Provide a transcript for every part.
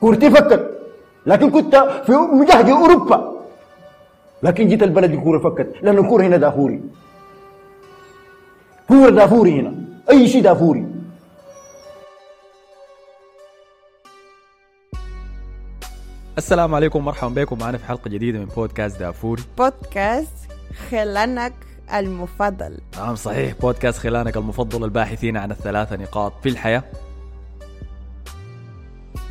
كورتي فكت. لكن كنت في مجهد أوروبا. لكن جيت البلد الكوره فكت. لأن الكوره هنا دافوري. كورة دافوري هنا. أي شيء دافوري. السلام عليكم. ومرحبا بكم. معنا في حلقة جديدة من بودكاست دافوري. بودكاست خلانك المفضل. نعم صحيح. بودكاست خلانك المفضل الباحثين عن الثلاثة نقاط في الحياة.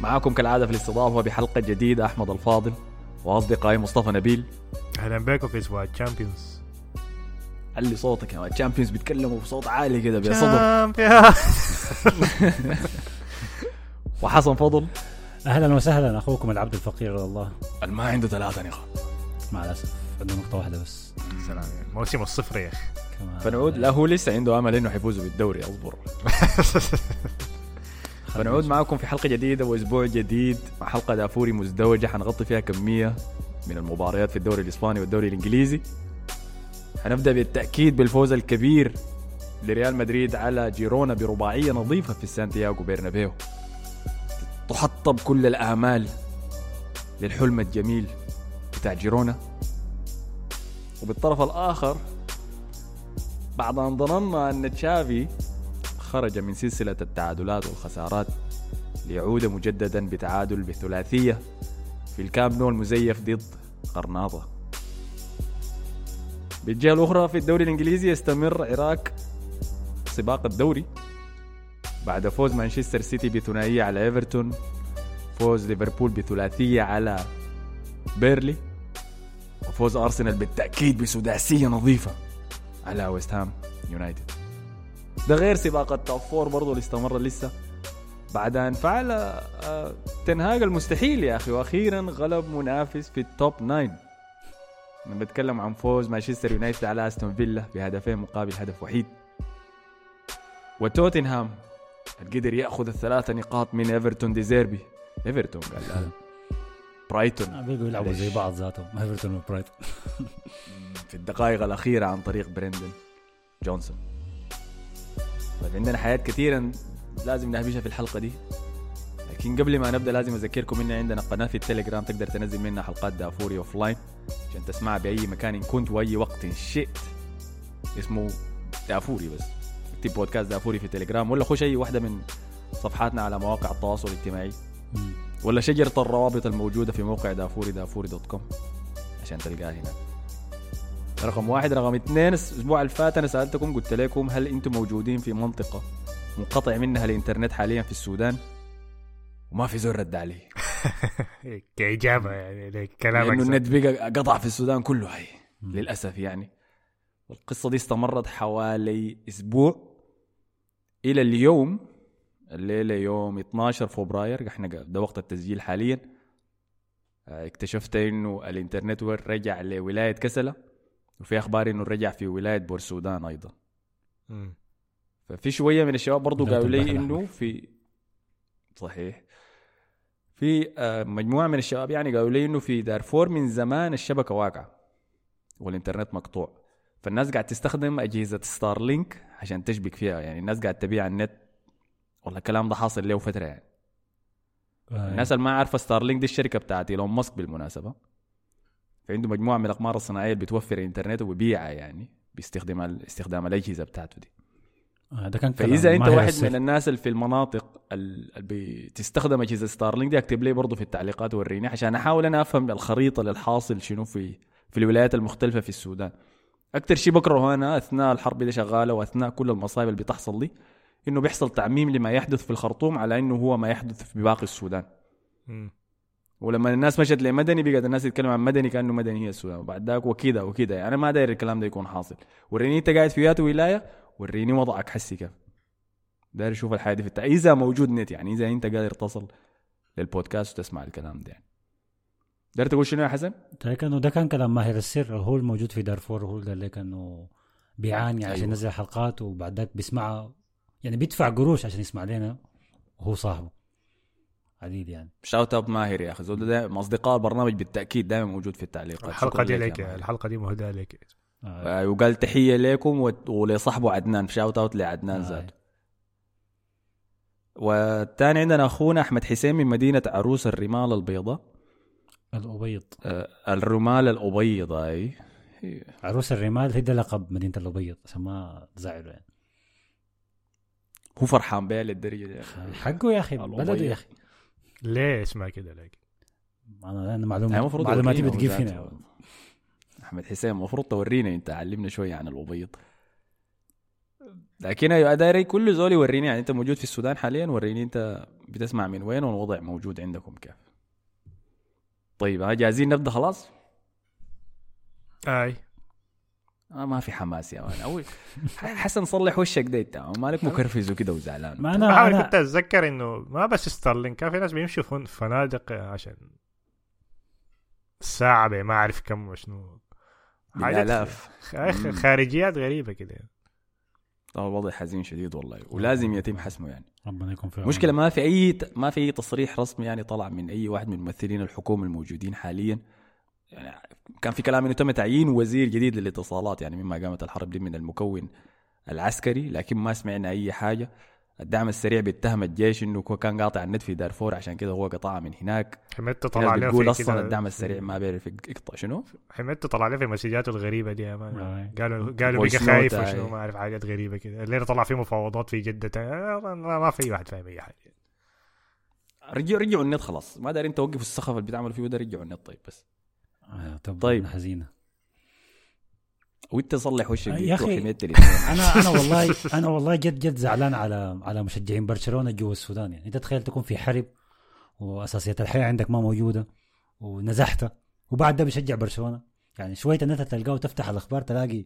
معاكم كالعادة في الاستضافة بحلقة جديدة أحمد الفاضل وأصدقائي مصطفى نبيل. أهلا بكم في أسبوع ال Champions علي صوتك يا ال Champions بيتكلموا بصوت عالي كده بصدر وحسن فضل. أهلا وسهلا أخوكم العبد الفقير لله. ما عنده ثلاثة نقاط. مع الأسف عنده نقطة واحدة بس. سلام. موسم الصفر يا أخي. كمان. فنعود. لا هو لسه عنده امل إنه حيفوزوا بالدوري أصبر. فنعود معكم في حلقة جديدة وأسبوع جديد. مع حلقة دافوري مزدوجة. حنغطي فيها كمية من المباريات في الدوري الإسباني والدوري الإنجليزي. حنبدأ بالتأكيد بالفوز الكبير لريال مدريد على جيرونا برباعية نظيفة في سانتياغو بيرنابيو تحطب كل الآمال للحلم الجميل بتاع جيرونا. وبالطرف الآخر بعد أن ظننا أن تشافي خرج من سلسلة التعادلات والخسارات ليعود مجددا بتعادل بثلاثية في الكامب نو المزيف ضد قرناطة. بالجهة الأخرى في الدوري الإنجليزي يستمر عراك سباق الدوري بعد فوز مانشستر سيتي بثنائية على إيفرتون فوز ليفربول بثلاثية على بيرنلي وفوز أرسنال بالتأكيد بسداسية نظيفة على ويست هام يونايتد. ده غير سباق ال top four برضه اللي استمر لسه. بعد ان فعل آه، تين هاج المستحيل يا أخي وأخيرا غلب منافس في ال top 9 أنا بتكلم عن فوز مانشستر يونايتد على أستون فيلا بهدفين مقابل هدف وحيد. وتوتنهام قدر يأخذ الثلاثه نقاط من إيفرتون ديزيربي إيفرتون قال لا برايتون. بيقوا يلعبوا زي بعض ذاتهم إيفرتون وبرايتون. في الدقائق الأخيرة عن طريق بريندن جونسون. طيب عندنا حاجات كثيرة لازم نهبشها في الحلقة دي. لكن قبل ما نبدأ لازم أذكركم إن عندنا قناة في التليجرام تقدر تنزل منها حلقات دافوري offline عشان تسمعها بأي مكان إن كنت وأي وقت إن شئت. اسمه دافوري بس. اكتب بودكاست دافوري في التليجرام ولا خش أي واحدة من صفحاتنا على مواقع التواصل الاجتماعي. ولا شجرة الروابط الموجودة في موقع دافوري دافوري دوت كوم عشان تلقاها هنا. رقم واحد. رقم اثنين الأسبوع اللي فات أنا سألتكم قلت لكم هل أنتم موجودين في منطقة منقطع منها الإنترنت حاليا في السودان؟ وما في زر رد عليه كإجابة يعني لك كلامك لأنه صح. النت بقى قطع في السودان كله هي مم. للأسف يعني. والقصة دي استمرت حوالي أسبوع إلى اليوم الليلة يوم 12 فبراير إحنا ده وقت التسجيل حاليا. آه، اكتشفت إنه الإنترنت رجع لولاية كسلة وفي أخبار إنه رجع في ولاية بورسودان أيضا. مم. ففي شوية من الشباب برضو قالوا لي إنه. في صحيح. في آه، مجموعة من الشباب يعني قالوا لي إنه في دارفور من زمان الشبكة واقعة والإنترنت مقطوع. فالناس قاعد تستخدم أجهزة ستارلينك عشان تشبك فيها. يعني الناس قاعد تبيع على النت. والله الكلام ده حاصل له فترة يعني. آه، الناس اللي ما عارفة ستارلينك دي الشركة بتاعت ايلون ماسك بالمناسبة. فعنده مجموعة من الأقمار الصناعية اللي بتوفر الإنترنت وبيبيعها يعني باستخدام استخدام الأجهزة بتاعته دي آه، ده كان فإذا أنت واحد. من الناس اللي في المناطق ال- اللي بتستخدم أجهزة ستارلينك دي أكتب لي برضه في التعليقات وريني عشان أحاول أنا أفهم الخريطة للحاصل شنو في في الولايات المختلفة في السودان أكثر شيء بكرهه أنا أثناء الحرب دي شغالة وأثناء كل المصايب اللي بتحصل دي إنه بيحصل تعميم لما يحدث في الخرطوم على إنه هو ما يحدث في باقي السودان مم. ولما الناس مشت لمدني بقت الناس تتكلم عن مدني كأنه مدني هي السودان وبعد ذاك وكذا وكذا. يعني ما داير الكلام ده يكون حاصل. وريني أنت قاعد في يات ولاية وريني وضعك. حسي كيف؟ داير أشوف الحياة دي في التع... إذا موجود نت يعني إذا أنت قادر تصل للبودكاست وتسمع الكلام ده يعني. داير تقول شنو يا حسن؟ ده كان ده كان كلام ماهر. السر هو الموجود في دارفور هو اللي قال لك إنه بيعاني عشان أيوة. ينزل حلقات وبعد ذاك بيسمعها يعني بيدفع قروش عشان يسمع لنا وهو صاحبه. عديد يعني. shout out ماهر يا أخي. زول ده من أصدقاء البرنامج بالتأكيد دائما موجود في التعليقات. الحلقة شكراً دي لك. الحلقة دي مهداة لك آه. آه، وقال تحية لكم ولصاحبه عدنان. shout out لعدنان آه. ذاته والثاني عندنا أخونا أحمد حسين من مدينة عروس الرمال البيضاء. الأبيض. آه، الرمال الأبيضاء أي. عروس الرمال هي ده لقب مدينة الأبيض عشان ما تزعلوا يعني. هو فرحان بها للدرجة دي. حقه يا أخي الأبيض. بلده يا أخي. ليه اسمها كده لكن يعني معلومة المفروض معلوماتي بتجيب هنا. أحمد حسين المفروض تورينا أنت علمنا شوية عن الأبيض. لكن أيوه دايري كل زول يوريني. يعني أنت موجود في السودان حاليا وريني أنت بتسمع من وين والوضع موجود عندكم كيف. طيب ها جاهزين نبدأ خلاص؟ أي. آه ما في حماس يا man اول حسن صلح وشك ده انت مالك مكرفس وكده وزعلان. ما أنا بحاول أنا كنت أتذكر إنه ما بس ستارلينك كان في ناس بيمشوا في فنادق عشان الساعة بي ما أعرف كم وشنو. بالالاف خ- خارجيات غريبة كده. آه، الوضع حزين شديد والله. ولازم يتم حسمه يعني. ربنا يكون في مشكلة. ما في أي ما في أي تصريح رسمي يعني طلع من أي واحد من ممثلين الحكومة الموجودين حاليا. يعني كان في كلام إنه تم تعيين وزير جديد للاتصالات يعني مما قامت الحرب دي من المكون العسكري لكن ما سمعنا أي حاجة. الدعم السريع بيتهم الجيش إنه هو كان قاطع النت في دارفور عشان كده هو قطعها من هناك. حمدت في طلع عليه بتقول في أصلا كده. الدعم السريع ما بيعرف يقطع. شنو؟ حمدت طلع عليه في مسجاته الغريبة دي يا مان. آه. قالوا قالوا بقى خايف note، وشنو. ما أعرف حاجات غريبة كده. الليلة طلع فيه مفاوضات في جدة آه، ما في واحد فاهم أي حاجة. رجعوا رجعوا النت خلاص. ما دارين توقفوا السخف اللي بتعملوا فيه ده رجعوا النت طيب بس. آه، طب طيب. حزينة وانت صلح وشك يا. تروح حماية الاثنين. أنا أنا والله أنا والله جد جد زعلان على على مشجعين برشلونة جوا السودان يعني أنت تخيل تكون في حرب واساسيات الحياة عندك ما موجودة ونزحت وبعد ده بيشجع برشلونة يعني شوية النت تلقاه تفتح الأخبار تلاقي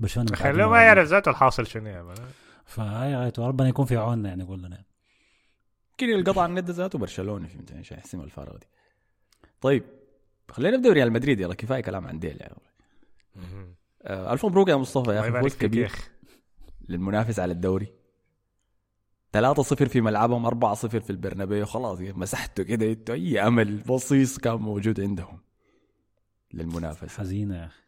برشلونة خليه مع ما. يعرف ذاته الحاصل شنو يا فهاي غايته ربنا يكون في عوننا يعني يقول لنا يمكن القطع الند ذاته برشلونة فهمت عشان يحسم الفارغ دي طيب خلينا نبدأ بريال مدريد يلا كفاية كلام عن ديل يعني آه الف مبروك يا مصطفى يا أخي فوز كبير. للمنافس على الدوري. 3-0 في ملعبهم 4-0 في البرنابيو. خلاص مسحته كده أي أمل بصيص كان موجود عندهم للمنافسة. حزينة يا أخي.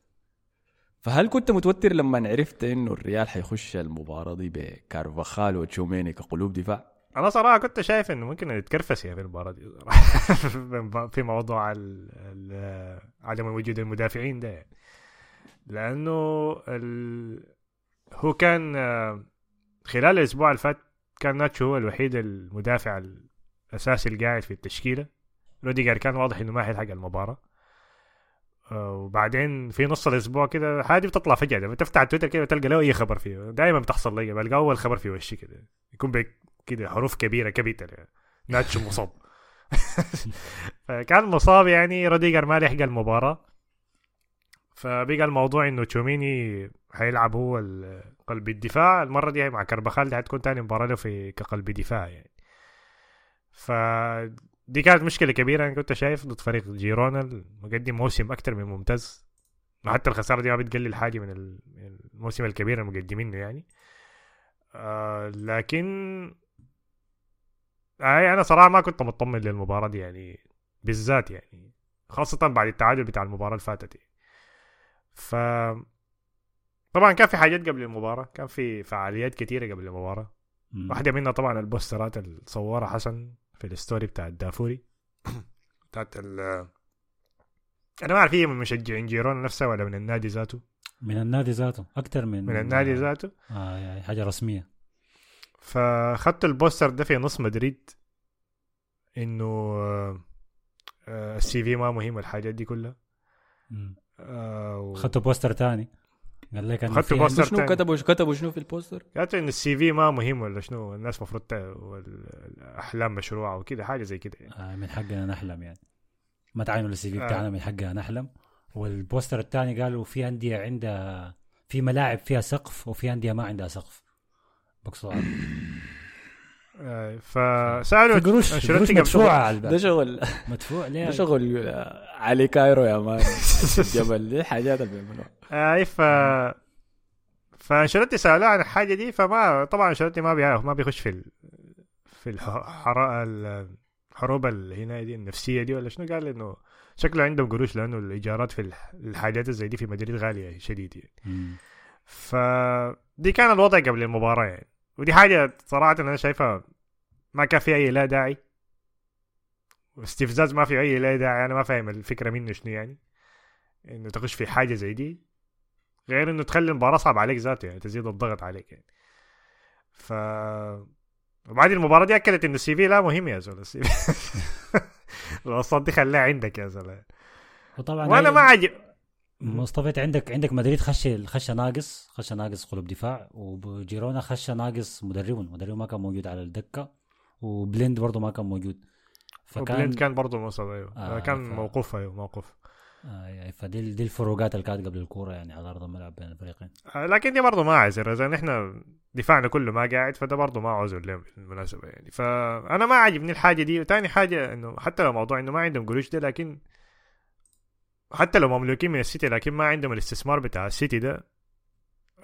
فهل كنت متوتر لما عرفت إنه الريال حيخش المباراة دي بكارفاخال وتشوميني كقلوب دفاع؟ أنا صراحة كنت شايف إنه ممكن نتكرفس يا في المباراة دي في موضوع ال- ال- عدم وجود المدافعين ده يعني. لأنه ال... هو كان خلال الأسبوع اللي فات كان ناتشو هو الوحيد المدافع الأساسي اللي قاعد في التشكيلة. روديجر كان واضح إنه ما حيلحق المباراة. وبعدين في نص الأسبوع كده حاجة بتطلع فجأة تفتح تويتر كده تلقى له أي خبر فيه. دائما بتحصل لي بلقى أول خبر في وشي كده. يكون كده حروف كبيرة capital يعني. ناتشو مصاب. فكان مصاب يعني روديجر ما لحق المباراة. فبقى الموضوع إنه تشوميني حيلعب هو قلب الدفاع. المرة دي مع كربخال دي حتكون تاني مباراة له في كقلب دفاع يعني. ف دي كانت مشكلة كبيرة أنا كنت شايف ضد فريق جيرونا. المقدم موسم أكثر من ممتاز. وحتى الخسارة دي ما بتقلل حاجة من الموسم الكبير المقدمينه يعني. آه لكن آه أنا صراحة ما كنت مطمن للمباراة دي يعني بالذات يعني خاصة بعد التعادل بتاع المباراة اللي فاتت يعني. ف طبعا كان في حاجات قبل المباراة كان في فعاليات كثيره قبل المباراة. مم. واحدة منها طبعا البوسترات اللي صورها حسن في ال story بتاع الدافوري. بتاعت ال أنا ما أعرف هي من مشجعين جيرون نفسها ولا من النادي ذاته؟ من النادي ذاته أكثر من من النادي ذاته. آه يعني حاجة رسمية. فخدت ال poster ده في نص مدريد إنه آه، آه، ال CV ما مهم الحاجات دي كلها مم. آه، و- خدت poster تاني قال لك في poster. شنو تاني. كتبوا كتبوا شنو في ال poster؟ قالت إن ال CV ما مهم ولا شنو الناس المفروض الأحلام مشروعة وكده حاجة زي كده يعني. آه من حقنا نحلم يعني ما تعينوا ال CV آه. بتاعنا من حقنا نحلم وال poster الثاني قالوا في انديه عندها في ملاعب فيها سقف وفي انديه ما عندها سقف آه، فسالوا في قروش قروش مدفوعة على ده شغل مدفوع ليه؟ ده شغل آه، علي كايرو يا man. الجبل دي حاجات اللي بيعملوها. اي ف فانشيلوتي سألوه عن الحاجة دي فما طبعا انشيلوتي ما بيعرف ما بيخش في ال... في الحر... الحروب اللي هنا دي النفسية دي ولا شنو. قال إنه شكله عندهم قروش لأنه الإيجارات في الح- الحاجات زي دي في مدريد غالية شديد يعني. مم. فدي كان الوضع قبل المباراة يعني. ودي حاجة صراحة أنا شايفها ما كان في أي لا داعي. واستفزاز ما في أي لا داعي أنا ما فاهم الفكرة منه شنو يعني. إنه تخش في حاجة زي دي غير إنه تخلي المباراة صعب عليك ذاته يعني تزيد الضغط عليك يعني. ف وبعد المباراة دي أكدت إنه السي في لا مهم يا زول. السي في الوسط دي خليها عندك يا زول وطبعا وأنا ما عجب مصطفى عندك عندك مدريد خش خش ناقص خش ناقص قلوب دفاع وجيرونا خش ناقص مدربهم مدربهم ما كان موجود على الدكة وبليند برضه ما كان موجود. وبليند كان برضه مصاب أيوه. آه، كان ف- موقوف أيوه موقوف. آه يعني فدي دي الفروقات اللي كانت قبل الكورة يعني على أرض الملعب بين الفريقين. آه، لكن دي برضه ما عذر إذا نحن دفاعنا كله ما قاعد فده برضه ما عذر لهم بالمناسبة يعني. فأنا ما عاجبني الحاجة دي. وتاني حاجة إنه حتى لو موضوع إنه ما عندهم قروش ده لكن حتى لو مملوكين من السيتي لكن ما عندهم الاستثمار بتاع السيتي ده.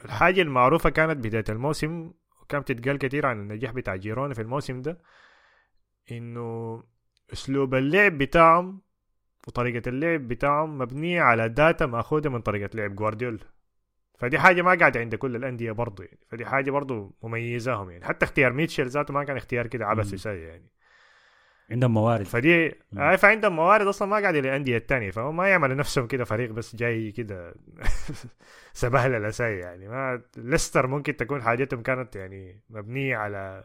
الحاجة المعروفة كانت بداية الموسم وكانت تتقال كثير عن النجاح بتاع جيرونا في الموسم ده إنه أسلوب اللعب بتاعهم وطريقة اللعب بتاعهم مبنية على data مأخوذة من طريقة لعب جوارديولا. فدي حاجة ما قاعدة عند كل الأندية برضو يعني. فدي حاجة برضو مميزاهم يعني. حتى اختيار ميتشل ذاته ما كان اختيار كده عبثي يعني. عندهم موارد. فدي. آه فعندهم موارد أصلا ما قاعدة للأندية الثانية فهم ما يعملوا نفسهم كده فريق بس جاي كده سبهلله لساي يعني. ما ليستر ممكن تكون حاجتهم كانت يعني مبنية على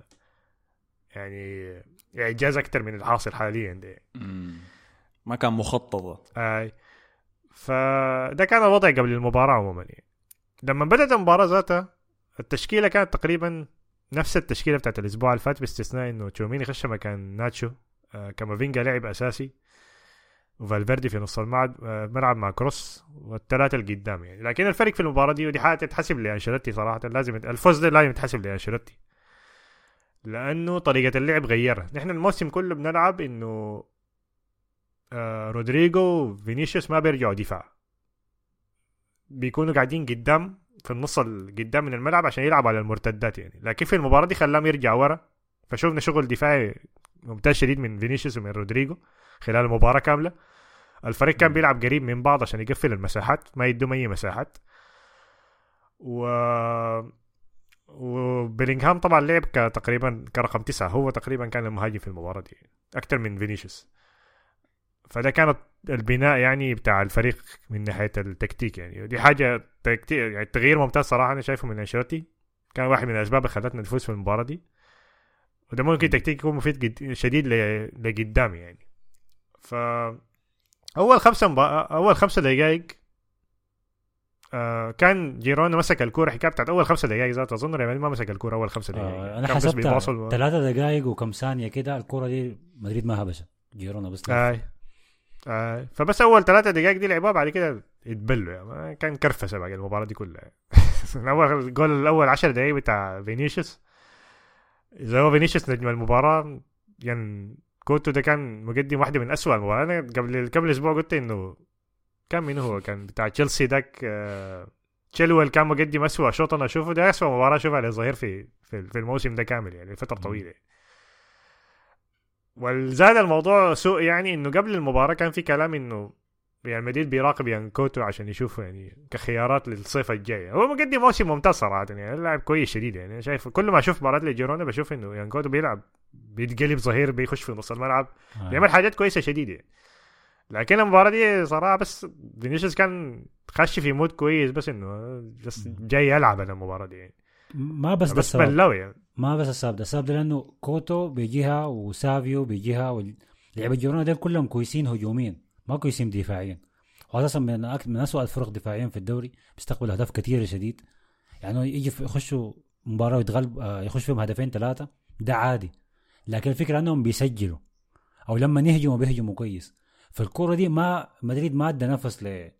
يعني إعجاز أكثر من الحاصل حاليا ده. ما كان مخططة. أي. فده كان الوضع قبل المباراة عموما يعني. لما بدأت المباراة ذاتها التشكيلة كانت تقريبا نفس التشكيلة بتاعت الأسبوع اللي فات باستثناء إنه تشواميني خش مكان ناتشو. آه كامافينجا لعب أساسي وفالفيردي في نص الملعب آه ملعب مع كروس والثلاثه اللي قدام يعني. لكن الفرق في المباراة دي ودي حاجة تتحسب لأنشيلوتي صراحة لازم الفوز ده لازم يتحسب لأنشيلوتي. لأنه طريقة اللعب غيرها. نحن الموسم كله بنلعب إنه آه رودريجو وفينيسيوس ما بيرجعوا دفاع. بيكونوا قاعدين قدام في النص القدام من الملعب عشان يلعبوا على المرتدات يعني. لكن في المباراة دي خلاهم يرجع ورا. فشوفنا شغل دفاعي ممتاز شديد من فينيسيوس ومن رودريجو خلال المباراه كاملة. الفريق كان بيلعب قريب من بعض عشان يقفل المساحات ما يدوهم أي مساحات. و وبيلينغهام طبعا لعب تقريبا كرقم تسعة هو تقريبا كان المهاجم في المباراة دي أكثر من فينيسيوس. فده كانت البناء يعني بتاع الفريق من ناحية التكتيك يعني. دي حاجة تكتيك يعني تغيير ممتاز صراحة أنا شايفه من أنشيلوتي كان واحد من الأسباب اللي خلتنا نفوز في المباراة دي. وده ممكن تكتيك يكون مفيد جد شديد ل- لقدام يعني ف أول خمسة مبا... أول خمسة دقايق آه كان جيرونا مسك الكورة حكاية بتاعت أول خمسة دقائق ذات أظن ريال ما مسك الكورة أول خمسة دقائق آه أنا كان بس حسبت بيباصل ثلاثة دقائق وكم ثانية كده الكرة دي مدريد ما هبشت جيرونا بس لف. آي. آي. فبس أول ثلاثة دقائق دي لعبوها بعد كده يتبلوا يعني كان كرفسة باقي المباراة دي كلها أول الجول الأول 10 دقائق بتاع فينيسيوس إذا هو فينيسيوس نجم المباراة يعني كوتو ده كان مقدم واحدة من أسوأ المباراة. أنا قبل قبل أسبوع قلت إنه كان من هو؟ كان بتاع تشيلسي داك آه، تشيلويل كان مقدم أسوأ شوط أنا أشوفه. ده أسوأ مباراة أشوفها للظهير في في في الموسم ده كامل يعني فترة طويلة. والزاد الموضوع سوء يعني إنه قبل المباراة كان في كلام إنه ريال مدريد بيراقب يانكوتو عشان يشوفه يعني كخيارات للصيف الجاي هو مقدم موسم ممتاز صراحة يعني لاعب كويس شديد يعني شايف كل ما أشوف مباراة لجيرونا بشوف إنه يانكوتو بيلعب بيتقلب ظهير بيخش في نص الملعب آه. بيعمل حاجات كويسة شديدة يعني. لكن المباراة دي صراحة بس فينيسيوس كان خش في mood كويس بس إنه بس جاي يلعب أنا المباراة دي يعني. ما بس ده السبب بلوي يعني ما بس السبب ده السبب ده لأنه كوتو بيجيها وسافيو بيجيها ولعيبه جيرونا دول كلهم كويسين هجوميا ما كويسين دفاعيا واساسا من أك- من اسوء الفرق دفاعيا في الدوري بيستقبل أهداف كثيرة شديد. يعني يجي يخشوا مباراة ويتغلب آه، يخش فيهم هدفين ثلاثة ده عادي. لكن الفكرة إنهم بيسجلوا أو لما يهجموا بيهجموا كويس. فالكوره دي ما مدريد ما ادى نفس ل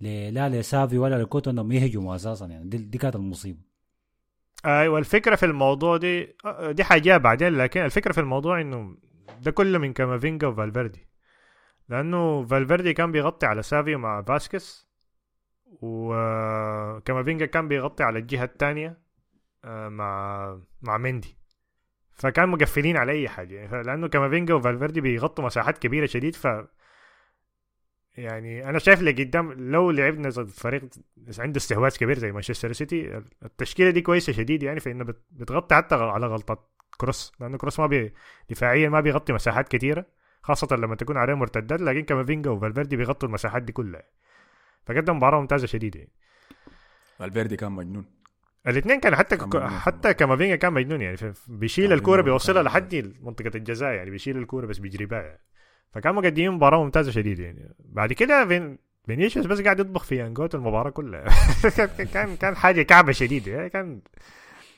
ل- لا لسافي ولا لكوتو إنهم يهجموا أساسا. يعني دي, دي كانت المصيبة. أيوه الفكرة في الموضوع دي آه، دي حاجة بعدين لكن الفكرة في الموضوع إنه ده كله من كامافينجا وفالفيردي. لأنه فالفيردي كان بيغطي على سافيو مع فاسكس وكامافينجا كان بيغطي على الجهة الثانية مع مع مندي. فكان مقفلين على أي حاجة. يعني لأنه كامافينجا وفالفيردي بيغطوا مساحات كبيرة شديد ف يعني أنا شايف لقدام لو لعبنا ضد فريق عنده استحواذ كبير زي مانشستر سيتي التشكيلة دي كويسة شديد يعني فإنه بت- بتغطي حتى على غلطات كروس. لأنه كروس ما بي دفاعيا ما بيغطي مساحات كثيره خاصة لما تكون عليه مرتدات لكن كامافينجا وفالفيردي بيغطوا المساحات دي كلها. فقدم مباراة ممتازة شديدة. يعني. فالفيردي كان مجنون. الاثنين حتى كان مجنون. حتى كامافينجا كان مجنون يعني. بيشيل مجنون. بيوصلها لحد منطقة الجزاء يعني. بيشيل الكورة بس بيجري بها يعني. فكان مقدمين مباراة ممتازة شديدة يعني. بعد كده فين فينيسيوس بس قاعد يطبخ في يان كوتو المباراة كلها. كان- كان حاجة كعبة شديدة يعني. كان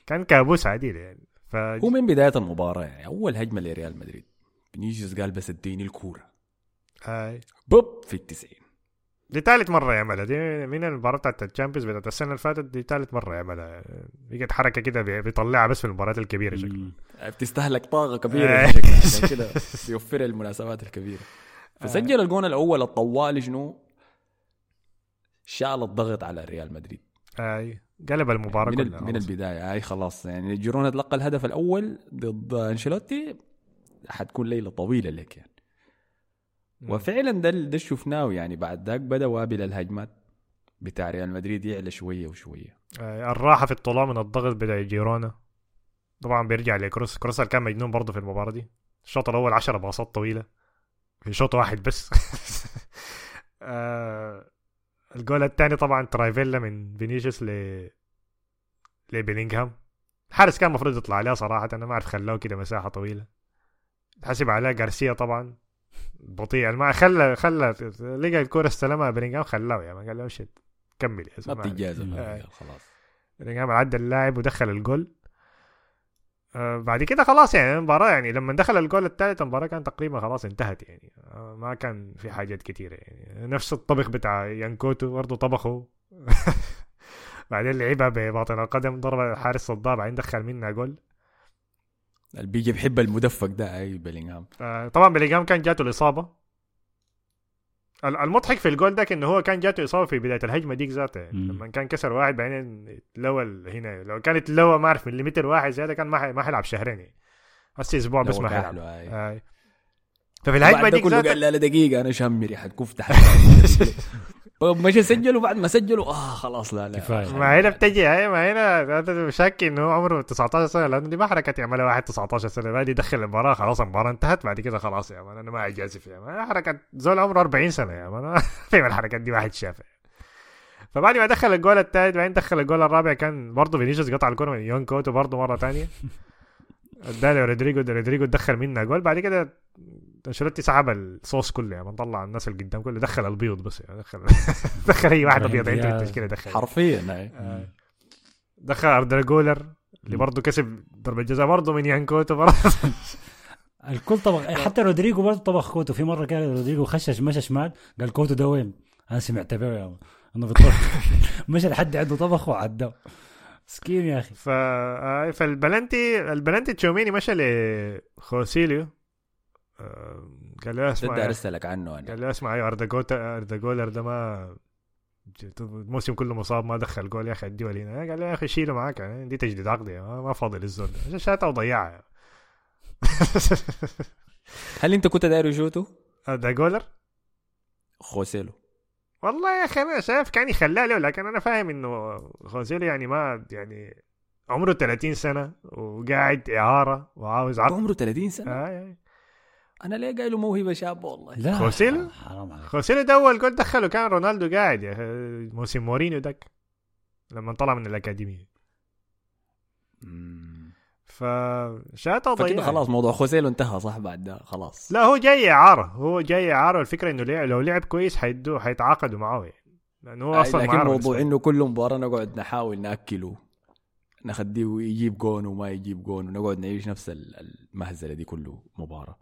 كان كابوس عديل يعني. ف هو من بداية المباراة يعني. أول هجمة لريال مدريد. فينيسيوس قال بس اديني الكورة. هاي. بوب في التسعين. دي ثالث مرة يعملها. دي من المباراة بتاعت ال Champions بتاعت السنة اللي فاتت؟ دي ثالث مرة يعملها. بقت حركة كده بي- بيطلعها بس في المباريات الكبيرة شكله مم. بتستهلك طاقة كبيرة آه. بشكل عشان كده بيوفرها المناسبات الكبيرة. فسجل الجون الأول الطوالي شنو؟ شال الضغط على ريال مدريد. هاي. قلب المباراة من, كلها من خلاص. البداية. هاي خلاص. يعني جيرونا تلقى الهدف الأول ضد أنشيلوتي. حتكون ليلة طويلة لك يعني. مم. وفعلا ده ده اللي شفناه يعني بعد ذاك بدأ وابل الهجمات بتاع ريال مدريد يعلى شوية وشوية. آه، الراحة في الطلوع من الضغط بتاع جيرونا. طبعا بيرجع لكروس كروس كان مجنون برضه في المباراة دي. الشوط الأول 10 باصات طويلة. في شوط واحد بس. آه، الجول الثاني طبعا trivela من فينيسيوس ل لبيلينغهام. الحارس كان المفروض يطلع عليها صراحة. أنا ما أعرف خلاه كده مساحة طويلة. حسب عليها جارسيا طبعا. بطيء. ما خلى خلى لقى الكورة استلمها بيلينغهام خلاه ما قال له شت كمل يا ما مم. هذا خلاص. بيلينغهام عدى اللاعب ودخل الجول. آه بعد كده خلاص يعني المباراة يعني لما دخل الجول الثالث المباراة كانت تقريبا خلاص انتهت يعني. آه ما كان في حاجات كتيرة يعني. نفس الطبخ بتاع يان كوتو برضه طبخه. بعدين لعبها بباطن القدم ضرب الحارس صدها بعدين دخل منها جول. اللي بيجي بيحب المدفق ده أي بيلينغهام. آه طبعا بيلينغهام كان جاته الإصابة ال- المضحك في الجول ده انه هو كان جاته إصابة في بداية الهجمة ديك ذاتها يعني. لما كان كسر واحد بعدين اتلوى هنا. لو كانت تلوى ما أعرف مليمتر واحد زيادة كان ما ما حيلعب شهرين. يعني هسه أسبوع بس ما حيلعب. آه. ففي الهجمة ديك كله قال لا دقيقة أنا شامي ريحه كفته مشى سجلوا بعد ما سجلوا آه خلاص لا لا. كفاية. ما هنا بتجي هاي ما هنا هذا شاك انه هو عمره 19 سنة لأنه دي ما حركة يعملها واحد 19 سنة. بعد يدخل المباراة خلاص المباراة انتهت. بعد كده خلاص يا مان أنا ما أجازف يا مان حركة زول عمره 40 سنة يا مان في الحركات دي واحد شافها. فبعد ما دخل الجول الثالث بعدين دخل الجول الرابع كان برضه فينيسيوس قطع الكره من يان كوتو برضه مرة ثانية اداله رودريجو رودريجو دخل منها جول. بعد كده أنشيلوتي سحب السود كله يعني طلع الناس اللي قدام كله دخل البيض بس يعني دخل. دخل أي واحد أبيض عنده التشكيله دخل. حرفيا. آه. دخل أردا جولر اللي برضه كسب ضربة جزاء برضه من يان كوتو برضه. الكل طبخ حتى رودريجو برضه طبخ كوتو. في مرة كان رودريجو خشش مشى شمال قال كوتو ده وين؟ أنا سمعت به يا أنا بطلع مشى لحد عنده طبخ وعداه. مسكين يا أخي. ف آه، فالبلنتي البلنتي تشواميني مشى لخوسيليو. قال له ده اسمع داير اسالك عنه أنا. قال له أسمع يا اردا جوتا أردا جولر ده ما الموسم كله مصاب ما دخل جول يا أخي اديه هنا. قال له يا أخي شيله معاك يعني دي تجديد عقدي ما فاضي للزول. ده شاتها وضيعها. هل أنت كنت داير شوتو؟ اردا جولر خوسيلو. والله يا أخي أنا شايف كان يخلاه له لكن أنا فاهم إنه خوزيلو يعني ما يعني عمره 30 سنة وقاعد إعارة وعاوز عقد. عمره 30 سنة؟ آه آه. أنا ليه قايل له موهبة شابه والله؟ لا. خوسيلو؟ حرام عليك. خوسيلو ده أول جول دخله كان رونالدو قاعد يا موسم مورينيو دك لما طلع من الأكاديمية. مم. فشاته فكده ضيع. خلاص موضوع خوسيلو انتهى صح بعد ده خلاص. لا هو جاي اعاره هو جاي اعاره الفكرة إنه لع- لو لعب كويس حيدوه حيتعاقدوا معاه. يعني لأنه هو أصلا لكن موضوع إنه كل مباراة نقعد نحاول نأكله نخليه يجيب جون وما يجيب جون ونقعد نعيش نفس ال- المهزلة دي كله مباراة.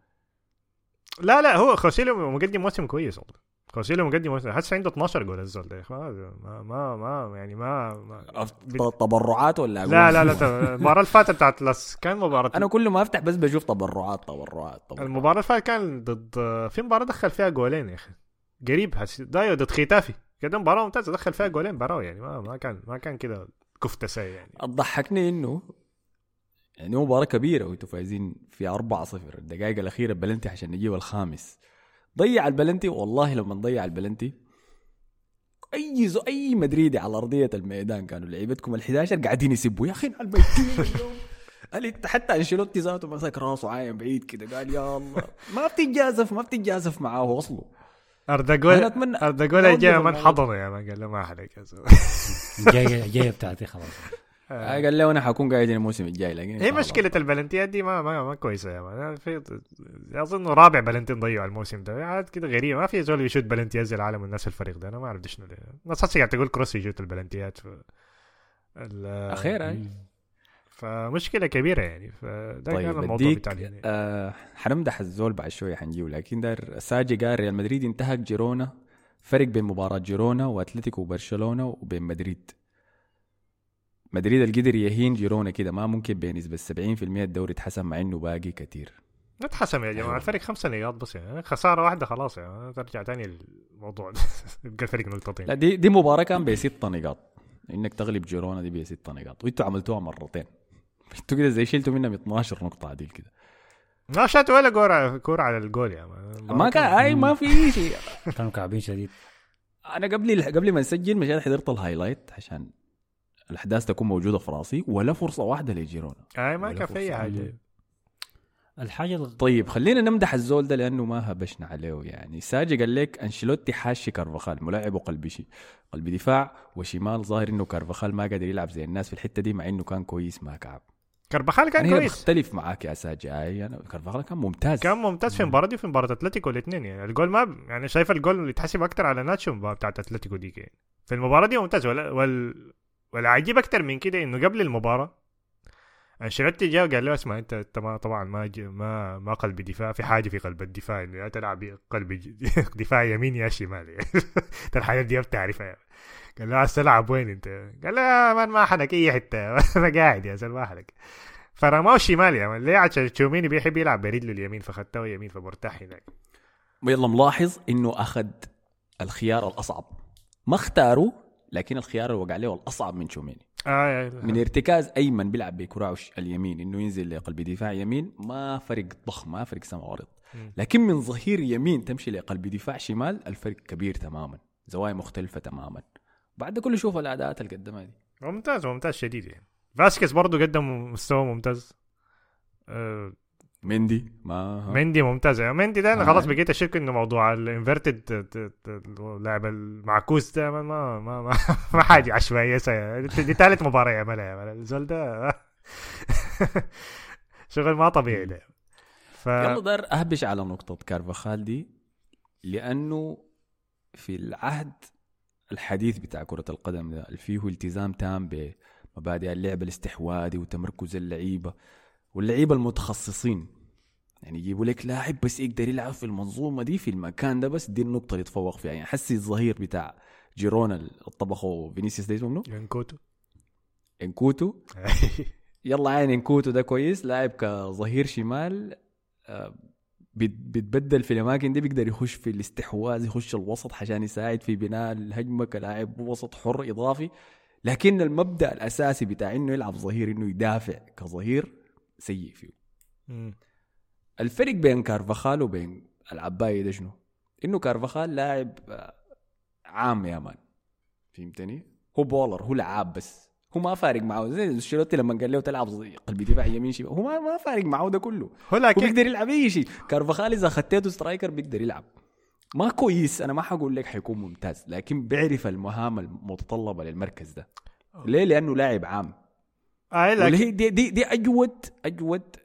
لا لا هو خوسيلو مقدم موسم كويس والله. خوسيلو مقدم موسم حتى عنده 12 جول الزول ده. ما ما ما يعني ما, ما تبرعات ولا لا؟ لا لا المباراة اللي فاتت بتاعت لس كان مباراة أنا كل ما أفتح بس بشوف تبرعات تبرعات تبرعات. المباراة اللي فاتت كان ضد في مباراة دخل فيها جولين يا أخي. قريب حس... دايو ضد ختافي. كده مباراة ممتازة دخل فيها جولين براو يعني. ما ما كان ما كان كده كفتة سي يعني. تضحكني إنه يعني مباراة كبيرة وانتوا فايزين في 4 0 الدقائق الأخيرة بلنتي عشان نجيب الخامس. ضيع البلنتي؟ والله لما نضيع البلنتي أي زو أي مدريدي على أرضية الميدان كانوا لعيبتكم ال11 قاعدين يسبوا. يا أخي حتى أنشيلوتي ذاته مسك راسه عايم بعيد كده. قال يا الله. ما بتتجازف ما بتتجازف معاه اصله اردا جولر أنا أتمنى- اردجول أوقف جاي من. حضنه يا man قال له ما عليك الجايه الجايه بتاعتي خلاص. آه، قال له أنا حكون قاعد الموسم الجاي لكن هي مشكلة البلنتيات دي ما ما, ما كويسة يا man. في أظن رابع بلنتين ضيعوا الموسم ده. عاد كده غريبة. ما في زول يشوت بلنتيات زي العالم والناس الفريق ده. أنا ما أعرف شنو الناس هسه قاعد تقول كروس يشوت البلنتيات. ف... ال- أخيرا. أي. فمشكلة كبيرة يعني. فده طيب كان الموضوع بتاع. آه حنمدح الزول بعد شوية حنجيه لكن دار ساجي قال ريال مدريد انتهك جيرونا. فرق بين مباراة جيرونا وأتلتيكو وبرشلونة وبين مدريد. مدريد القدر يهين جيرونا كده ما ممكن بنسبه 70% الدوري اتحسم مع إنه باقي كتير. ما اتحسم يا جماعة الفريق خمسة نقاط بس يعني خسارة واحدة خلاص يعني. ترجع تاني الموضوع ده. يبقى الفريق نقطتين لا دي دي مباراة كان بست نقاط. إنك تغلب جيرونا دي بست نقاط. وانتوا عملتوها مرتين. أنتوا كده زي شلتوا منهم 12 نقطة عديل كده. ما شات ولا كورة كورة على الجول يا man ما كان أي ما في شيء. كانوا كعبين شديد. أنا قبل قبل ما نسجل مشيت حضرت ال highlight عشان الأحداث تكون موجودة في رأسي ولا فرصة واحدة لجيرونا. أي ما كان في أي. حاجة. الحاجة الغ- طيب خلينا نمدح الزول ده لأنه ما هبشنا عليه يعني. ساجي قال لك أنشيلوتي حاشي كارفاخال ملاعب قلب شي قلب دفاع وشمال ظاهر إنه كارفاخال ما قادر يلعب زي الناس في الحتة دي مع إنه كان كويس ما كعب. كارفاخال كان هنا كويس. بختلف معاك يا ساجي. أي أنا كارفاخال كان ممتاز. كان ممتاز في المباراه دي وفي مباراة أتلتيكو الاثنين يعني. الجول ما يعني شايف الجول اللي يتحسب أكتر على ناتشو المباراه بتاعت أتلتيكو دي يعني. في المباراة دي ممتاز ولا وال والعجيب أكتر من كده إنه قبل المباراة انشيلوتي جاء وقال له اسمع أنت ما طبعا ما ما ما قلب دفاع في حاجة في قلب الدفاع إنه يا تلعب قلب دفاع يمين يا شمال يعني. الحاجات دي بتعرفها يعني. قال له عايز تلعب وين أنت؟ قال له يا مان ما حنك أي حتة أنا قاعد يا زلمه ما حنك فرماه شمال يا مان ليه عشان تشوميني بيحب يلعب برجله اليمين فخدته يمين فمرتاح هناك ويلا ملاحظ إنه أخذ الخيار الأصعب ما اختاره لكن الخيار اللي وقع عليه الاصعب من تشواميني. آه من ارتكاز ايمن بيلعب بكراعش اليمين إنه ينزل لقلب دفاع يمين ما فرق ضخم ما فرق سما وارض. لكن من ظهير يمين تمشي لقلب دفاع شمال الفرق كبير تماما زوايا مختلفة تماما. بعد كله شوف الأداءات اللي قدمها دي. ممتاز ممتاز شديد يعني. فاسكيز برضه قدم مستوى ممتاز. آه مندي ما مندي ممتاز. يعني مندي ده أنا آه. خلاص بقيت أشك إنه موضوع ال inverted لاعب المعكوس ده ما ما ما, ما, ما حاجة عشوائية. دي ثالث مباراة يعملها الزول ده شغل ما طبيعي ده. ف يلا دار أهبش على نقطة كارفاخال دي لأنه في العهد الحديث بتاع كرة القدم ده اللي فيه التزام تام بمبادئ اللعب الاستحواذي وتمركز اللعيبة. واللعيبة المتخصصين. يعني يجيبوا لك لاعب بس يقدر يلعب في المنظومة دي في المكان ده بس دي النقطة اللي يتفوق فيها. يعني حسي الظهير بتاع جيرونا اللي طبخه فينيسيوس ده اسمه منو؟ يان كوتو يان كوتو. يلا عين يان كوتو ده كويس لاعب كظهير شمال آه، بيت- بيتبدل في الأماكن دي بيقدر يخش في الاستحواذ يخش الوسط عشان يساعد في بناء الهجمة كلاعب وسط حر إضافي. لكن المبدأ الأساسي بتاع إنه يلعب ظهير إنه يدافع كظهير سيء فيه. مم. الفرق بين كارفاخال وبين العباية ده شنو؟ إنه كارفاخال لاعب آه، عام يا man. فهمتني؟ هو baller هو لعاب بس. هو ما فارق معه. زي أنشيلوتي لما قال له تلعب قلب دفاع يمين شمال هو ما ما فارق معه ده كله. هو هو لكن بيقدر يلعب أي شيء. كارفاخال إذا خطيته striker بيقدر يلعب. ما كويس. أنا ما حقول لك حيكون ممتاز لكن بيعرف المهام المتطلبة للمركز ده. ليه؟ لأنه لاعب عام. واللي لكن هي دي دي, دي اجود أجود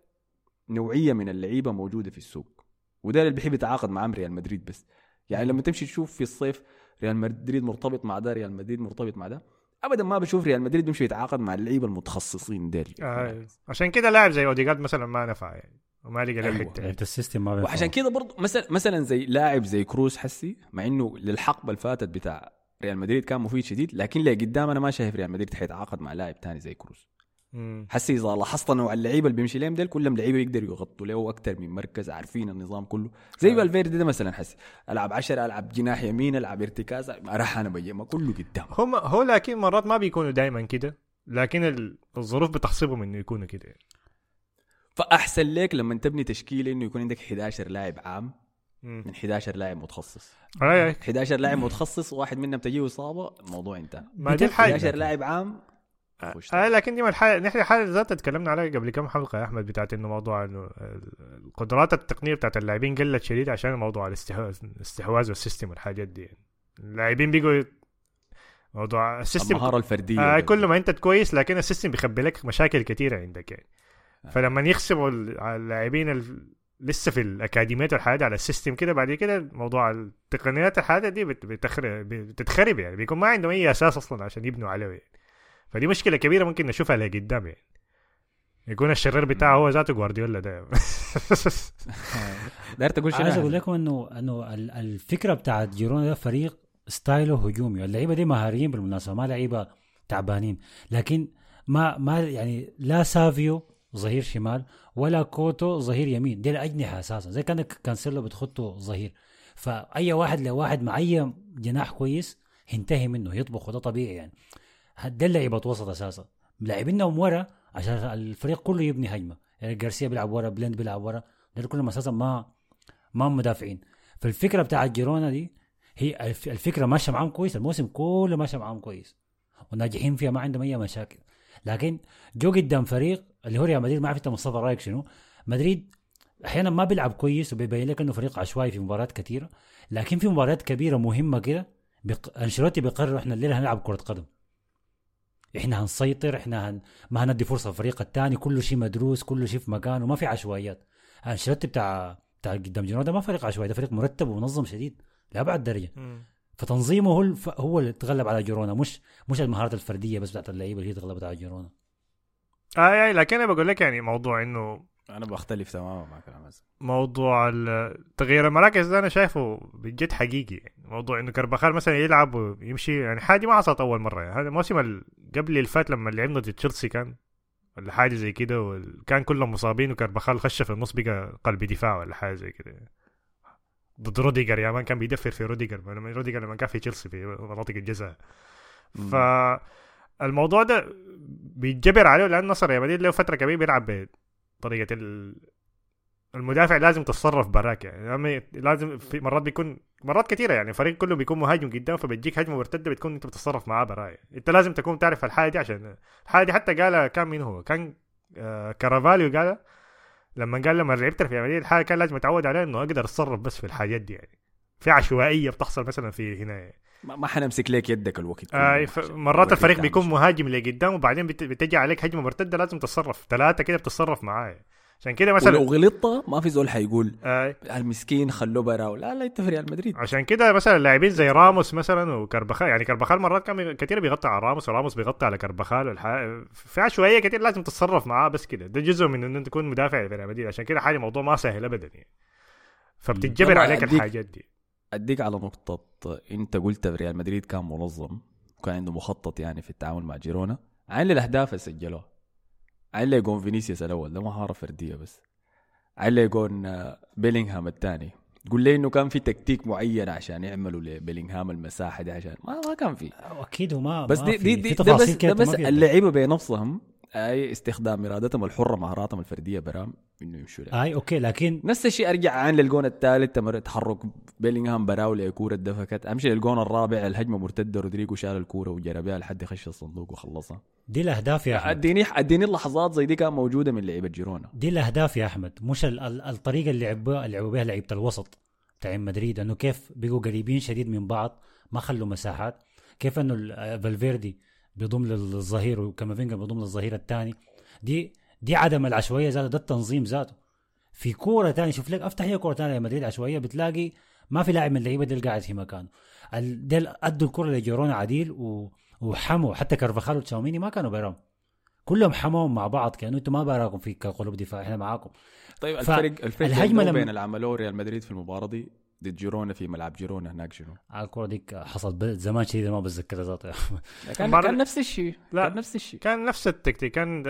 نوعية من اللعيبة موجودة في السوق وده اللي بيحب يتعاقد مع ريال مدريد بس يعني لما تمشي تشوف في الصيف ريال مدريد مرتبط مع ده ريال مدريد مرتبط مع ده ابدا ما بشوف ريال مدريد بيمشي يتعاقد مع اللعيبة المتخصصين ديل آه عشان كده لاعب زي أوديجارد مثلا ما نفع يعني وما لقى له أيوة. حتة لعبة ال system ما. وعشان كده برضه مثلا مثلا زي لاعب زي كروز حسي مع إنه للحقبة اللي فاتت بتاع ريال مدريد كان مفيد شديد لكن لقدام أنا ما شايف ريال مدريد حيتعاقد مع لاعب تاني زي كروز. حسي إذا لاحظت نوع اللعيبة اللي بيمشي لهم ديل كلهم لعيبة يقدروا يغطوا له أكثر من مركز عارفين النظام كله. زي فالفيردي ده مثلا حسي ألعب 10 ألعب جناح يمين ألعب ارتكاز راح أنا ما كله قدام. هم هو لكن مرات ما بيكونوا دائما كده. لكن ال- الظروف بتغصبهم إنه يكونوا كده يعني. فأحسن لك لما تبني تشكيلة إنه يكون عندك 11 لاعب عام. من 11 لاعب متخصص. آي. 11 لاعب متخصص واحد منهم تجيه إصابة الموضوع انتهى. ما دي الحاجة. 11 لاعب عام آه لكن دي ما الحاجة نحن الحاجة ذاتها تكلمنا عليها قبل كم حلقة يا أحمد بتاعت إنه موضوع إنه القدرات التقنية بتاعت اللاعبين قلت شديد عشان موضوع الاستحواذ الاستحواذ وال system والحاجات دي. اللاعبين بيقوا موضوع ال system المهارة الفردية آه. كل ما أنت كويس لكن ال system بيخبي لك مشاكل كثيره عندك يعني آه. فلما يخسروا اللاعبين ال- لسه في الاكاديميات والحاجات على ال system كده بعد كده موضوع التقنيات الحاجات دي بت- بتخرب بتتخرب يعني بيكون ما عندهم أي أساس أصلا عشان يبنوا عليه يعني فدي مشكلة كبيرة ممكن نشوفها لقدام يعني. يكون الشرير بتاعه هو ذاته جوارديولا ده. داير تقول شنو عايز يا أقول؟ لكم انه إنه ال- الفكرة بتاعت جيرونا ده فريق style ه هجومي. اللعيبة دي مهاريين بالمناسبة ما لعيبة تعبانين. لكن ما ما يعني لا سافيو ظهير شمال ولا كوتو ظهير يمين. دي الأجنحة أساسا. زي كأنك كانسيلو بتخطه ظهير. فأي واحد لواحد مع أي جناح كويس ينتهي منه يطبخ وده طبيعي يعني. ده لعيبه وسط أساسا. لاعبينهم ورا عشان الفريق كله يبني هجمة. يعني جارسيا بيلعب ورا بليند بيلعب ورا. ده كلهم أساسا ما ما مدافعين. فالفكرة بتاعت جيرونا دي هي الف- الفكرة ماشية معاهم كويس الموسم كله ماشية معاهم كويس. وناجحين فيها ما عندهم أي مشاكل. لكن جو قدام فريق اللي هو ريال مدريد ما اعرف انت مصطفى رأيك شنو؟ مدريد أحيانا ما بيلعب كويس وبيبين لك إنه فريق عشوائي في مباريات كثيرة. لكن في مباريات كبيرة مهمة كده بق... أنشيلوتي بيقرر إحنا الليلة هنلعب كرة قدم. إحنا هنسيطر إحنا هن... ما هندي فرصة للفريق الثاني كله شيء مدروس كله شيء في مكانه ما في عشوائيات. أنشيلوتي بتاع بتاع قدام جيرونا ده ما فريق عشوائي ده فريق مرتب ومنظم شديد لابعد درجة. فتنظيمه هو الف... هو اللي تغلب على جيرونا مش مش المهارات الفردية بس بتاعت اللعيبة اللي هي تغلبت على جيرونا. آه اي لكن أنا بقول لك يعني موضوع إنه أنا بختلف تماما مع كلام موضوع تغيير المراكز ده أنا شايفه بجد حقيقي. يعني موضوع إنه كربخال مثلا يلعب ويمشي يعني حاجة ما حصلت أول مرة. يعني هذا الموسم ال- قبل اللي فات لما لعبنا ضد تشيلسي كان ولا حاجة زي كده وكان كلهم مصابين وكارفاخال خش في النص بقى قلب دفاع ولا حاجة زي كده. ضد روديجر يا man كان بيدفر في روديجر لما روديجر لما كان في تشيلسي في مناطق الجزاء. مم. فالموضوع ده بيتجبر عليه لأن أصلا ريال مدريد له فترة كبيرة بيلعب بطريقه ال... المدافع لازم تتصرف براك يعني. لازم في مرات بيكون مرات كثيره يعني الفريق كله بيكون مهاجم قدام فبتجيك هجمة مرتدة بتكون انت بتتصرف معاه براي انت لازم تكون تعرف الحاجة دي عشان الحاجة دي حتى قالها كان مين هو؟ كان آه كارفاليو قالها لما قال لما لعبت في مدريد الحاجة كان لازم اتعود عليها إنه أقدر أتصرف بس في الحاجات دي يعني. في عشوائية بتحصل مثلا في هنا يعني. ما حنمسك لك يدك الوقت آه مرات الفريق بيكون مهاجم لقدام وبعدين بت- بتجي عليك هجمة مرتدة لازم تتصرف ثلاثة كده بتتصرف معاه عشان كده مثلا ولو غلطت ما في زول حيقول آه. المسكين خلوه برا لا لا انت في ريال مدريد عشان كده مثلا لاعبين زي راموس مثلا وكارفاخال يعني كارفاخال مرات كان كتير بيغطي على راموس وراموس بيغطي على كارفاخال والح... في عشوائيه كتير لازم تتصرف معاه بس كده. ده جزء من إنه أنت تكون مدافع في ريال مدريد. عشان كده حاجة موضوع ما سهل ابدا يعني. فبتتجبر عليك الحاجات دي. أديك على نقطة أنت قلت ريال مدريد كان منظم وكان عنده مخطط يعني في التعامل مع جيرونا. عين الأهداف اللي سجلوها. عين جون فينيسيوس الأول ده مهارة فردية بس. عين جون آه، بيلينغهام الثاني. تقول لي إنه كان في تكتيك معين عشان يعملوا لبيلينغهام المساحة دي عشان ما, ما كان في. أكيد هو بس ما دي دي, دي ده تفاصيل بس ده ما بس في اللعيبة بنفسهم أي استخدام إرادتهم الحرة مهاراتهم الفردية برام إنه يمشوا لها. أي أوكي لكن نفس الشيء أرجع عن للجون الثالث تمر تحرك بيلينغهام براو كورة دفكت أمشي للجون الرابع الهجمة مرتدة رودريجو شال الكورة وجرى بها لحد خش الصندوق وخلصها. دي الأهداف يا أحمد. أديني أديني اللحظات زي دي كانت موجودة من لعيبة جيرونا. دي الأهداف يا أحمد مش ال- ال- الطريقة اللي لعبوها اللي لعبوا بها لعيبة الوسط بتاع مدريد إنه كيف بقوا قريبين شديد من بعض ما خلوا مساحات. كيف إنه ال- فالفيردي بيضم للظهير وكامافينجا بيضم للظهير الثاني. دي دي عدم العشوائية ذاته ده التنظيم ذاته في كورة ثانية شوف لك أفتح هي كورة ثانية لمدريد عشوائية بتلاقي ما في لاعب من اللعيبة دي قاعد في مكانه. ديل أدوا الكره لجيرونا عديل و... وحموا حتى كارفاخال وتشاوميني ما كانوا بيرام. كلهم حموهم مع بعض كانوا أنتم ما براكم في قلوب دفاع إحنا معاكم. طيب ف- الفرق الفرق الهجمة لما- بين اللي عملوه ريال مدريد في المباراة دي. ضد جيرونا في ملعب جيرونا هناك شنو على الكرة ديك حصلت زمان شديد ما أحمد. كان, كان نفس الشيء لا. كان نفس الشيء كان نفس التكتيك كان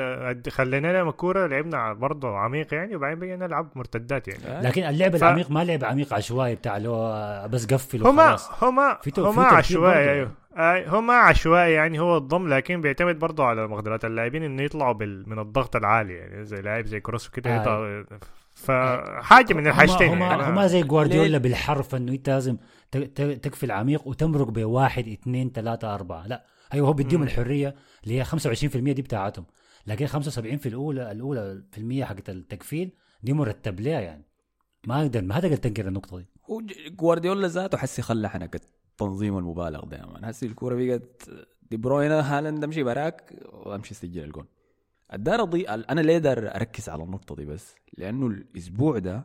خلينا لهم الكوره لعبنا برضه عميق يعني وبعدين بقينا نلعب مرتدات يعني آه. لكن اللعب ف- العميق ما لعب عميق عشوائي بتاع اللي هو بس قفل هما هما هما عشوائي. أيوه آه، هما عشوائي يعني هو الضم لكن بيعتمد برضه على مقدرات اللاعبين إنه يطلعوا بال... من الضغط العالي يعني زي لاعب زي كروس وكده آه. فحاجة من الحاجتين هما, يعني. هما, هما زي جوارديولا بالحرف إنه أنت لازم ت- ت- تقفل عميق وتمرق بواحد اثنين ثلاثة أربعة. لا أيوه هو بيديهم. الحرية اللي هي 25% دي بتاعتهم. لكن 75 في الأولى الأولى في المية حقت التكفيل دي مرتب لها يعني. ما أقدر ما تقدر تنكر النقطة دي. جوارديولا ذاته حسي خلى حنكة التنظيم المبالغ مان حسي الكورة بقت دي بروينا هالاند أمشي براك وأمشي سجل الجون. الدارضي أنا ليه دار أركز على النقطة دي بس؟ لأنه الأسبوع ده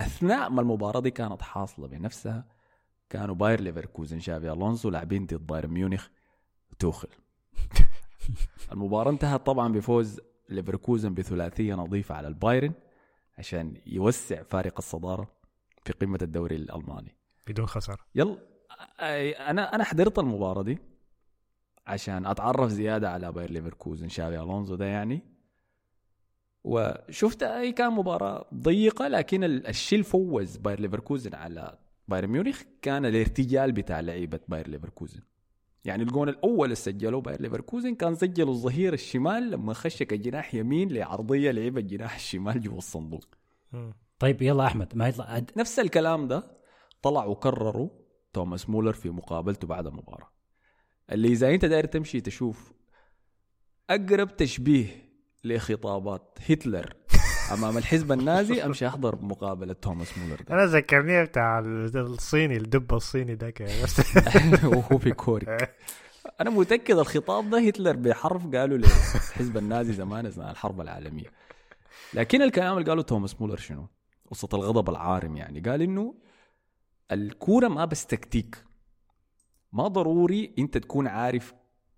أثناء ما المباراة دي كانت حاصلة بنفسها كانوا باير ليفركوزن شافي ألونسو لاعبين ضد بايرن ميونخ توخل. المباراة انتهت طبعا بفوز ليفركوزن بثلاثية نظيفة على البايرن عشان يوسع فارق الصدارة في قمة الدوري الألماني. بدون خسارة. يلا أنا أنا حضرت المباراة دي. عشان أتعرف زيادة على باير ليفركوزن شافي ألونزو ده يعني. وشفت أي كان مباراة ضيقة لكن ال- الشيء اللي فوز باير ليفركوزن على بايرن ميونخ كان الارتجال بتاع لعيبة باير ليفركوزن. يعني الجون الأول اللي سجلوه باير ليفركوزن كان سجلوا الظهير الشمال لما خش كالجناح يمين لعرضية لعب الجناح الشمال جوا الصندوق. طيب يلا أحمد ما يطلع أد- نفس الكلام ده طلع وكرروا توماس مولر في مقابلته بعد المباراة. اللي إذا أنت داير تمشي تشوف أقرب تشبيه لخطابات هتلر أمام الحزب النازي أمشي أحضر مقابلة توماس مولر ده؟ أنا ذكرني بتاع ال- الصيني الدب الصيني بس وهو في كوري أنا متأكد الخطاب ده هتلر بحرف قالوا للحزب النازي زمان أثناء الحرب العالمية. لكن الكلام اللي قاله توماس مولر شنو؟ وسط الغضب العارم يعني قال إنه الكورة ما بس تكتيك. ما ضروري انت تكون عارف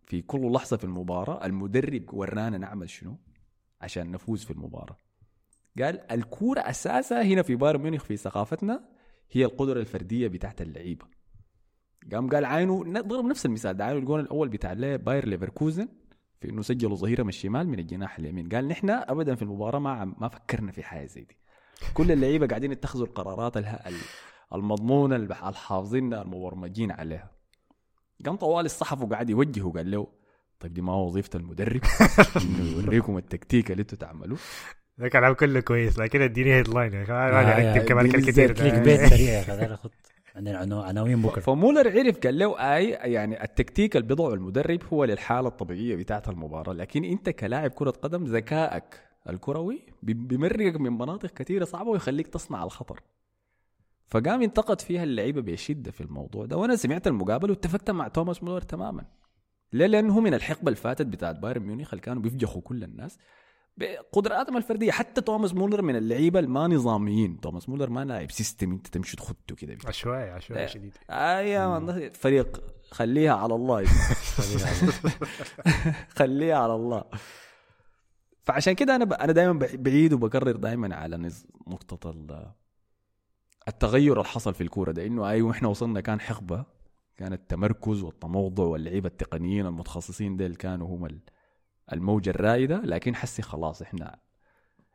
في كل لحظة في المباراة المدرب وّرانا نعمل شنو عشان نفوز في المباراة. قال الكورة أساسها هنا في بايرن ميونخ في ثقافتنا هي القدرة الفردية بتاعت اللعيبة. قام قال عينه ضرب نفس المثال ده عينه الجون الأول بتاع باير ليفركوزن في إنه سجلوا ظهيرة من الشمال من الجناح اليمين. قال نحن ابدا في المباراة ما ما فكرنا في حاجة زي دي. كل اللعيبة قاعدين يتخذوا القرارات المضمونة الحافظين المبرمجين عليها. قام طوال الصحف وقاعد يوجهه وقال له طيب دي ما هو وظيفة المدرب إنه يوريكم التكتيك اللي أنتوا تعملوه. ده كلام كله كويس لكن اديني يا أخي ما آه، يا- اكتب كمان كتير زي كليك بيت سريع يا أخي اخد عندنا عناوين بكرة. فمولر عرف قال له آي يعني التكتيك اللي بيضعه المدرب هو للحالة الطبيعية بتاعت المباراة لكن أنت كلاعب كرة قدم ذكائك الكروي بي- بيمرقك من مناطق كثيرة صعبة ويخليك تصنع الخطر. فقام ينتقد فيها اللعيبة بشده في الموضوع ده. وأنا سمعت المقابلة واتفقت مع توماس مولر تماما. ليه لأنه من الحقبة اللي فاتت بتاعت بايرن ميونخ اللي كانوا بيفجخوا كل الناس. بقدراتهم الفردية حتى توماس مولر من اللعيبة الما نظاميين. توماس مولر ما لاعب سيستم انت تمشي تخطه كده. عشوائي عشوائي شديد. أيوه فريق خليها على الله. خليها على الله. فعشان كده أنا ب... أنا دائما بعيد وبكرر دائما على نز... نقطة. التغير اللي حصل في الكورة ده إنه أيوه إحنا وصلنا كان حقبة كان التمركز والتموضع واللعيبة التقنيين المتخصصين ديل كانوا هم ال- الموجة الرائدة لكن حسي خلاص إحنا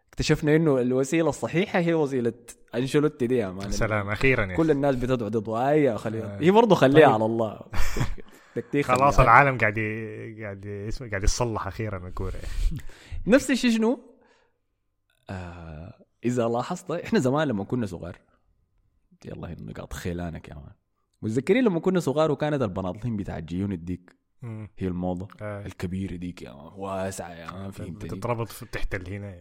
اكتشفنا إنه الوسيلة الصحيحة هي وسيلة أنشيلوتي دي يا سلام أخيرا يا كل الناس بتدعو ضدها اي خليها آه. هي برضه خليها طيب. على الله خلاص خليها. العالم قاعد قاعد اسمه قاعد يصلح أخيرا الكورة نفس الشيء شنو؟ آه إذا لاحظت إحنا زمان لما كنا صغار يلا هي نقاط خيلانك يا مان. متذكرين لما كنا صغار وكانت البناطيل بتاع جيون الديك مم. هي الموضة؟ آه. الكبيره ديك يا مان واسعه يا مان فهمت دي. بتتربط في- تحت الهنا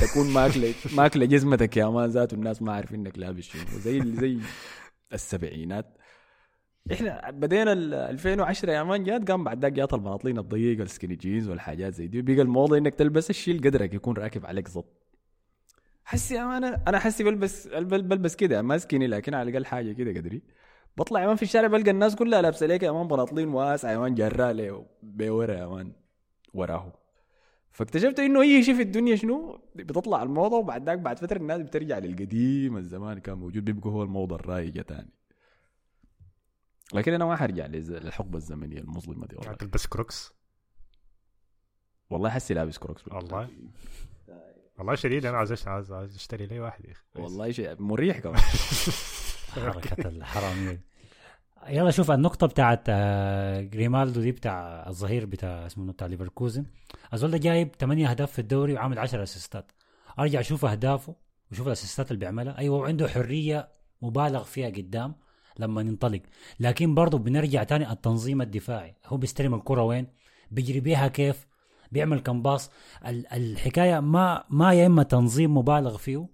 تكون ماكله ماكلة جزمتك يا مان ذاته الناس ما عارفين إنك لابس شنو. زي زي السبعينات. إحنا بدينا ال 2010 يا مان جات قام بعد ذاك جات البناطيل الضيقة ال skinny jeans والحاجات زي دي. بقى الموضة إنك تلبس الشيء اللي قدرك يكون راكب عليك ظبط حسي مان أنا حسي بلبس بل- بلبس كده ما skinny لكن على الأقل حاجة كده قدري. بطلع يا في الشارع بلقى الناس كلها لابسة ليك يا مان بناطيل واسعه يا مان جرى لي بورا يا مان وراه فاكتشفت إنه اي شيء في الدنيا شنو؟ بتطلع الموضة وبعد ذاك بعد فترة الناس بترجع للقديم الزمان كان موجود بيبقى هو الموضة الرايجه تاني. لكن أنا ما حرجع للحقبة الزمنية المظلمة دي والله. تلبس كروكس؟ والله حسي لابس كروكس والله؟ والله شديد أنا عايز عايز عايز أشتري لي واحد يا أخي. والله شيء مريح كمان. حركة الحراميه. يلا شوف النقطة بتاعت آه، جريمالدو دي بتاع الظهير بتاع اسمه بتاع ليفركوزن. ده جايب 8 أهداف في الدوري وعامل 10 assistات. أرجع أشوف أهدافه وشوف ال assistات اللي بيعملها. أيوه عنده حرية مبالغ فيها قدام لما ينطلق. لكن برضه بنرجع تاني التنظيم الدفاعي. هو بيستلم الكرة وين؟ بيجري بيها كيف؟ بيعمل كم باص. ال- الحكاية ما ما يا إما تنظيم مبالغ فيه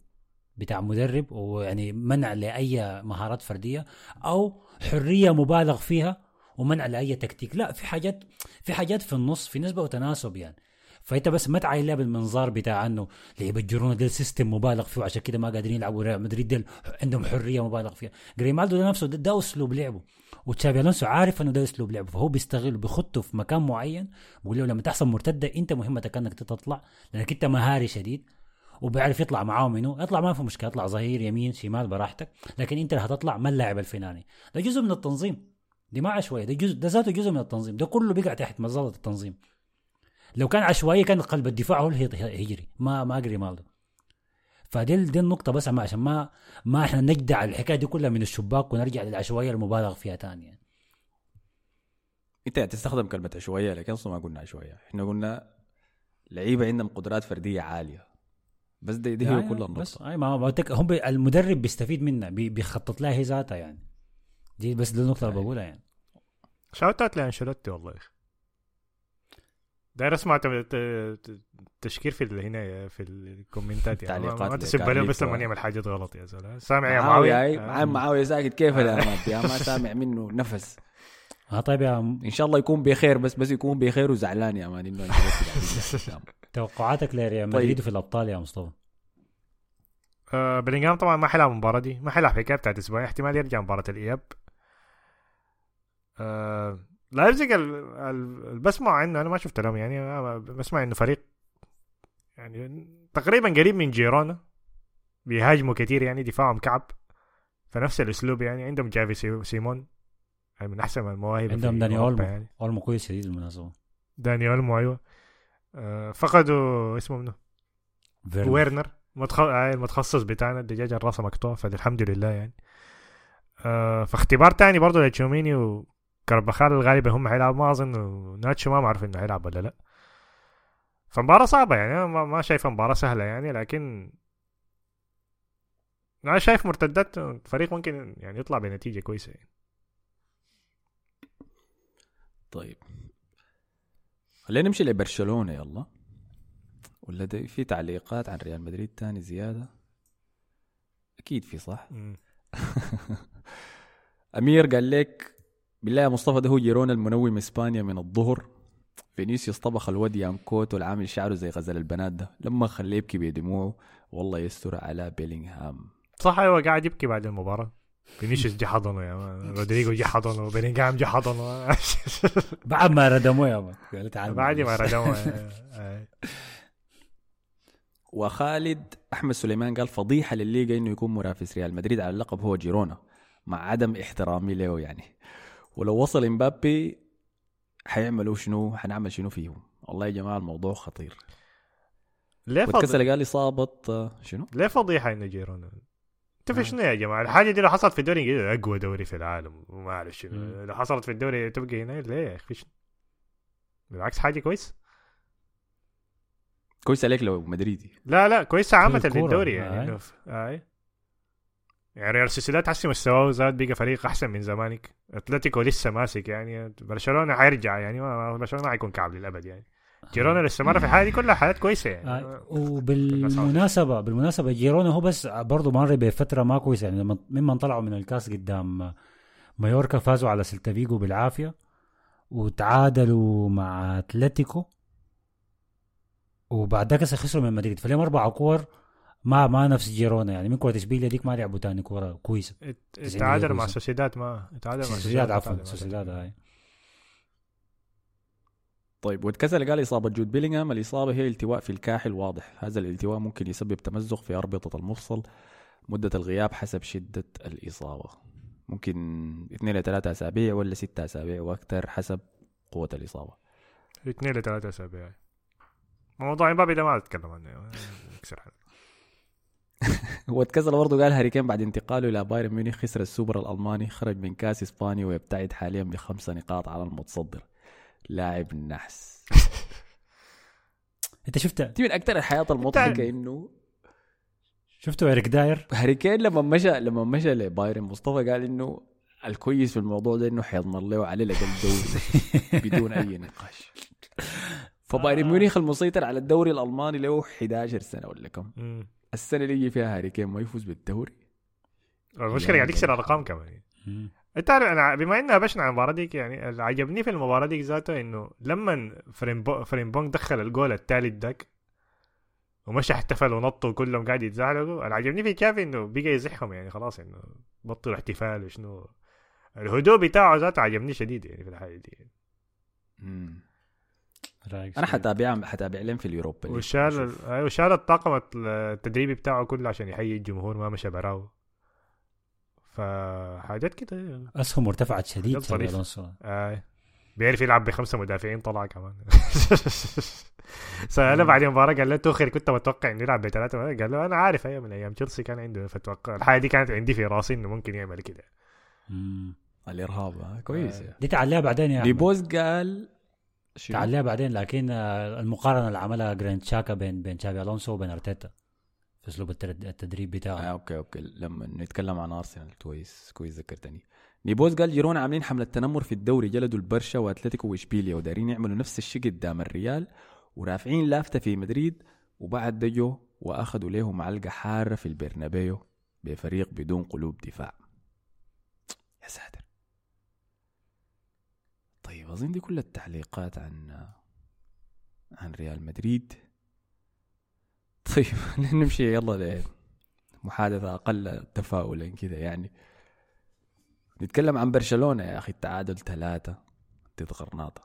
بتاع مدرب ويعني منع لأي مهارات فردية أو حرية مبالغ فيها ومنع لأي تكتيك. لا في حاجات في حاجات في النص في نسبة وتناسب يعني. فإنت بس ما تعاين لها بالمنظار بتاع إنه لعيبه جيرونا ده system مبالغ فيه عشان كده ما قادرين يلعبوا ريال مدريد ديل عندهم حرية مبالغ فيها. جريمالدو ده نفسه ده, ده أسلوب لعبه. وتشافي ألونسو عارف إنه ده أسلوب لعبه. فهو بيستغل بيختّه في مكان معين بقول له لما تحصل مرتدة أنت مهمتك إنك تطلع لأنك أنت مهاري شديد وبيعرف يطلع معاه منه يطلع ما في مشكلة يطلع ظهير يمين شمال براحتك. لكن أنت اللي هتطلع ما اللاعب الفلاني. ده جزء من التنظيم. دي ما عشوائيه ده جزء ده ذاته جزء من التنظيم. ده كله بيقع تحت مظلة التنظيم. لو كان عشوائيه كان قلب الدفاع هو اللي هيجري. ما ما جريمالدو فدي دي النقطة بس عشان ما ما إحنا نجدع الحكاية دي كلها من الشباك ونرجع للعشوائية المبالغ فيها تاني إنت تستخدم كلمة عشوائية لكن أصلا ما قلنا عشوائية. إحنا قلنا لعيبة عندهم قدرات فردية عالية. بس دي, دي هي يعني كل النقطة. بس أي ما. هم بي... المدرب بيستفيد منها بي... بيخطط لها هي ذاتها يعني. دي بس دي النقطة اللي. بقولها يعني. shout out لأنشيلوتي والله يا أخي. داير اسمع تشكير في هنا في ال commentات يعني. ما- تسب عليه بس. لما يعمل حاجات غلط يا زلمة. سامع يا معاوية معاوية؟ هاي معاه معاوية ساكت كيف يا يا ما سامع منه نفس. آه طيب يا م- إن شاء الله يكون بخير بس بس يكون بخير وزعلان يا مان إنه. توقعاتك لريال طيب. مدريد في الأبطال يا مصطفى؟ آه بلينغهام طبعا ما حيلعب المباراة دي. ما حيلعب حكايه بتاعت أسبوعين احتمال يرجع مباراة الإياب. آه لايبزيج بسمع عنه أنا ما شفت لهم يعني بسمع إنه فريق يعني تقريبا قريب من جيرونا بيهاجموا كتير يعني دفاعهم كعب فنفس الأسلوب يعني عندهم تشافي سي- سيمونز يعني من أحسن المواهب عندهم داني أولمو. يعني. أولمو كويس شديد بالمناسبه داني أولمو أيوه. آه فقدوا اسمه منه فيرنر. فيرنر. متخ... آه، المتخصص بتاعنا الدجاجة الراسة مقطوع فالحمد لله يعني. آه فاختبار تاني برضه لتشوميني وكربخال الغالبا هم حيلعبوا ما أظن ناتشو ما معروف إنه حيلعب ولا لا. فمباراة صعبة يعني أنا ما, شايفها مباراة سهلة يعني لكن أنا شايف مرتدات الفريق ممكن يعني يطلع بنتيجة كويسة يعني. طيب. خلينا نمشي لبرشلونة يلا. ولا ده في تعليقات عن ريال مدريد تاني زيادة؟ أكيد في صح؟ مم. أمير قال لك بالله يا مصطفى ده هو جيرونا المنوم إسبانيا من الظهر. فينيسيوس طبخ الواد يان كوتو والعامل شعره زي غزل البنات ده. لما خليه يبكي بدموعه والله يستر على بيلينغهام. صح أيوه قاعد يبكي بعد المباراة. فينيسيوس جه حضنه يا مان. رودريجو جه حضنه وبيلينغهام جه حضنه. بعد ما ردموه يا مان. بعد ما معلش. ردموا وخالد أحمد سليمان قال فضيحة للليغا إنه يكون منافس ريال مدريد على اللقب هو جيرونا مع عدم احترامي له يعني. ولو وصل إمبابي حيعملوا شنو؟ حنعمل شنو فيهم؟ والله يا جماعة الموضوع خطير. ليه فضيحة قال اصابه آه، شنو؟ ليه فضيحة انه جيرونا انت في آه. شنو يا جماعة؟ الحاجة دي لو حصلت في الدوري الإنجليزي أقوى دوري في العالم وما أعرف شنو. لو حصلت في الدوري تبقى هنا ليه يا أخي؟ بالعكس حاجة كويس. كويس عليك لو مدريدي. لا لا كويسة عامة الكورة. للدوري يعني. آه. آه. يعني ريال سوسيداد حسن مستواه وزاد بقى فريق أحسن من زمانك. أتلتيكو لسه ماسك يعني. برشلونة حيرجع يعني. ما ما- حيكون كعب للأبد يعني. جيرونا اللي استمر في الحياة دي كلها حياة كويسة يعني. آه، وبالمناسبة بالمناسبة جيرونا هو بس برضه مر بفترة ما كويسة يعني. لما ممن طلعوا من الكاس قدام مايوركا فازوا على سيلتا فيجو بالعافية وتعادلوا مع أتلتيكو. وبعد ذاك خسروا من مدريد. فلهم أربع كور ما ما نفس جيرونا يعني من كرة اشبيليا ديك ما لعبوا تاني كورة كويسة. إت- تعادل مع. سوسيداد ما تعادل مع سوسيداد عفوا سوسيداد هاي. طيب وتكسل قال إصابة جود بيلينغهام الإصابة هي التواء في الكاحل واضح. هذا الالتواء ممكن يسبب تمزق في أربطة المفصل مدة الغياب حسب شدة الإصابة. ممكن اثنين لثلاثة أسابيع ولا ستة أسابيع وأكثر حسب قوة الإصابة. اثنين لثلاثة أسابيع. موضوع إمبابي ده ما أتكلم عنه يعني. يكسر حلو. وتكسل برضه قال هاري كين بعد انتقاله إلى بايرن ميونخ خسر السوبر الألماني خرج من كاس إسبانيا ويبتعد حاليا بخمسة نقاط على المتصدر. لاعب النحس أنت شفت دي من أكثر الحياة المضحكة إنه شفتوا إيريك داير؟ هاري كين لما مشى لما مشى لبايرن مصطفى قال إنه الكويس في الموضوع ده إنه حيضمن له عليه الاقل دوري بدون أي نقاش. فبايرن ميونخ المسيطر على الدوري الألماني له 11 سنة ولا كم مم. السنة اللي يجي فيها هاري كين ما يفوز بالدوري؟ المشكلة قاعد يكسر ارقام كمان. انت عارف أنا بما انها بشنا عن المباراة ديك يعني اللي عجبني في المباراة ديك ذاته إنه لما فريمبو فريمبونج دخل الجول الثالث داك ومشى احتفل ونط وكلهم قاعد يتزعلقوا اللي عجبني في كافي إنه بقى يزحهم يعني خلاص إنه بطلوا احتفال وشنو. الهدوء بتاعه ذاته عجبني شديد يعني في الحاجة دي. أنا شنو؟ حتابعهم حتابع لهم في اليوروبا. وشال نشوف. ال- أيوة، شال الطاقم التدريبي بتاعه كله عشان يحيي الجمهور ما مشى براو فحاجات كده أسهم ارتفعت شديد ظريفة. ألونسو آه. بيعرف يلعب بخمسة مدافعين طلع كمان سأله بعد المباراة قال له توخيل كنت متوقع إنه يلعب بثلاثة قال له أنا عارف أيام من أيام تشيلسي كان عنده فتوقع الحاجة دي كانت عندي في راسي إنه ممكن يعمل كده. الإرهاب آه، كويس آه. دي تعليها بعدين يا أحمد. ليبوز قال؟ تعليها بعدين لكن آه، المقارنة اللي عملها جرانيت شاكا بين بين تشابي ألونسو وبين أرتيتا في أسلوب التدريب آه بتاعه okay okay. لما نتكلم عن أرسنال كويس كويس ذكرتني. نيبوز قال جيرونا عاملين حملة تنمر في الدوري جلدوا البرشا وأتلتيكو وإشبيليا ودارين يعملوا نفس الشيء قدام الريال ورافعين لافتة في مدريد وبعد ده جو وأخذوا له معلقه حارة في البرنابيو بفريق بدون قلوب دفاع. يا ساتر. طيب أظن دي كل التعليقات عن عن ريال مدريد. طيب نمشي يلا لمحادثة أقل تفاؤلا كذا يعني. نتكلم عن برشلونة يا أخي التعادل ثلاثة ضد غرناطة.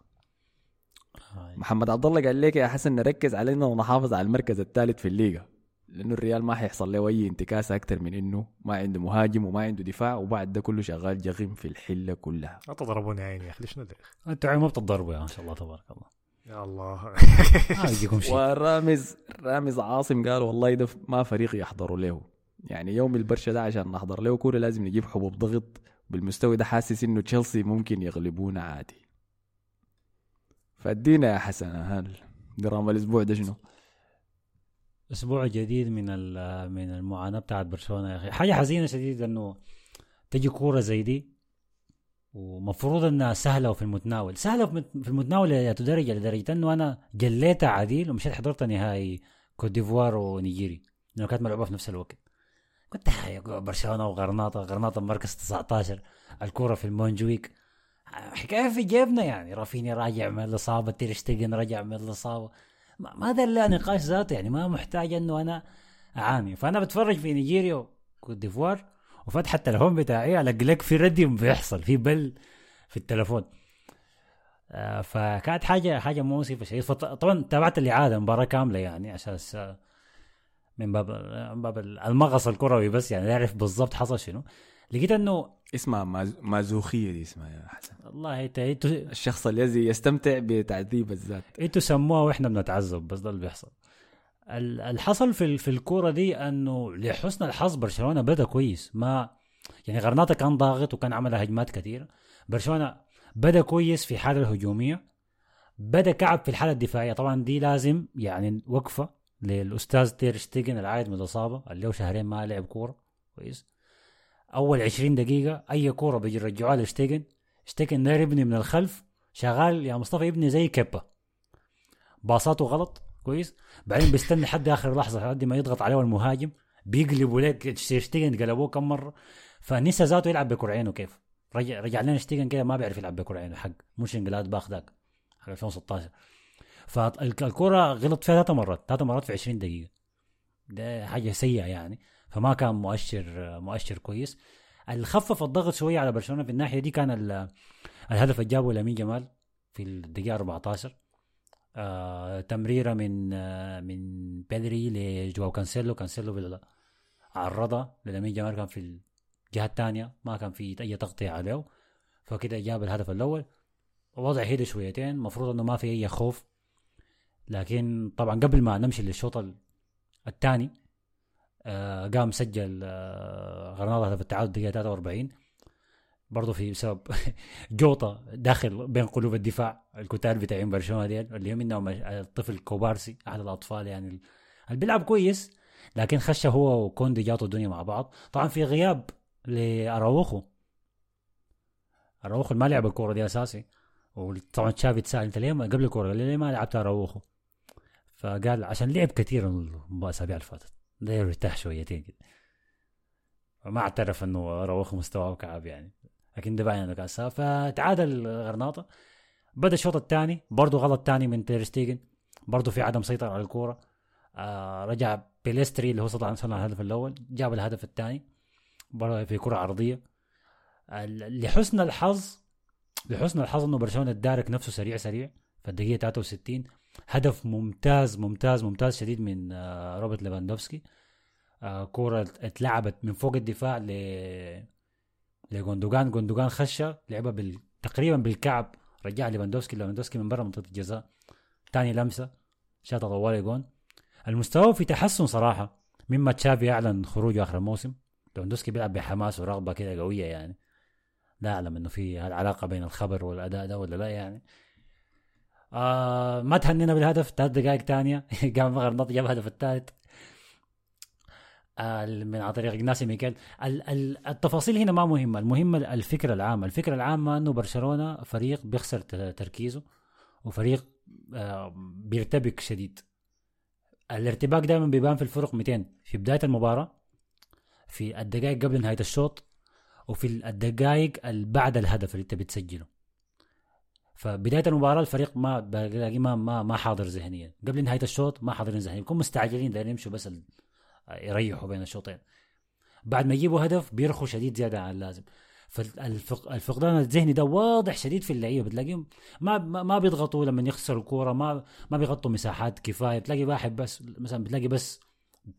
آه. محمد عبد الله قال لك يا حسن نركز على انه نحافظ على المركز الثالث في الليغا. لأنه الريال ما حيحصل له أي انتكاسه أكثر من إنه ما عنده مهاجم وما عنده دفاع وبعد ده كله شغال جغم في الحلة كلها. لا تضربوني عيني يا أخي ليش ندخ أنتوا ما بتضربوا يا ما شاء الله تبارك الله. يا الله. ما يجيكم شيء. ورامز رامز عاصم قال والله ده ما فريق يحضروا له. يعني يوم البرشا ده عشان نحضر له كورة لازم نجيب حبوب ضغط. بالمستوى ده حاسس إنه تشيلسي ممكن يغلبونا عادي. فادينا يا حسن هل دراما الأسبوع ده شنو؟ أسبوع جديد من من المعاناة بتاعت برشلونة يا أخي. حاجة حزينة شديد إنه تجي كورة زي دي ومفروض إنها سهلة وفي المتناول. سهلة في مت- في المتناول يا درجة لدرجه إنه أنا جليتها عديل ومشيت حضرت نهائي كوت ديفوار ونيجيري لأنه كانت ملعوبة في نفس الوقت. هاي برشلونة وغرناطة غرناطة مركز 19 الكورة في المونجويك. حكاية في جيبنا يعني. رافينيا راجع من الإصابة تيرشتيجن راجع من الإصابة. ما ده إلا نقاش ذاته يعني ما محتاج إنه أنا أعاني. فأنا بتفرج في نيجيريا وكوت ديفوار وفتح التلفون بتاعي الاقي لك في رديوم بيحصل في بل في التلفون. آه فكانت حاجة حاجة مؤسفه فط- طبعا تابعت الاعاده مباراة كاملة يعني آه، من باب من باب المغص الكروي بس يعني نعرف بالضبط حصل شنو. لقيت إنه اسمها ماز... مازوخية دي اسمها يا حسن. والله انت أنتوا الشخص الذي يستمتع بتعذيب الذات. أنتوا سموها وإحنا بنتعذب بس ده اللي بيحصل. ال- الحصل في في الكورة دي إنه لحسن الحظ برشلونة بدأ كويس. ما يعني غرناطة كان ضاغط وكان عمل هجمات كثيره برشلونة بدأ كويس في الحاله الهجومية. بدأ كعب في الحالة الدفاعية. طبعا دي لازم يعني وقفة للأستاذ تير شتيجن العائد من الإصابة. اللي له شهرين ما لعب كورة. كويس. أول 20 دقيقة أي كورة بيجي يرجعوها لشتيجن. شتيجن داير يبني من الخلف شغال يا مصطفى يبني زي كبه باصاته غلط كويس. بعدين بيستنى لحد آخر لحظة لحد ما يضغط عليه المهاجم. بيقلبوا لك شتيجن قلبوه كم مرة. فنسى ذاته يلعب بكرعينه كيف؟ رجع رجع لنا تيرشتيجن كده ما بيعرف يلعب بكرعينه حق مونشنجلادباخ ذاك حق 2016 فالكرة غلط فيها ثلاث مرات ثلاث مرات في 20 دقيقة. ده حاجة سيئة يعني. فما كان مؤشر مؤشر كويس. اللي خفف الضغط شوية على برشلونة في الناحية دي كان ال- الهدف اللي جابه لامين يامال في الدقيقة 14 آه تمريرة من آه من بيدري لجواو كانسيلو. كانسيلو عرضها لامين جمال كان في الجهة الثانية. ما كان في أي تغطية عليه. فكده جاب الهدف الأول. وضع هيدا شويتين. المفروض إنه ما في أي خوف. لكن طبعا قبل ما نمشي للشوط الثاني قام سجل آه غرناطة هدف التعادل دقيقة 43 برضه في بسبب جوطة داخل بين قلوب الدفاع الكتار بتاعين برشلونة ديل اللي هم منهم الطفل كوبارسي احد الأطفال يعني اللي بيلعب كويس لكن خش هو وكوندي جاتوا الدنيا مع بعض. طبعا في غياب لأراوخو. أراوخو ما لعب الكورة دي أساسي وطبعا تشافي تسال أنت ليه قبل الكورة ليه ما لعبت أراوخو؟ فقال عشان لعب كثير الأسابيع اللي فاتت. ده يرتاح شويتين كده. ما اعترف انه اراوخو مستواه كعب يعني. لكن ده باين انه كان. فتعادل غرناطة. بدأ الشوط الثاني. برضه غلط ثاني من تيرستيجن برضه في عدم سيطرة على الكورة. آه رجع بيليستري اللي هو طبعا صنع الهدف الأول. جاب الهدف الثاني. برضه في كرة عرضية. ال- لحسن الحظ لحسن الحظ إنه برشلونة الدارك نفسه سريع سريع. في الدقيقة 63 هدف ممتاز ممتاز ممتاز شديد من آه روبرت ليفاندوفسكي. آه كوره اتلعبت من فوق الدفاع ل لجوندوجان. جوندوجان خشة لعبها بال... تقريبا بالكعب. رجع ليفاندوفسكي. ليفاندوفسكي من برا منطقة الجزاء. ثاني لمسة. شاطها طوالي جون المستوى في تحسن صراحة. مما تشافي اعلن خروجه آخر الموسم. ليفاندوفسكي بيلعب بحماس ورغبة كده قوية يعني. لا أعلم إنه في علاقه بين الخبر والأداء ده ولا لا يعني. آه ما تهنينا بالهدف ثلاث دقائق ثانية. قام غرناطة جاب الهدف الثالث. آه من عن طريق إجناسي ميكيل. ال- ال- التفاصيل هنا ما مهمة. المهم الفكرة العامة. الفكرة العامة إنه برشلونة فريق بيخسر تركيزه وفريق آه بيرتبك شديد. الارتباك دائما بيبان في الفرق 200 في بداية المباراة في الدقائق قبل نهاية الشوط وفي الدقائق بعد الهدف اللي انت بتسجله فبداية المباراة الفريق ما ما ما ما حاضر ذهنيا. قبل نهاية الشوط ما حاضرين ذهنيا. بيكونوا مستعجلين دايرين يمشوا بس يريحوا بين الشوطين. بعد ما يجيبوا هدف بيرخوا شديد زيادة عن اللازم. فالفقدان الذهني ده واضح شديد في اللعيبة. بتلاقيهم ما ما بيضغطوا لما يخسروا الكورة ما ما بيغطوا مساحات كفاية. بتلاقي واحد بس مثلا بتلاقي بس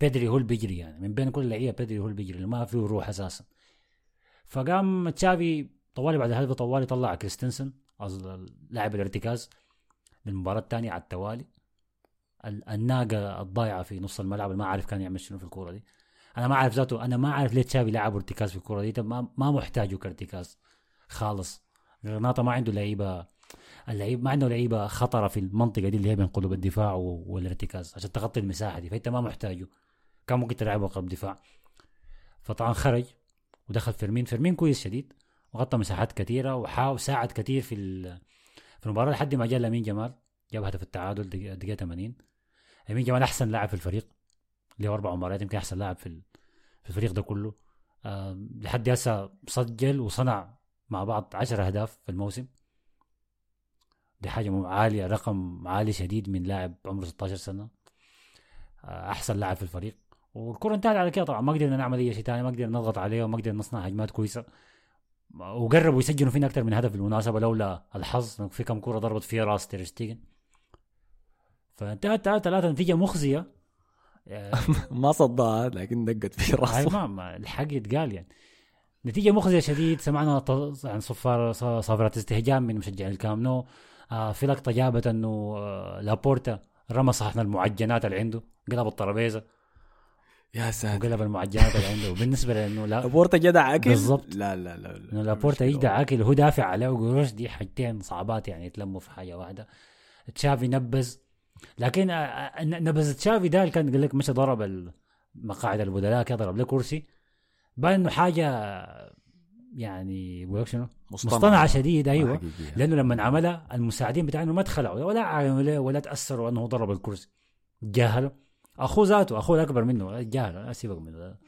بدري هو اللي بيجري يعني. من بين كل اللعيبة بدري هو اللي بيجري اللي ما فيه روح أساسا. فقام تشافي طوالي بعد الهدف طوالي طلع كريستنسن. لاعب الارتكاز للمباراه الثانية على التوالي. ال- الناقة الضايعة في نص الملعب ما عارف كان يعمل شنو في الكورة دي. أنا ما عارف ذاته أنا ما عارف ليه تشافي لعب ارتكاز في الكورة دي. ما, محتاجه كارتكاز خالص. غرناطة ما عنده لعيبة اللعيب ما عنده لعيبة خطرة في المنطقة دي اللي هي بين قلوب الدفاع والارتكاز عشان تغطي المساحة دي. فأنت ما محتاجه. كان ممكن تلعبه قلب دفاع. فطبعا خرج ودخل فيرمين. فيرمين كويس شديد. وغطى مساحات كثيره وحاول ساعد كثير في في المباراة لحد ما جاء لامين يامال. جاب هدف التعادل دقيقه دقيقة 80 لامين جمال أحسن لاعب في الفريق. له أربع مباريات يمكن أحسن لاعب في في الفريق ده كله. لحد هسه سجل وصنع مع بعض 10 أهداف في الموسم. دي حاجة عالية رقم عالي شديد من لاعب عمره 16 سنة. آه أحسن لاعب في الفريق. والكرة انتهت على كده طبعا. ما قدرنا نعمل أي شيء ثاني ما قدرنا نضغط عليه وما قدرنا نصنع هجمات كويسة. وقربوا يسجلوا فينا أكثر من هدف بالمناسبة لولا الحظ. في كم كرة ضربت فيها راس تيرشتيجن فانتهت ثلاثة ثلاثة نتيجة مخزية. آه، ما صدها لكن دقت في راسه ما, ما الحق يتقال يعني. نتيجة مخزية شديد سمعنا عن صفار ص- صافرات استهجان من مشجعين الكام نو. آه في لقطة جابت إنه آه لابورتا رمى صحن المعجنات اللي عنده قلب الترابيزة. يا ساتر. وقلب المعجنات اللي عنده وبالنسبة لأنه لا. بورتا جدع اكل بالضبط. لا لا لا, لا. إنه لابورتا. يجدع اكل وهو دافع عليه وقروش دي حاجتين صعبات يعني يتلموا في حاجة واحدة. تشافي نبز. لكن نبز تشافي ده اللي كان قال لك مشى ضرب مقاعد البدلاء كده ضرب له كرسي. بان إنه حاجة يعني بقول لك شنو؟ مصطنعة. شديد أيوه. حقيقية. لأنه لما عملها المساعدين بتاعنا ما تخلعوا ولا عملوا ولا تأثروا إنه ضرب الكرسي. جاهلوا أخوه ذاته أخوه الأكبر منه. جاهل سيبك منه ده.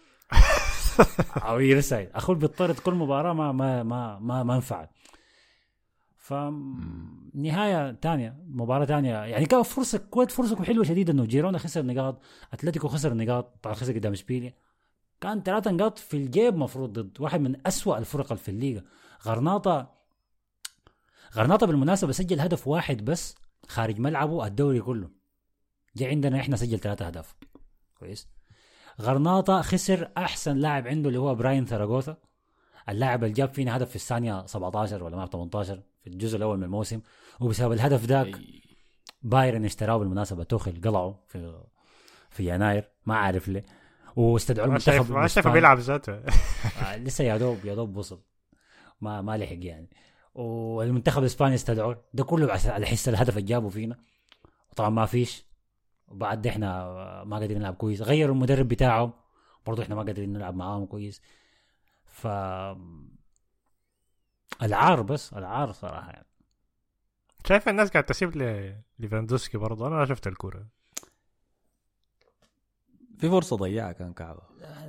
أو يرسل. أخوه بيطرد كل مباراة ما ما ما ما, ما انفعل. ف نهاية ثانية مباراة ثانية. يعني كان فرصة كويت فرصة حلوة شديدة إنه جيرونا خسر نقاط أتلتيكو خسر نقاط طبعا خسر قدام إشبيليا. كان ثلاثة نقاط في الجيب مفروض ضد واحد من أسوأ الفرق اللي في الليغا. غرناطة غرناطة بالمناسبة سجل هدف واحد بس خارج ملعبه الدوري كله. جاء عندنا إحنا سجل ثلاثة أهداف. كويس. غرناطة خسر أحسن لاعب عنده اللي هو براين ثراغوثا. اللاعب اللي جاب فينا هدف في الثانية 17 ولا ما أعرف 18 في الجزء الأول من الموسم. وبسبب الهدف ذاك بايرن اشتراه بالمناسبة توخل قلعه في في يناير. ما عارف ليه. واستدعوا المنتخب ما شايف الإسباني. بيلعب ذاته. آه، لسه يا دوب يا دوب وصل. ما ما لحق يعني. والمنتخب الإسباني استدعوه. ده كله على حس الهدف اللي جابوا فينا. طبعا ما فيش. وبعد ده إحنا ما قادرين نلعب كويس. غيروا المدرب بتاعهم برضه إحنا ما قادرين نلعب معاهم كويس. ف العار بس العار صراحة يعني. شايف الناس قاعد تسيب ل- ليفاندوسكي برضه أنا ما شفت الكورة. في فرصة ضيعها كان كعبة.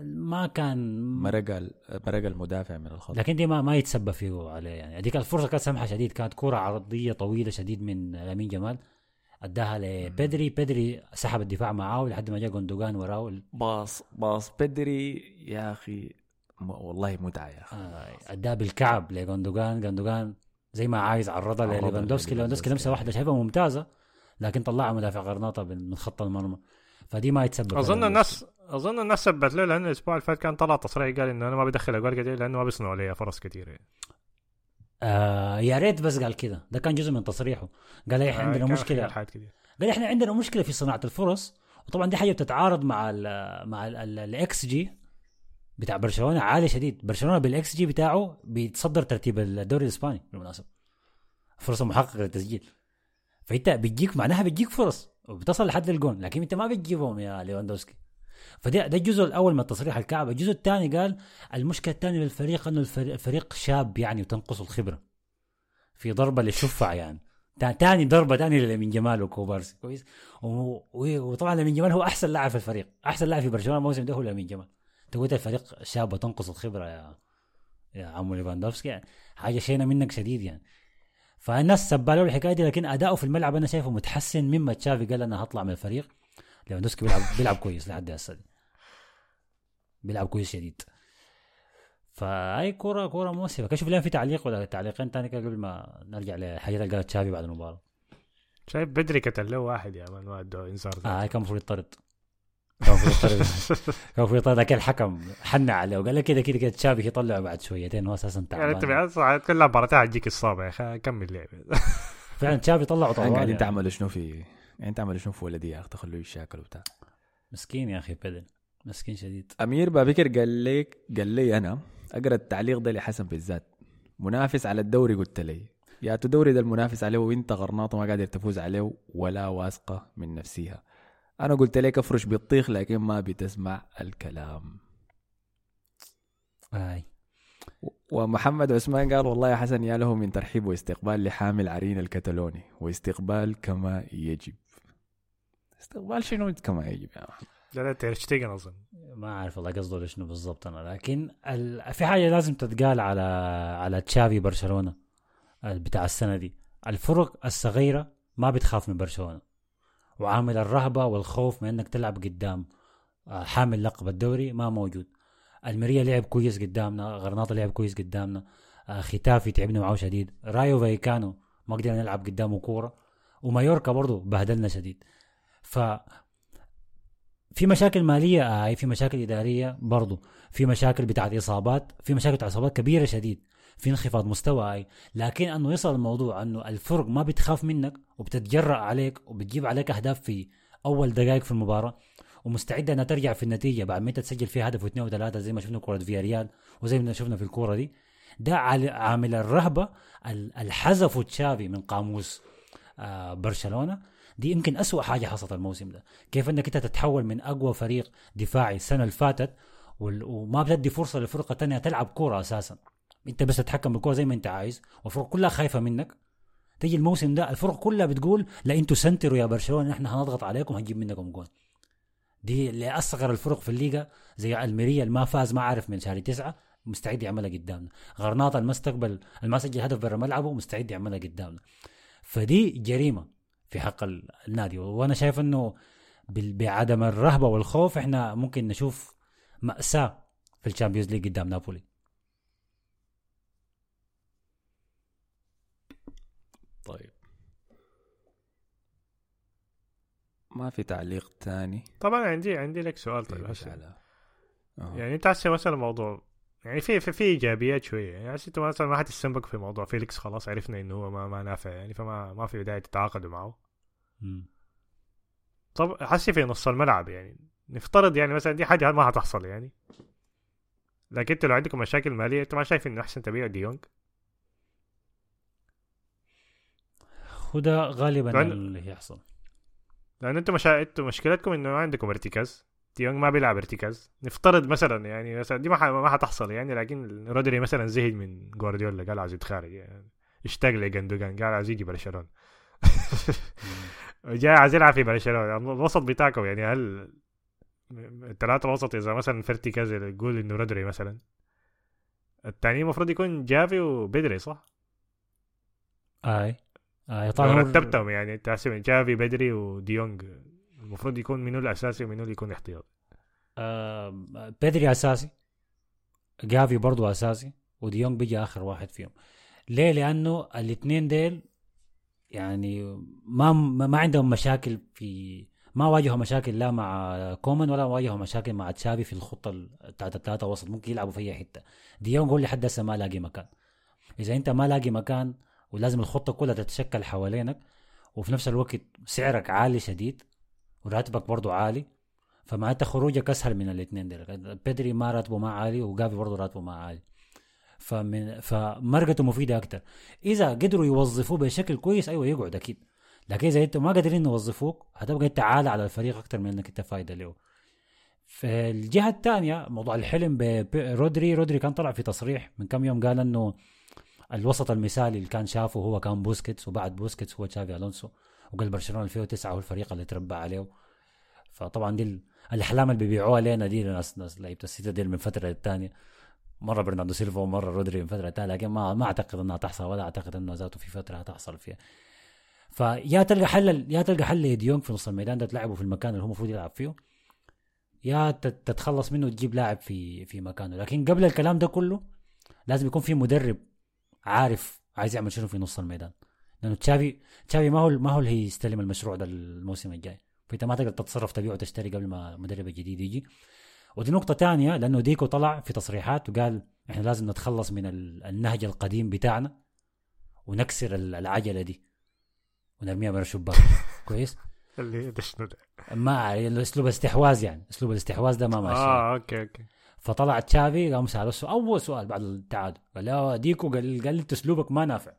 ما كان مرق مرق المدافع من الخط. لكن دي ما ما يتسبب فيه عليه يعني. هذيك الفرصة كانت سمحة شديد. كانت كره عرضية طويلة شديد من لامين جمال. أداها لبدري بدري سحب الدفاع معاه لحد ما جاء جوندوجان وراه باص باص بدري. يا أخي م- والله متعة يا أخي. آه، أداها بالكعب لجوندوجان. جوندوجان زي ما عايز عرضها لليفاندوفسكي ليفاندوفسكي لمسه واحدة شايفها ممتازة لكن طلعها مدافع غرناطة من خط المرمى. فدي ما يتسبب أظن الناس أظن الناس سبت له لأنه الأسبوع اللي فات كان طلع تصريح قال إنه أنا ما بدخل أجوال كثير لأنه ما بيصنعوا لي فرص كثيره يعني. آه يا ريت بس قال كده ده كان جزء من تصريحه. قال إحنا آه، عندنا مشكلة. قال إحنا عندنا مشكلة في صناعة الفرص وطبعا دي حاجة بتتعارض مع ال مع الاكس جي بتاع برشلونة عالي شديد. برشلونة بالإكس جي بتاعه بيتصدر ترتيب الدوري الإسباني بالمناسبة. فرصة محققة للتسجيل. فأنت بتجيك معناها بتجيك فرص وبتصل لحد الجون. لكن أنت ما بتجيبهم يا ليفاندوفسكي فده ده الجزء الأول من تصريح الكعبة. الجزء الثاني قال المشكلة الثانية للفريق إنه الفريق شاب يعني وتنقص الخبرة. في ضربة للشفع يعني. تا- تاني ضربة تاني لمن جمال وكوبارسي. كويس؟ وطبعا لمن جمال هو أحسن لاعب في الفريق. أحسن لاعب في برشلونة الموسم ده هو لمن جمال. قلت الفريق شاب وتنقص الخبرة يا يا عمو ليفاندوفسكي. يعني حاجة شينة منك شديد يعني. فالناس سبالوا الحكاية دي لكن أداؤه في الملعب أنا شايفه متحسن مما تشافي قال أنا هطلع من الفريق. ليفاندوفسكي بيلعب بيلعب كويس لحد هسه. بيلعب كويس شديد. فأي كوره كوره مؤسفة. كشوف لين في تعليق ولا تعليقين تاني كده قبل ما نرجع لحاجات اللي قالت تشافي بعد المباراة. شايف بدري قتل له واحد يا مان ما ادوا إنذار آه كان المفروض يطرد. كان المفروض يطرد. كان المفروض يطرد لكن الحكم حن عليه وقال له كده كده كده تشافي يطلعه بعد شويتين هو أساسا يعني انت تعبان بعد كل مباراتها هتجيك إصابة يا أخي كمل لعب. فعلا تشافي طلعه طوال قاعدين يعني. تعملوا شنو في يعني تعملوا شنو في ولدي يا أخي؟ تخلوه يشاكل وبتاع. مسكين يا أخي بدل مسكين شديد. أمير بابكر قال لي قال لي أنا أقرأ التعليق ده لحسن بالذات منافس على الدوري قلت لي. يا دوري ده المنافس عليه وانت غرناطه ما قادر تفوز عليه ولا واثقة من نفسها. أنا قلت لك أفرش بالطيخ لكن ما بتسمع الكلام. أي. ومحمد عثمان قال والله يا حسن يا له من ترحيب واستقبال لحامل عرين الكتالوني. واستقبال كما يجب. استقبال شنو كما يجب يا محمد لا لا تيرشتيجن أظن. ما عارف والله قصده لشنو بالضبط أنا لكن ال... في حاجة لازم تتقال على على تشافي برشلونة بتاع السنة دي. الفرق الصغيرة ما بتخاف من برشلونة وعامل الرهبة والخوف من إنك تلعب قدام آه، حامل لقب الدوري ما موجود. المريا لعب كويس قدامنا غرناطة لعب كويس قدامنا آه، ختافي تعبنا معاه شديد رايو فايكانو ما قدرنا نلعب قدامه كورة ومايوركا برضه بهدلنا شديد. ف في مشاكل مالية آه في مشاكل إدارية برضو. في مشاكل بتاعت إصابات في مشاكل بتاعت إصابات كبيرة شديد. في انخفاض مستوى اي لكن إنه يصل الموضوع إنه الفرق ما بتخاف منك وبتتجرأ عليك وبتجيب عليك أهداف في أول دقائق في المباراة. ومستعدة إنها ترجع في النتيجة بعد ما أنت تسجل فيها هدف واثنين وثلاثة زي ما شفنا كرة فيا ريال وزي ما شفنا في الكورة دي. ده عامل الرهبة ال- الحذفه تشافي من قاموس آه برشلونة. دي يمكن أسوأ حاجة حصلت الموسم ده. كيف إنك أنت تتحول من أقوى فريق دفاعي السنة اللي فاتت وما بتدي فرصة للفرقه الثانية تلعب كورة أساسا. أنت بس تتحكم بالكورة زي ما أنت عايز والفرق كلها خايفة منك. تيجي الموسم ده الفرق كلها بتقول لا أنتوا سنتروا يا برشلونة نحن هنضغط عليكم هنجيب منكم جول دي اللي اصغر الفرق في الليغا زي ألميريا اللي ما فاز ما عارف من شهر تسعة مستعد يعملها قدامنا. غرناطة المستقبل اللي ما سجل هدف برا ملعبه مستعد يعملها قدامنا. فدي جريمة. في حق ال- النادي. وأنا شايف إنه بعدم الرهبة والخوف إحنا ممكن نشوف مأساة في ال Champions League قدام نابولي. طيب. ما في تعليق تاني؟ طبعا عندي عندي لك سؤال طيب طيب هسه. على. يعني أنت هسه مثلا الموضوع يعني في في, في إيجابيات شوية. يعني هسه أنت مثلا ما حتستنبك في موضوع فيليكس خلاص عرفنا إنه هو ما, ما نافع يعني فما ما في داعي تتعاقدوا معه. طب حسي في نص الملعب يعني. نفترض يعني مثلا دي حاجة ما هتحصل يعني. لكن انت لو عندكم مشاكل مالية انت ما شايف انه أحسن تبيع ديونج وده غالبا لأن- اللي يحصل لأن أنتم مشا... أنتم مشكلتكم إنه ما عندكم ارتكاز. ديونج ما بيلعب ارتكاز. نفترض مثلا يعني مثلا دي ما ح- ما حتحصل يعني لكن رودري مثلا زهق من جوارديولا قال عايز يتخارج يعني. اشتاق لجندوجان قال عايز يجي برشلونة. جاي عايز يلعب في برشلونه الوسط بتاعكم يعني هل الثلاثة الوسط إذا مثلا في ارتكاز يقول إنه رودري مثلا الثاني المفروض يكون جافي وبدري صح؟ آي آي طبعا رتبتهم يعني تحسب جافي بدري وديونج المفروض يكون منو الأساسي ومنو اللي يكون احتياطي؟ آه بيدري أساسي جافي برضو أساسي وديونج بيجي آخر واحد فيهم. ليه؟ لأنه الاثنين ديل يعني ما ما عندهم مشاكل في ما واجهوا مشاكل لا مع كومان ولا واجهوا مشاكل مع تشافي في الخطة ال- بتاعت الثلاثه وسط ممكن يلعبوا في أي حتة. ديونج هو اللي حد هسه ما لاقي مكان. إذا أنت ما لاقي مكان ولازم الخطة كلها تتشكل حوالينك وفي نفس الوقت سعرك عالي شديد وراتبك برضو عالي فمعناتها خروجك أسهل من الاثنين دول بيدري ما راتبه ما عالي وجافي برضه راتبه ما عالي. فمن فمرقته مفيدة أكثر إذا قدروا يوظفوه بشكل كويس أيوه يقعد أكيد. لكن إذا أنتم ما قادرين يوظفوك هتبقى أنت عالة على الفريق أكثر من إنك أنت فايدة له. في الجهه الثانية موضوع الحلم برودري رودري. كان طلع في تصريح من كم يوم قال إنه الوسط المثالي اللي كان شافه هو كان بوسكيتس وبعد بوسكيتس هو تشافي ألونسو وقال برشلونة 2009 هو الفريق اللي تربى عليه. فطبعا دي ال- الأحلام اللي بيبيعوها لنا دي لعيبة السيتي ديل من فترة للتانية. مرة برناردو سيلفا ومرة رودري من فترة للتانيه لكن ما ما أعتقد إنها تحصل ولا أعتقد إنه ذاته في فترة هتحصل فيها. فيا تلقى حل يا تلقى حل لديونج في نص الميدان ده تلعبه في المكان اللي هو المفروض يلعب فيه يا تت- تتخلص منه وتجيب لاعب في في مكانه. لكن قبل الكلام ده كله لازم يكون في مدرب عارف عايز يعمل شنو في نص الميدان. لأنه تشافي تشافي ما هو ما هو اللي هيستلم المشروع ده الموسم الجاي. فأنت ما تقدر تتصرف تبيع وتشتري قبل ما المدرب الجديد يجي. ودي نقطة تانية لأنه ديكو طلع في تصريحات وقال إحنا لازم نتخلص من ال- النهج القديم بتاعنا ونكسر ال- العجلة دي ونرميها من الشباك. كويس؟ اللي ده شنو ده؟ ما أسلوب الاستحواذ يعني أسلوب الاستحواذ ده ما ماشي. آه okay okay. فطلع تشافي قام سأله أول سؤال بعد التعادل قال له ديكو قال قال لي أسلوبك ما نافع.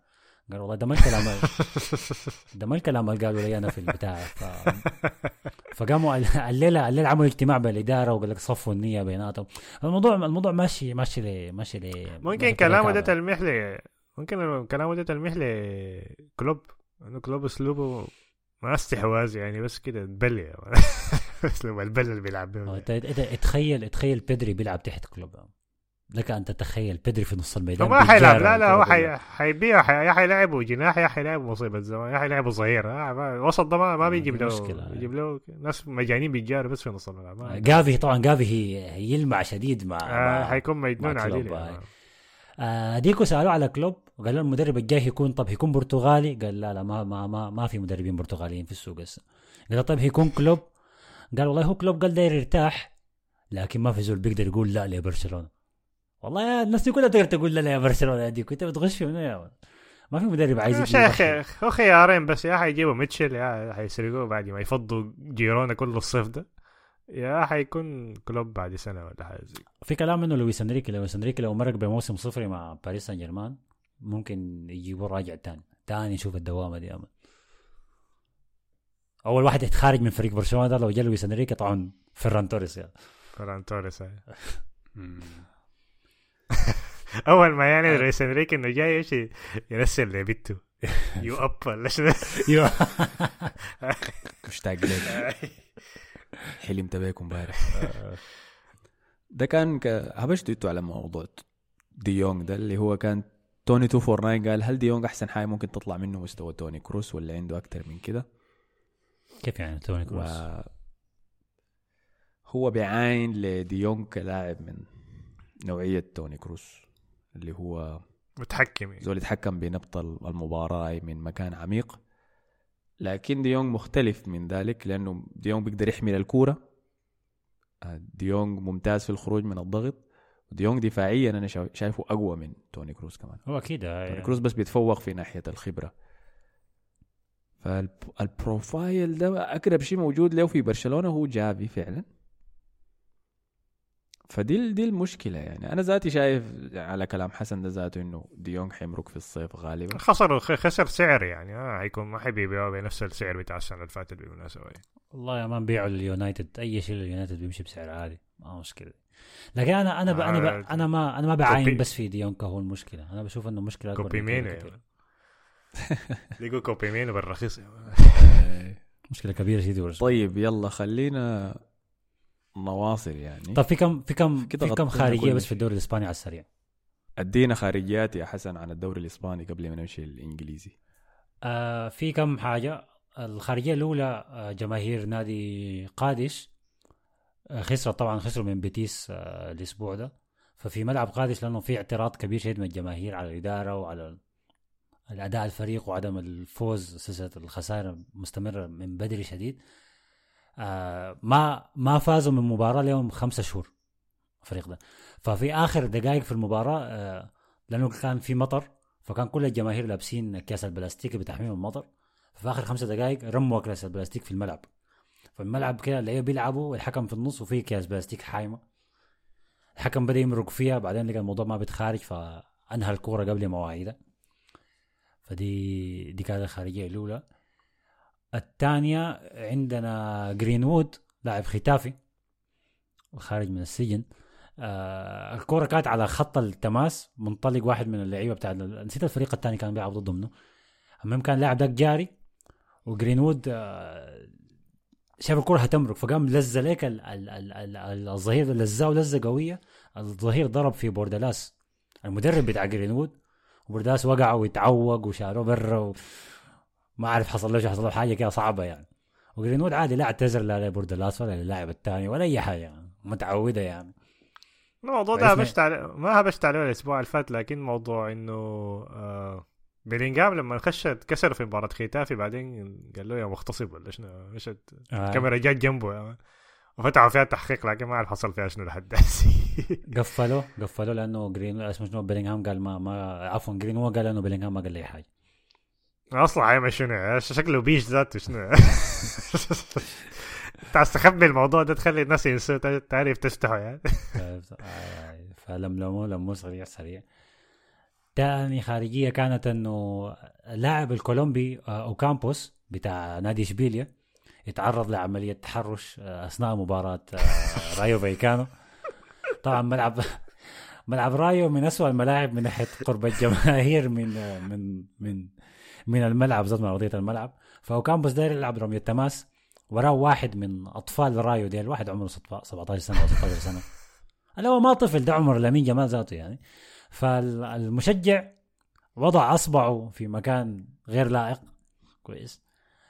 قال والله ده ما الكلام ده ما الكلام اللي قالوا لي أنا في البتاع ف... فقاموا ال- الليلة الليلة عملوا اجتماع بالإدارة وقال لك صفوا النية بيناتهم. الموضوع الموضوع ماشي ماشي لي ماشي لي ممكن كلامه ده تلميح ل ممكن كلامه ده تلميح لكلوب إنه كلوب أسلوبه ما استحواذ يعني بس كده تبلي أسلوب البل اللي بيلعب تخيل تخيل بيدري بيلعب تحت كلوب. لك أن تتخيل. بيدري في نص الميدان ما حيلعب لا لا هو حي... حيبيع حي... يا حيلعبه جناح يا حيلعبه مصيبة زمان يا حيلعبه ظهير آه ما... الوسط ده ما, ما آه، بيجيب له مشكلة. يجيب له ناس مجانين بيتجاروا بس في نص الملعب. ما... جافي طبعا جافي هي هيلمع شديد مع, آه مع حيكون مجنون عليه يعني. آه. آه ديكو سألوه على كلوب وقال له المدرب الجاي هيكون طب هيكون برتغالي؟ قال لا لا ما ما ما, ما في مدربين برتغاليين في السوق هسه. قال له طيب هيكون كلوب؟ قال والله هو كلوب قال داير يرتاح لكن ما في زول بيقدر يقول لا لبرشلونة. والله يا الناس دي كلها تقدر تقول لا يا برشلونة يا ديكو انت بتغش في منو يا ولد؟ ما في مدرب عايز يا يجيب شيخ هو خيارين بس يا حيجيبوا ميتشل يا حيسرقوه بعد ما يفضوا جيرونا كل الصيف ده يا حيكون كلوب بعد سنة ولا حاجة زي في كلام إنه لويس إنريكي لويس إنريكي لو مرق بموسم صفري مع باريس سان جيرمان ممكن يجيبوه راجع تاني تاني نشوف الدوامة دي أمل. أول واحد يتخارج من فريق برشلونة ده لو جا لويس إنريكي طبعا فيران توريس يعني. فران توريس هاي. اول ما يعني لويس انريكي إنه جاي إيش يرسل لبنته you up ولا شنو مشتاق لك حلمت بيكم امبارح. ده كان ك... هبشتوا أنتوا على موضوع دي يونغ ده اللي هو كان توني 249 قال هل دي يونغ أحسن حاجة ممكن تطلع منه مستوى توني كروس ولا عنده أكتر من كده؟ كيف يعني توني و... كروس؟ هو بيعاين لدي يونغ كلاعب من نوعية توني كروس. اللي هو متحكم يعني. زول يتحكم بنبض المباراة من مكان عميق. لكن ديونج مختلف من ذلك لأنه ديونج بيقدر يحمل الكورة. آه، ديونج ممتاز في الخروج من الضغط. ديونج دفاعيا أنا شا- شايفه أقوى من توني كروس كمان. هو أكيد توني كروس بس بيتفوق في ناحية الخبرة. فال profile ده أقرب شيء موجود له في برشلونة هو جافي فعلا. فدي دي المشكلة يعني. أنا ذاتي شايف على كلام حسن ده ذاته إنه ديونج حيمرق في الصيف غالبا. خسر خسر سعر يعني. آه حيكون ما حيبيعوا بنفس السعر بتاع السنة اللي فاتت بالمناسبه يعني. والله يا man بيعوا اليونايتد. أي شيء لليونايتد بيمشي بسعر عالي ما مشكلة. لكن أنا أنا ب... أنا ب... آه، أنا ما أنا ما بعاين بس في ديونج هو المشكلة. أنا بشوف إنه مشكلة أكبر كوبي مينو. لقوا كوبي مينو بالرخيص مشكلة كبيرة شديد. طيب يلا خلينا نواصل يعني. طب في كم في كم في كم خارجية بس في. الدوري الإسباني على السريع؟ أدينا خارجيات يا حسن عن الدوري الإسباني قبل ما نمشي الانجليزي آه في كم حاجة؟ الخارجية الأولى آه جماهير نادي قادش. آه خسرت طبعا خسروا من بيتيس آه الأسبوع ده. ففي ملعب قادش لأنه في اعتراض كبير شديد من الجماهير على الإدارة وعلى الأداء الفريق وعدم الفوز سلسلة الخسائر مستمرة من بدري شديد. آه ما ما فازوا من مباراة لهم خمسة شهور الفريق ده. ففي آخر دقائق في المباراة آه لأنه كان في مطر فكان كل الجماهير لابسين اكياس البلاستيك بتحميهم المطر في آخر خمسة دقائق رموا اكياس البلاستيك في الملعب. فالملعب كده اللعيبه بيلعبوا والحكم في النص وفي اكياس بلاستيك حايمة. الحكم بدأ يمرق فيها بعدين لقى الموضوع ما بيتخارج فأنهى الكورة قبل مواعيدها فدي دي كانت الخارجية الأولى. الثانية عندنا جرينوود لاعب ختافي خارج من السجن آه الكرة كانت على خط التماس منطلق واحد من اللعيبة بتاع نسيت الفريق الثاني كان بيلعب ضده منه المهم كان لاعب داك جاري وجرينوود آه شاف الكرة هتمرق فقام لزه ليك ال- ال- ال- ال- الظهير لزاه لزة قوية الظهير ضرب في بوردلاس المدرب بتاع جرينوود وبوردلاس وقع ويتعوق وشالوه برا. ما أعرف حصل له شو حصل له حاجة كده صعبة يعني. وجرينوود عادي لا اعتذر لا لبوردلاس ولا للاعب الثاني ولا أي حاجة يعني متعودة يعني. الموضوع ده هبشت عليه ما هبشت عليه الأسبوع اللي فات لكن موضوع إنه آه بيلينجهام لما خش كسر في مباراة ختافي بعدين قال له يا مغتصب ولا شنو؟ مشت آه. الكاميرا جات جنبه يعني. وفتحوا فيها تحقيق لكن ما أعرف حصل فيها شنو لحد قفلوا قفلوا لأنه جرين اسمه شنو بيلينغهام قال ما ما عفوا جرين هو قال إنه بيلينغهام ما قال لي حاجة. أصلا حيعمل شنو شكله بيش ذاته شنو؟ انت تخبي الموضوع ده تخلي الناس ينسوا تعرف تفتحه يعني. آه، فلملموه لموه سريع سريع. تاني خارجية كانت إنه لاعب الكولومبي آه، أوكامبوس بتاع نادي إشبيليا يتعرض لعملية تحرش آه، أثناء مباراة آه، رايو فايكانو. طبعا ملعب ملعب رايو من أسوأ الملاعب من ناحية قرب الجماهير من آه، من من من الملعب من أرضية الملعب. فاوكامبوس داير يلعب رمية تماس وراه واحد من أطفال رايو ديل واحد عمره 17 سنة أو 16 سنة. اللي هو ما طفل ده عمر لامين جمال ذاته يعني. فالمشجع وضع أصبعه في مكان غير لائق. كويس.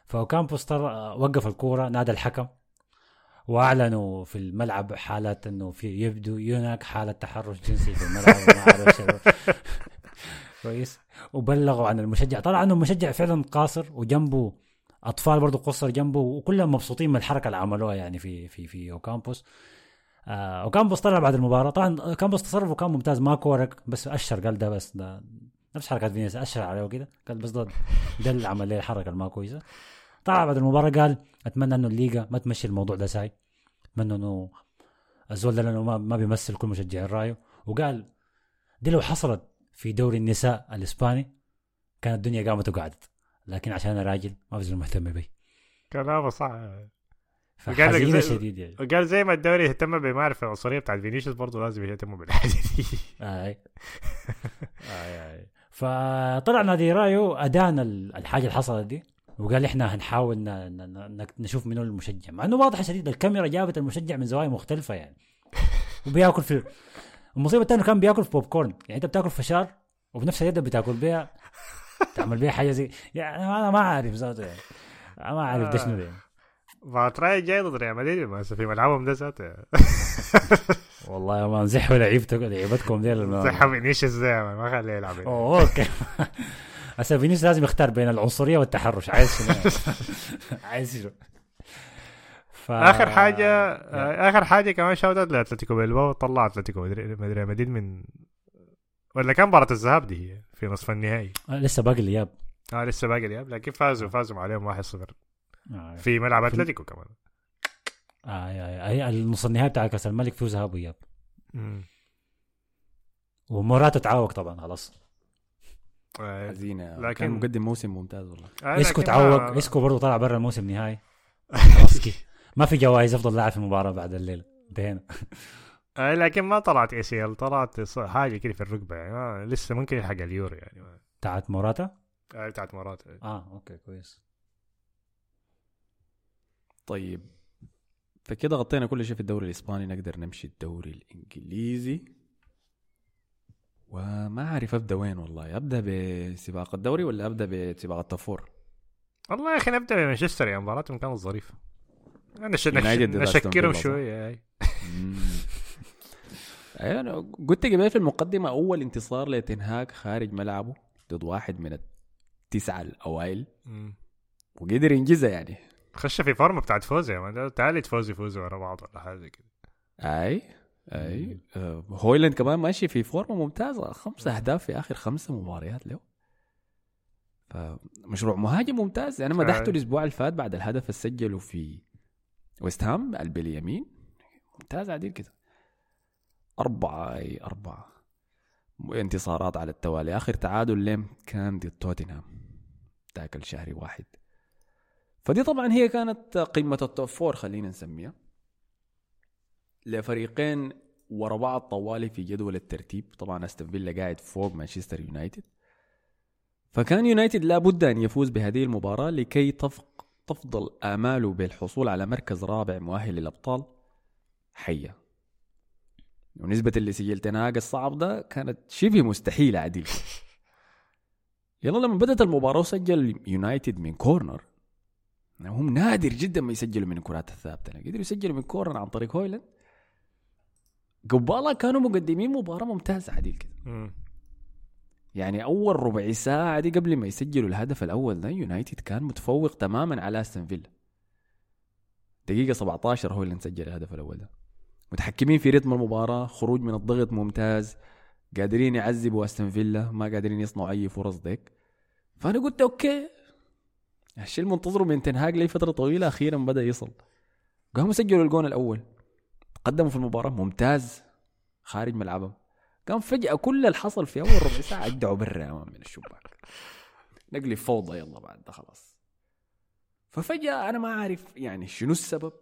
فاوكامبوس وقف الكورة نادى الحكم وأعلنوا في الملعب حالة إنه في يبدو هناك حالة تحرش جنسي في الملعب كويس. وبلغوا عن المشجع. طلع إنه المشجع فعلا قاصر وجنبه أطفال برضه قصر جنبه وكلهم مبسوطين من الحركة اللي عملوها يعني في في في أوكامبوس. آه أوكامبوس طلع بعد المباراة. طبعا أوكامبوس تصرفه كان ممتاز. ما كورك بس اشر قال ده بس ده نفس حركة فينيس اشر عليه وكده. قال بس ده ده اللي عمل لي الحركة الما كويسه طلع بعد المباراة قال أتمنى إنه الليغا ما تمشي الموضوع ده ساي. أتمنى إنه الزول ده لأنه ما, بيمثل كل مشجعي الرايو وقال دي لو حصلت في دوري النساء الإسباني كانت الدنيا قامت وقعدت. لكن عشان أنا راجل ما بزول مهتم بي. كلامه صح. وقال شديد يعني وقال زي ما الدوري يهتم بمعرفة العنصرية بتاعت فينيسيوس برضه لازم يهتموا بالحاجة دي. آي. آي آي. فطلع نادي رايو ادان ال- الحاجة اللي حصلت دي وقال إحنا هنحاول ن- ن- ن- نشوف منو المشجع. مع إنه واضح شديد الكاميرا جابت المشجع من زوايا مختلفة يعني. وبياكل في المصيبة الثانية كان بياكل في بوب كورن يعني انت بتاكل فشار وبنفس اليد بتاكل بيها. تعمل بيها حاجة زي يعني أنا ما عارف ذاته يعني. ما عارف ده شنو ده يعني. فرايو جاي ضد ريال مدريد بس في ملعبهم ده ذاته. والله يا man زحوا لعيبتكم لعيبتكم دي زي فينيسيوس ده ما خليه يلعب أوه okay. هسه فينيسيوس لازم يختار بين العنصرية والتحرش. عايز شنو عايز شنو؟ ف... آخر حاجة آه، آخر حاجة كمان shout out لأتلتيكو بيلباو طلع أتلتيكو مدريد مدريد من ولا كان مباراة الذهاب دي هي في نصف النهائي. آه، لسه باقي الإياب. آه لسه باقي الإياب لكن فازوا فازوا عليهم 1-0 آه. في ملعب أتلتيكو كمان. آه آه آه. هي النص النهائي بتاع كأس الملك فيه ذهاب واياب مم. وموراتا تعوق طبعا خلاص. آه، حزينة. لكن- كان مقدم موسم ممتاز والله. آه، إسكو تعوق. إسكو برضه طلع برا الموسم نهائي خلاص كده. ما في جوائز أفضل لاعب في المباراة بعد الليلة. انتهينا. آه، لكن ما طلعت ACL طلعت ص- حاجة كده في الركبة. يعني ما لسه ممكن يلحق اليورو يعني. بتاعت موراتا؟ آه، بتاعت موراتا آه okay كويس. طيب. فكده غطينا كل شيء في الدوري الإسباني. نقدر نمشي الدوري الإنجليزي. وما أعرف أبدأ وين والله. أبدأ بسباق الدوري ولا أبدأ بسباق التفور؟ والله يا أخي نبدأ بمانشستر يعني مباراتهم كانت ظريفة. أنا نشكرهم؟ شوية. أيوة، أنا قلت قبل في المقدمة أول انتصار لتنهاك خارج ملعبه ضد واحد من التسعة الأوائل. وقدر ينجزها يعني. خش في فورمة بتاعت فوز يا man. ثالث فوز يفوزوا ورا بعض ولا حاجة كده. أي أي. آه، هويلاند كمان ماشي في فورمة ممتازة. خمسة أهداف في آخر خمسة مباريات له. فمشروع مهاجم ممتاز. أنا مدحته. الأسبوع اللي فات بعد الهدف اللي سجله في ويست هام قلب اليمين. ممتاز عديل كده. أربعة أي أربعة. انتصارات على التوالي. آخر تعادل لهم كان ضد توتنهام. ذاك الشهر واحد. فدي طبعا هي كانت قمة ال top four خلينا نسميها. لفريقين ورا بعض طوالي في جدول الترتيب. طبعا أستون فيلا قاعد فوق مانشستر يونايتد. فكان يونايتد لابد أن يفوز بهذه المباراة لكي تفق تفضل اماله بالحصول على مركز رابع مؤهل للابطال حية. ونسبة اللي سجل تنهاج الصعب ده كانت شبه مستحيلة عديل يلا لما بدأت المباراة وسجل يونايتد من corner. هم نادر جدا ما يسجلوا من الكرات الثابتة. قدروا يسجلوا من corner عن طريق هويلاند. قبالها كانوا مقدمين مباراة ممتازة عديل كده. يعني أول ربع ساعة دي قبل ما يسجلوا الهدف الأول ده يونايتد كان متفوق تماما على أستون فيلا. دقيقة 17 هو اللي مسجل الهدف الأول ده. متحكمين في رتم المباراة خروج من الضغط ممتاز قادرين يعذبوا أستون فيلا ما قادرين يصنعوا أي فرص ديك. فأنا قلت okay. الشيء المنتظره من تنهاج لي فترة طويلة أخيرا بدأ يصل. قاموا سجلوا الجون الأول. قدموا في المباراة ممتاز. خارج ملعبهم. قام فجأة كل اللي حصل في أول ربع ساعة أجدعوا برا يا man من الشباك. نقلب فوضى يلا بعد ده خلاص. ففجأة أنا ما أعرف يعني شنو السبب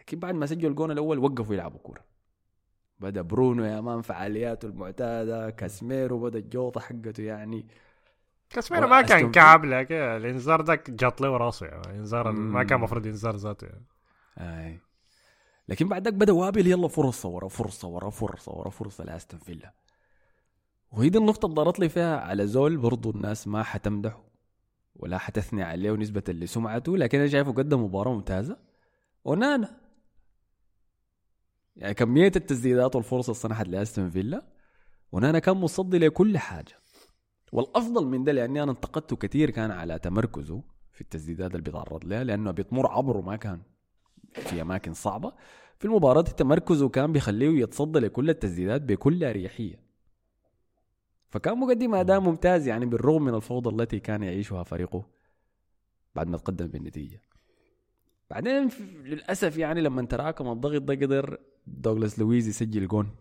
لكن بعد ما سجلوا الجون الأول وقفوا يلعبوا كورة. بدأ برونو يا مان فعالياته المعتادة كاسميرو بدأ الجوطة حقته يعني. كاسميرو ما كان كعب لك الإنذار ده جات له راسه يعني. الإنذار ال- ما. كان المفروض ينذار ذاته يعني. لكن بعد ذاك بدأ وابل يلا فرصة ورا فرصة ورا فرصة ورا فرصة لأستون فيلا. وهي دي النقطة اللي ضرت لي فيها على زول برضو الناس ما حتمدحه ولا حتثني عليه نسبة لسمعته لكن أنا شايفه قدم مباراة ممتازة. ونانا يعني كمية التسديدات والفرص اللي صنعت لأستون فيلا ونانا كان مصدي لكل حاجة. والأفضل من ده لأني أنا انتقدته كثير كان على تمركزه في التسديدات اللي بيتعرض لها لأنه بيطمر عبره ما كان. في أماكن صعبة. في المباراة تمركزه كان بيخليه يتصدى لكل التسديدات بكل أريحية. فكان مقدم أداء ممتاز يعني بالرغم من الفوضى التي كان يعيشها فريقه بعد ما تقدم بالنتيجة. بعدين ف- للأسف يعني لما تراكم الضغط ده قدر دوغلاس لويز يسجل جون.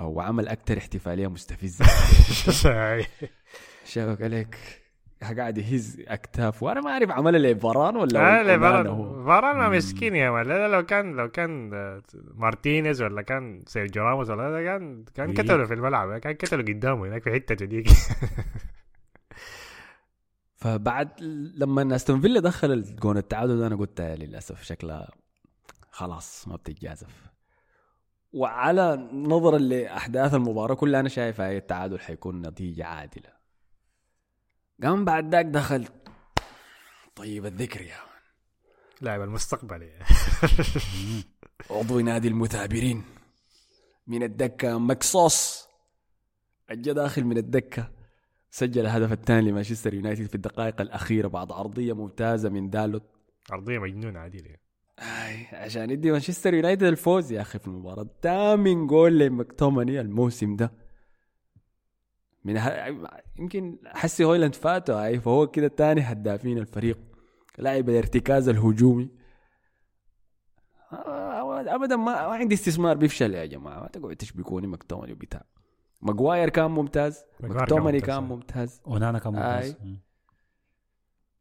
أو عمل أكثر احتفالية مستفزة. شابك عليك قاعد يهز أكتاف وأنا ما أعرف عملها لفاران ولا لا لا أونانا فاران. مسكين يا man لا لو كان لو كان آه، مارتينيز ولا كان سيرجيو راموس ولا هذا كان كان ويليك. كتلوا في الملعب. كان كتلوا قدامه هناك في حتة ديك فبعد لما أستون فيلا دخل الجون التعادل أنا قلت للأسف شكلها خلاص ما بتتجازف. وعلى نظرا لأحداث المباراة كلها أنا شايف هاي التعادل حيكون نتيجة عادلة. قام بعد ذاك دخل طيب الذكر يا man. لاعب المستقبل. يعني. عضو نادي المثابرين من الدكة مكصوص اجى داخل من الدكة. سجل الهدف الثاني لمانشستر يونايتد في الدقائق الأخيرة بعد عرضية ممتازة من دالوت. عادي يعني. آي عشان يدي مانشستر يونايتد الفوز يا أخي في المباراة. تامن جول لمكتوماني الموسم ده. من ه... يمكن حسي هويلاند فاته هاي فهو كده تاني هدافين الفريق. لاعب الارتكاز الهجومي. ابدا ما, ما عندي استثمار بيفشل يا جماعة. ما تقعدوا تشبكوني مكتومني وبتاع. ماجواير كان ممتاز. ماجواير كان مكتومني ممتاز، كان. ممتاز. أونانا كان ممتاز.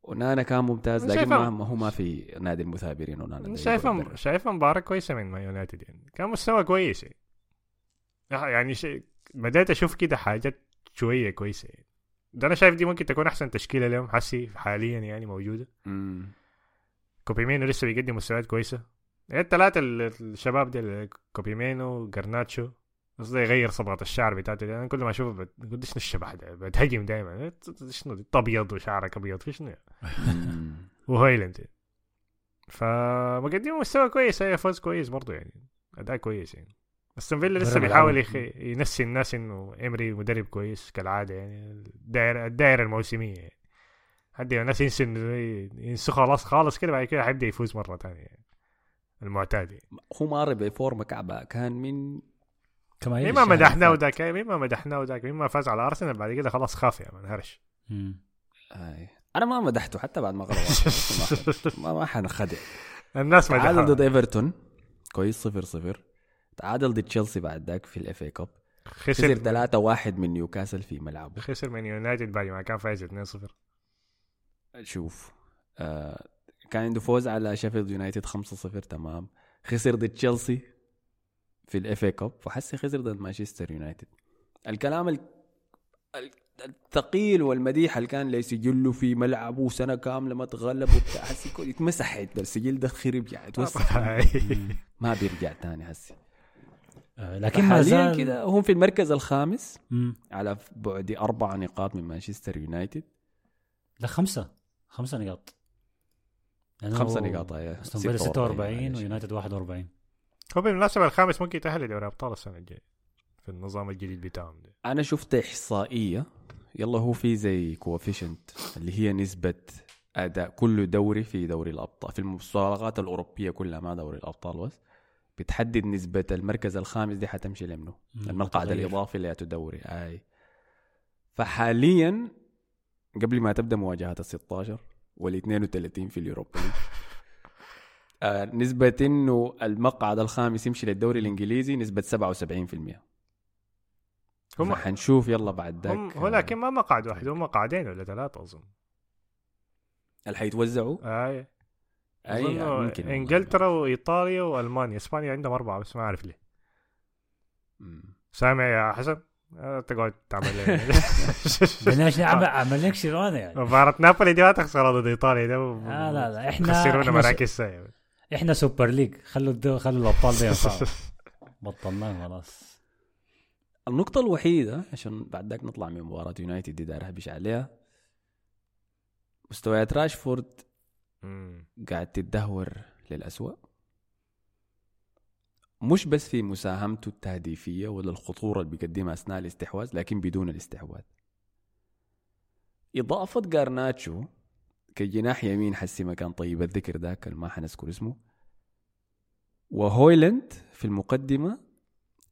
أونانا كان ممتاز لكن ما هو ما في نادي المثابرين أونانا يقدر. شايفها مباراة كويسة من مان يونايتد يعني. كان مستوى كويس. يعني يعني شيء بديت أشوف كده حاجات شوية كويسة. يعني ده أنا شايف دي ممكن تكون أحسن تشكيلة لهم حسي حاليا يعني موجودة. مم. كوبي ماينو لسه بيقدم مستويات كويسة. يعني الثلاثة ال- الشباب دي كوبي ماينو جارناتشو قصدي يغير صبغة الشعر بتاعته دي. أنا كل ما أشوفه بقول إيش الشبح ده؟ بتهجم دائما شنو؟ ابيض وشعرك أبيض. في شنو مم. وهويلاند فمقدمين مستوى كويس. هي فوز كويس برضو يعني. أداء كويس يعني. أستون فيلا لسه بيحاول. يخ... ينسي الناس إنه امري مدرب كويس كالعادة يعني الدائره الدائرة الموسمية يعني. حد الناس ينسوا إنه ينسوا خلاص خالص كده بعد كده حيبدا يفوز مرة ثانية يعني. المعتاد يعني. هو مار بفورمه كعبه كان من كما مين ما مدحناه ذاك مين ما مدحناه ذاك مين ما فاز على أرسنال بعد كده خلاص خاف يا من هرش. أنا ما مدحته حتى بعد ما غلط. ما ما حنخدع. الناس تعادل ضد مدحوا إيفرتون. كويس صفر صفر. تعادل ضد تشيلسي بعد ذاك في الاف اي كاب خسر خسر 3 1 من نيوكاسل في ملعبه. خسر من يونايتد بعد ما كان فايز 2-0 شوف آه كان عنده فوز على شيفيلد يونايتد 5-0 تمام. خسر ضد تشيلسي في ال FA Cup وحسي خسر ضد مانشستر يونايتد. الكلام ال- ال- الثقيل والمديح اللي كان ليسجله في ملعبه سنة كاملة ما تغلب وبتاع حسي كل- اتمسحت السجل ده خرب يعني توسخ ما بيرجع تاني حسي. آه، لكن ما حاليا زال كده هم في المركز الخامس مم. على بعد أربع نقاط من مانشستر يونايتد. لا خمسة. خمسة نقاط. لأنه خمسة نقاط يا أستون فيلا 46 46 معلش. ويونايتد 41 هو بالمناسبة الخامس ممكن يتأهل لدوري أبطال السنة الجاية في النظام الجديد بتاعهم ده. أنا شفت إحصائية. يلا هو في زي coefficient اللي هي نسبة أداء كل دوري في دوري الأبطال في المسابقات الأوروبية كلها ما دوري الأبطال بس. بتحدد نسبة المركز الخامس دي حتمشي لمنه مم، المقعد تغير. الاضافي اللي تدوري. أي. فحاليا قبل ما تبدأ مواجهات ال 16 وال 32 في اليوروبا آه نسبة إنه المقعد الخامس يمشي للدوري الإنجليزي نسبة 77% هم حنشوف يلا بعد ذاك. هم هو لكن ما مقعد واحد هم مقعدين ولا ثلاثة أظن. اللي حيتوزعوا؟ آي. أي يعني ممكن والله. إنجلترا وإيطاليا وألمانيا. إسبانيا عندهم أربعة بس ما أعرف ليه. مم. سامع يا حسن؟ آه، تقعد تعمل عشان نعمل عمل لك شيرونه يعني. مباراة نابولي دي ما تخسر ضد إيطاليا. ده و- آه لا لا. إحنا خسرونا إحنا, مراكز سيئة. إحنا سوبر ليج. خلوا الدو خلوا الأبطال دي بطلناه خلاص. النقطة الوحيدة عشان بعد ذاك نطلع من مباراة يونايتد دي داير اهبش عليها. مستويات راشفورد. قاعد تتدهور للأسوأ. مش بس في مساهمته التهديفية ولا الخطورة اللي بيقدمها أثناء الاستحواذ لكن بدون الاستحواذ. إضافة جارناتشو كجناح يمين حسي مكان طيب الذكر ذاك ما حنذكر اسمه. وهويلاند في المقدمة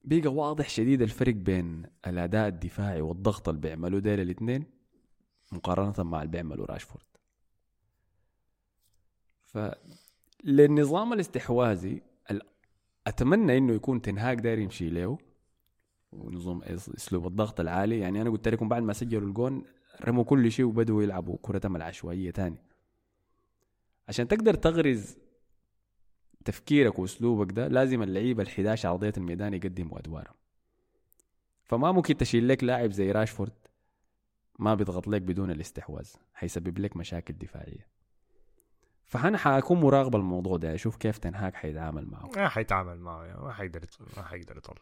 بيقى واضح شديد الفرق بين الأداء الدفاعي والضغط اللي بيعملوه ديل الاثنين مقارنة مع اللي بيعملوه راشفورد. فللنظام الاستحواذي ال- أتمنى إنه يكون تنهاج داير يمشي له ونظام أسلوب الضغط العالي. يعني أنا قلت لكم بعد ما سجلوا الجون رموا كل شيء وبدوا يلعبوا كرة العشوائية تاني عشان تقدر تغرز تفكيرك وأسلوبك ده لازم اللعيبة ال 11 ارضيه الميدان يقدموا أدوارهم. فما ممكن تشيل لك لاعب زي راشفورد ما بيضغط لك بدون الاستحواذ حيسبب لك مشاكل دفاعية. فأنا حأكون مراقب الموضوع ده أشوف كيف تنهاك حيتعامل معه. ما حيتعامل معه يعني ما حيقدر ما حيقدر يطلع.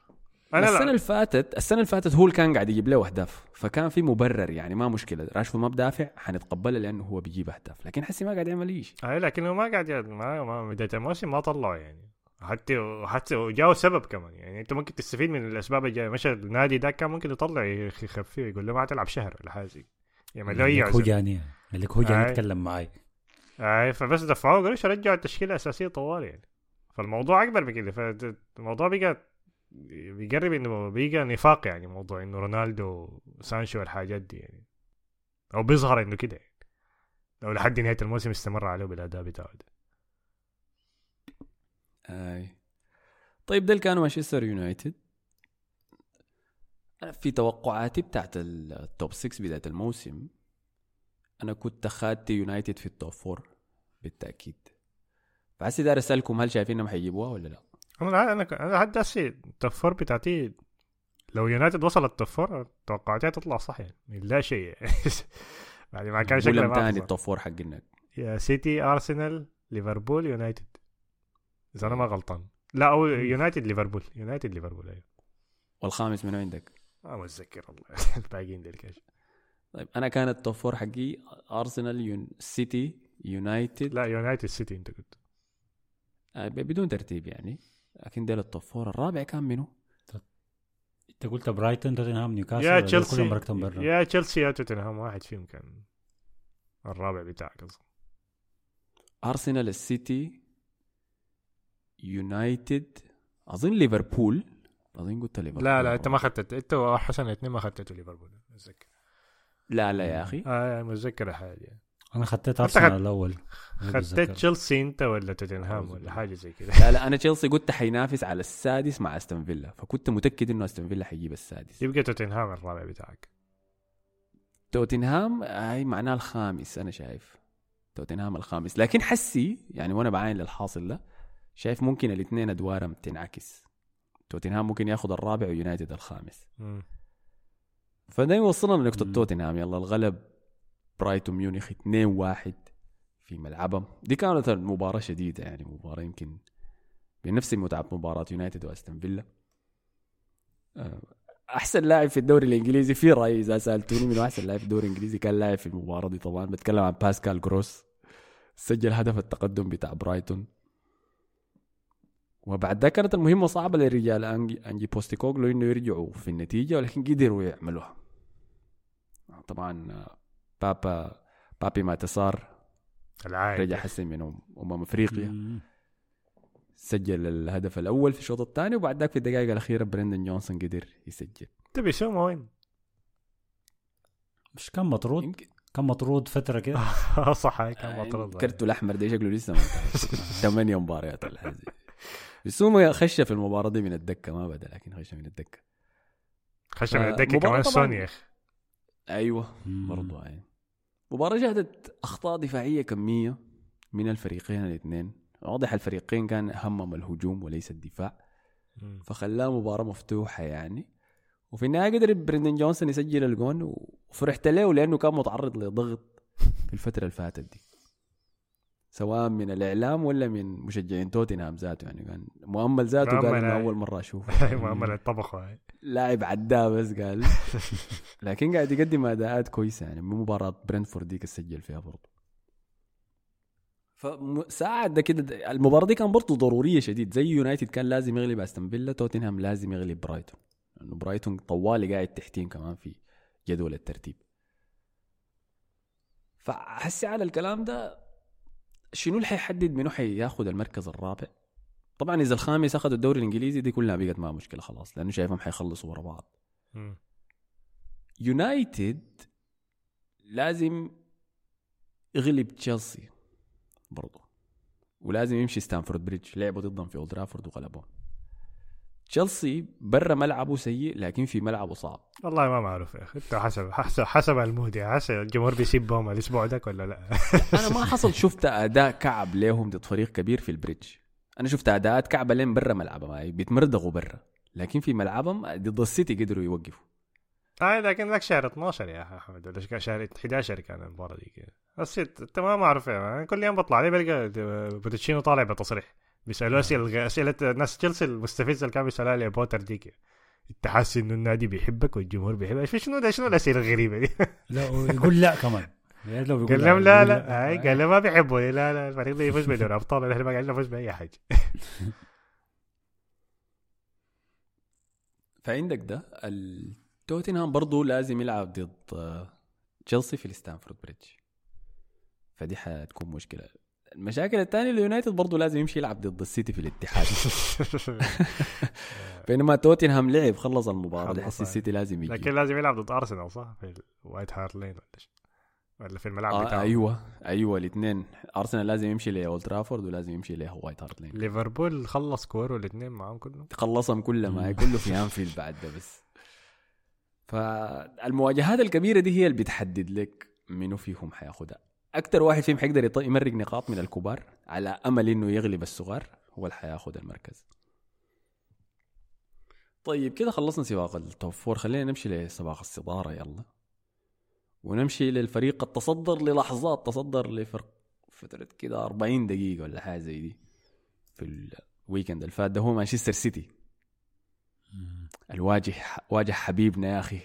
أنا السنة لا. اللي فاتت السنة اللي فاتت هو اللي كان قاعد يجيب له أهداف فكان في مبرر يعني ما مشكلة. راشفورد ما بدافع حنتقبلها لأنه هو بيجيب أهداف لكن حسي ما قاعد يعمل اي شيء أي لكنه ما قاعد يد- ما ما بداية الموسم ما طلعه يعني. حتى حتى جاء سبب كمان يعني. أنت ممكن تستفيد من الأسباب الجاية. مش النادي ده كان ممكن يطلع يخ- يخفيه يقول له ما تلعب شهر ولا حاجة قال لك هو جاني قال لك هو جاني. يتكلم معي. اي فبس دفعوه إيش رجعوا التشكيلة الأساسية طوال يعني. فالموضوع أكبر من كده فالموضوع بقى بيقرب إنه بقى نفاق يعني موضوع إنه رونالدو سانشو والحاجات دي يعني. أو بيظهر إنه كده يعني. لو لحد نهاية الموسم استمر عليه بالأداء بتاعه ده. أي. طيب ده كانوا مانشستر يونايتد. أنا في توقعاتي بتاعت ال top 6 بداية الموسم. أنا كنت خدت يونايتد في ال top 4 بالتأكيد. فحسي داير أسألكم هل شايفين إنهم حيجيبوها ولا لأ؟ أنا أنا أنا حد هسي ال top four بتاعتي لو يونايتد وصل ال top four توقعاتي تطلع صح يعني لا شيء. يعني ما كان شكلها تاني. ال top 4 حقنا يا سيتي ارسنال ليفربول يونايتد إذا أنا ما غلطان. لا أو يونايتد ليفربول يونايتد ليفربول أيوه. والخامس من عندك؟ ما متذكر والله. الباقيين ديل كاش. طيب أنا كان ال top 4 حقي أرسنال يون... سيتي يونايتد لا يونايتد سيتي أنت قلت. آه، بدون ترتيب يعني. لكن ده ال top 4 الرابع كان منه أنت قلت برايتون توتنهام نيوكاسل يا تشيلسي يا تشيلسي يا توتنهام واحد فيهم كان الرابع بتاعك أصلا. أرسنال السيتي يونايتد أظن ليفربول أظن قلت ليفربول لا لا أنت ما اخذت أنت وحسن الاثنين ما اخذتوا ليفربول متذكر لا لا يا أخي. آه متذكر الحاجة أنا خطيت أرسنال خد- الأول خدت تشيلسي أنت ولا توتنهام ولا حاجة زي كده. لا لا أنا تشيلسي قلت حينافس على السادس مع أستون فيلا فكنت متأكد إنه أستون فيلا حيجيب السادس. يبقى توتنهام الرابع بتاعك. توتنهام هاي معناه الخامس أنا شايف. توتنهام الخامس. لكن حسي يعني وأنا بعاين للحاصل ده شايف ممكن الاثنين أدوارهم تنعكس. توتنهام ممكن ياخذ الرابع ويونايتد الخامس. فده يوصلنا لنقطة مم. توتنهام. يلا الغلب. برايتون ميونخ 2-1 في ملعبهم. دي كانت المباراة شديدة يعني مباراة يمكن بنفس متعة مباراة يونايتد وأستون فيلا. آه، أحسن لاعب في الدوري الإنجليزي. في رايي إذا سألتوني من أحسن لاعب في الدوري الإنجليزي كان لاعب في المباراة دي طبعا. بتكلم عن باسكال جروس. سجل هدف التقدم بتاع برايتون. وبعد ده كانت المهمة صعبة للرجال أنجي, أنجي بوستيكوغلو إنه يرجعوا في النتيجة ولكن قدروا يعملوها. طبعا آه، بابا بابي ماتسار العائد رجع حسن من أمم أفريقيا. مم. سجل الهدف الأول في الشوط الثاني وبعد ذاك في الدقائق الأخيرة برينان جونسون قدر يسجل. بيسوما وين؟ مش كان مطرود؟ يمكن كان مطرود فترة كده؟ صح كان مطرد كرته الأحمر ده شكله لسه ما. ثمانية مباريات ولا حاجة زي. بس هو خش في المباراة دي من الدكة ما بدا لكن خش من الدكة. خش من آه، الدكة كمان. سوني يا أخي. أيوه. برضو يعني مباراة شهدت أخطاء دفاعية كمية من الفريقين الاثنين. واضح الفريقين كان همم الهجوم وليس الدفاع. فخلاها مباراة مفتوحة يعني. وفي النهاية قدر برينان جونسون يسجل الجون وفرحت له لأنه كان متعرض لضغط في الفترة اللي فاتت دي. سواء من الإعلام ولا من مشجعين توتنهام ذاته يعني كان مؤمل ذاته قال إنه أي. أول مرة أشوفه. مؤمل الطبخ هاي لاعب عداه بس قال. لكن قاعد يقدم أداءات كويسة يعني من مباراة برنتفورد ديك سجل فيها برضه فساعد ده كده المباراة دي كان برضه ضرورية شديد. زي يونايتد كان لازم يغلب أستون فيلا توتنهام لازم يغلب برايتون. لأنه برايتون طوالي قاعد تحتين كمان في جدول الترتيب. فحسي على الكلام ده شنو اللي حيحدد منو حياخذ المركز الرابع؟ طبعا إذا الخامس أخذ الدوري الإنجليزي دي كلها بقت ما مشكلة خلاص لأنه شايفهم حيخلصوا ورا بعض. يونايتد لازم يغلب تشيلسي برضو ولازم يمشي ستامفورد بريدج لعبوا ضدهم في أولد ترافورد وغلبوهم تشيلسي برا ملعبه سيء لكن في ملعبه صعب. والله ما معروف يا أخي. انت حسب حسب حسب المود يعني. حسب الجمهور بيسيب بهم الأسبوع ذاك ولا لا؟ أنا ما حصل شفت أداء كعب ليهم ضد فريق كبير في البريدج. أنا شفت أداءات كعب لين برا ملعبهم يعني بيتمردغوا برا. لكن في ملعبهم ضد السيتي قدروا يوقفوا. آه لكن ذاك شهر 12 يا أحمد ولا شهر 11 كان المباراة دي بس أنت ما معروف يعني. كل يوم بطلع عليه بلقى بوتشيتينو طالع بتصريح. بيسألوه أسئلة أسئلة ناس تشيلسي المستفزه اللي كان بيسالها لي بوتر ديك أنت حاسس إنه النادي بيحبك والجمهور بيحبك؟ شنو ده؟ شنو الأسئلة الغريبة دي؟ لا ويقول لا كمان. لو بيقول قال لهم لا لا هاي قال لهم ما بيحبوا. لا لا الفريق ده يفوز بدوري أبطال. إحنا ما قاعدين نفوز بأي حاجة. فعندك ده التوتنهام برضه لازم يلعب ضد آه، تشيلسي في الستامفورد بريدج. فدي حتكون مشكلة. المشاكل الثانية اليونايتد برضه لازم يمشي يلعب ضد السيتي في الاتحاد. بينما توتنهام لعب خلص المباراة. دي خلص، حس أي. السيتي لازم يجي. لكن لازم يلعب ضد أرسنال صح؟ في الوايت هارت لين ولا في الملعب آه بتاعه. أيوه. أيوه الاثنين أرسنال لازم يمشي لأولد ترافورد ولازم يمشي له وايت هارت لين. ليفربول خلص كورو الاثنين معاهم كلهم. خلصهم كلها ما هي كله في أنفيلد بعد ده بس. فالمواجهات الكبيرة دي هي اللي بتحدد لك منو فيهم حياخدها. أكتر واحد فيهم حيقدر يمرق نقاط من الكبار على أمل إنه يغلب الصغار هو اللي حياخد المركز. طيب كده خلصنا سباق ال top four خلينا نمشي لسباق الصدارة يلا. ونمشي للفريق التصدر للحظات تصدر لفرق فترة كده 40 دقيقة ولا حاجة زي دي في ال weekend اللي فات ده هو مانشستر سيتي الواجه واجه حبيبنا يا أخي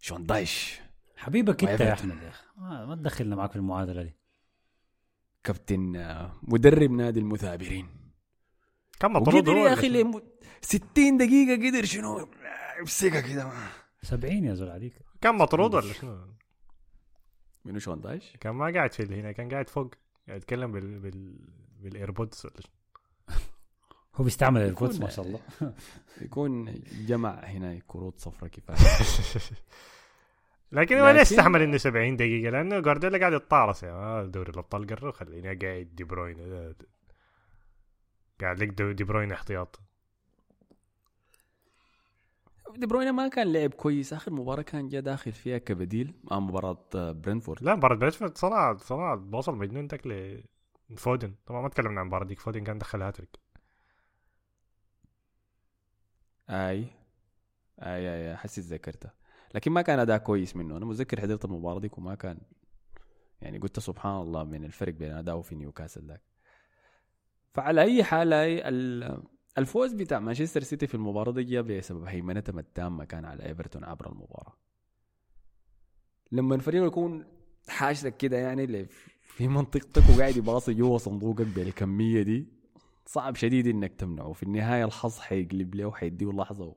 شون دايش. حبيبك انت يا. أحمد يا أخي ما ما تدخلنا معك في المعادلة دي كابتن آه، مدرب نادي المثابرين كان مطرود يا ولا أخي شنو؟ لم- 60 دقيقة قدر شنو يمسكها كده 70 يا زول عليك كان مطرود ولا شنو؟ منو شون دايش؟ كان ما قاعد في هنا كان قاعد فوق قاعد يتكلم بال بال بال AirPods ولا شنو؟ هو بيستعمل ال quotas ما شاء الله يكون جمع هنا كروت صفرة كفاية لكن هو ليه لكن- استحمل إنه 70 دقيقة؟ لأنه جوارديولا قاعد يتطارس يعني. آه دوري الأبطال قرر خليني قاعد دي بروين. آه، قاعد لك دي بروين احتياط. دي بروين ما كان لعب كويس. آخر مباراة كان جا داخل فيها كبديل مع مباراة آه، برنتفورد. لا مباراة برنتفورد صنع صنع بوصل مجنون تك لفودن طبعا ما تكلمنا عن المباراة ديك. فودن كان دخل هاتريك. أي. أي أي أي حسيت ذكرتها لكن ما كان أداء كويس منه. أنا متذكر حضرت المباراة دي وما كان يعني قلت سبحان الله من الفرق بين اداؤه في نيوكاسل ذاك. فعلى أي حال الفوز بتاع مانشستر سيتي في المباراة دي جاء بسبب هيمنتهم التامة كان على إيفرتون عبر المباراة. لما الفريق يكون حاشرك كده يعني في منطقتك وقاعد يباصي جوا صندوقك بالكمية دي صعب شديد إنك تمنعه. في النهاية الحظ حيقلب له وحيديه لحظة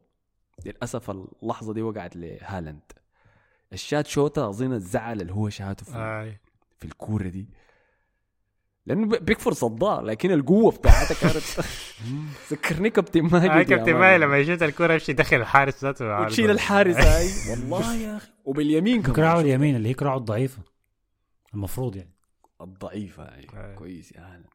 للأسف اللحظة دي وقعت لهالاند. الشات شوطه أظن الزعل اللي هو شاته في, آي. في الكورة دي. لأنه بيكفورد صداها لكن القوة بتاعتها كانت ذكرني كابتن ماجد يا كابتن. ماي لما يشوت الكورة يمشي يدخل الحارس ذاته وتشيل الحارس هاي والله يا أخي. وباليمين كراعه كمان اليمين اللي هي كراعه الضعيفة. المفروض يعني. الضعيفة هاي. كويس يا هالاند.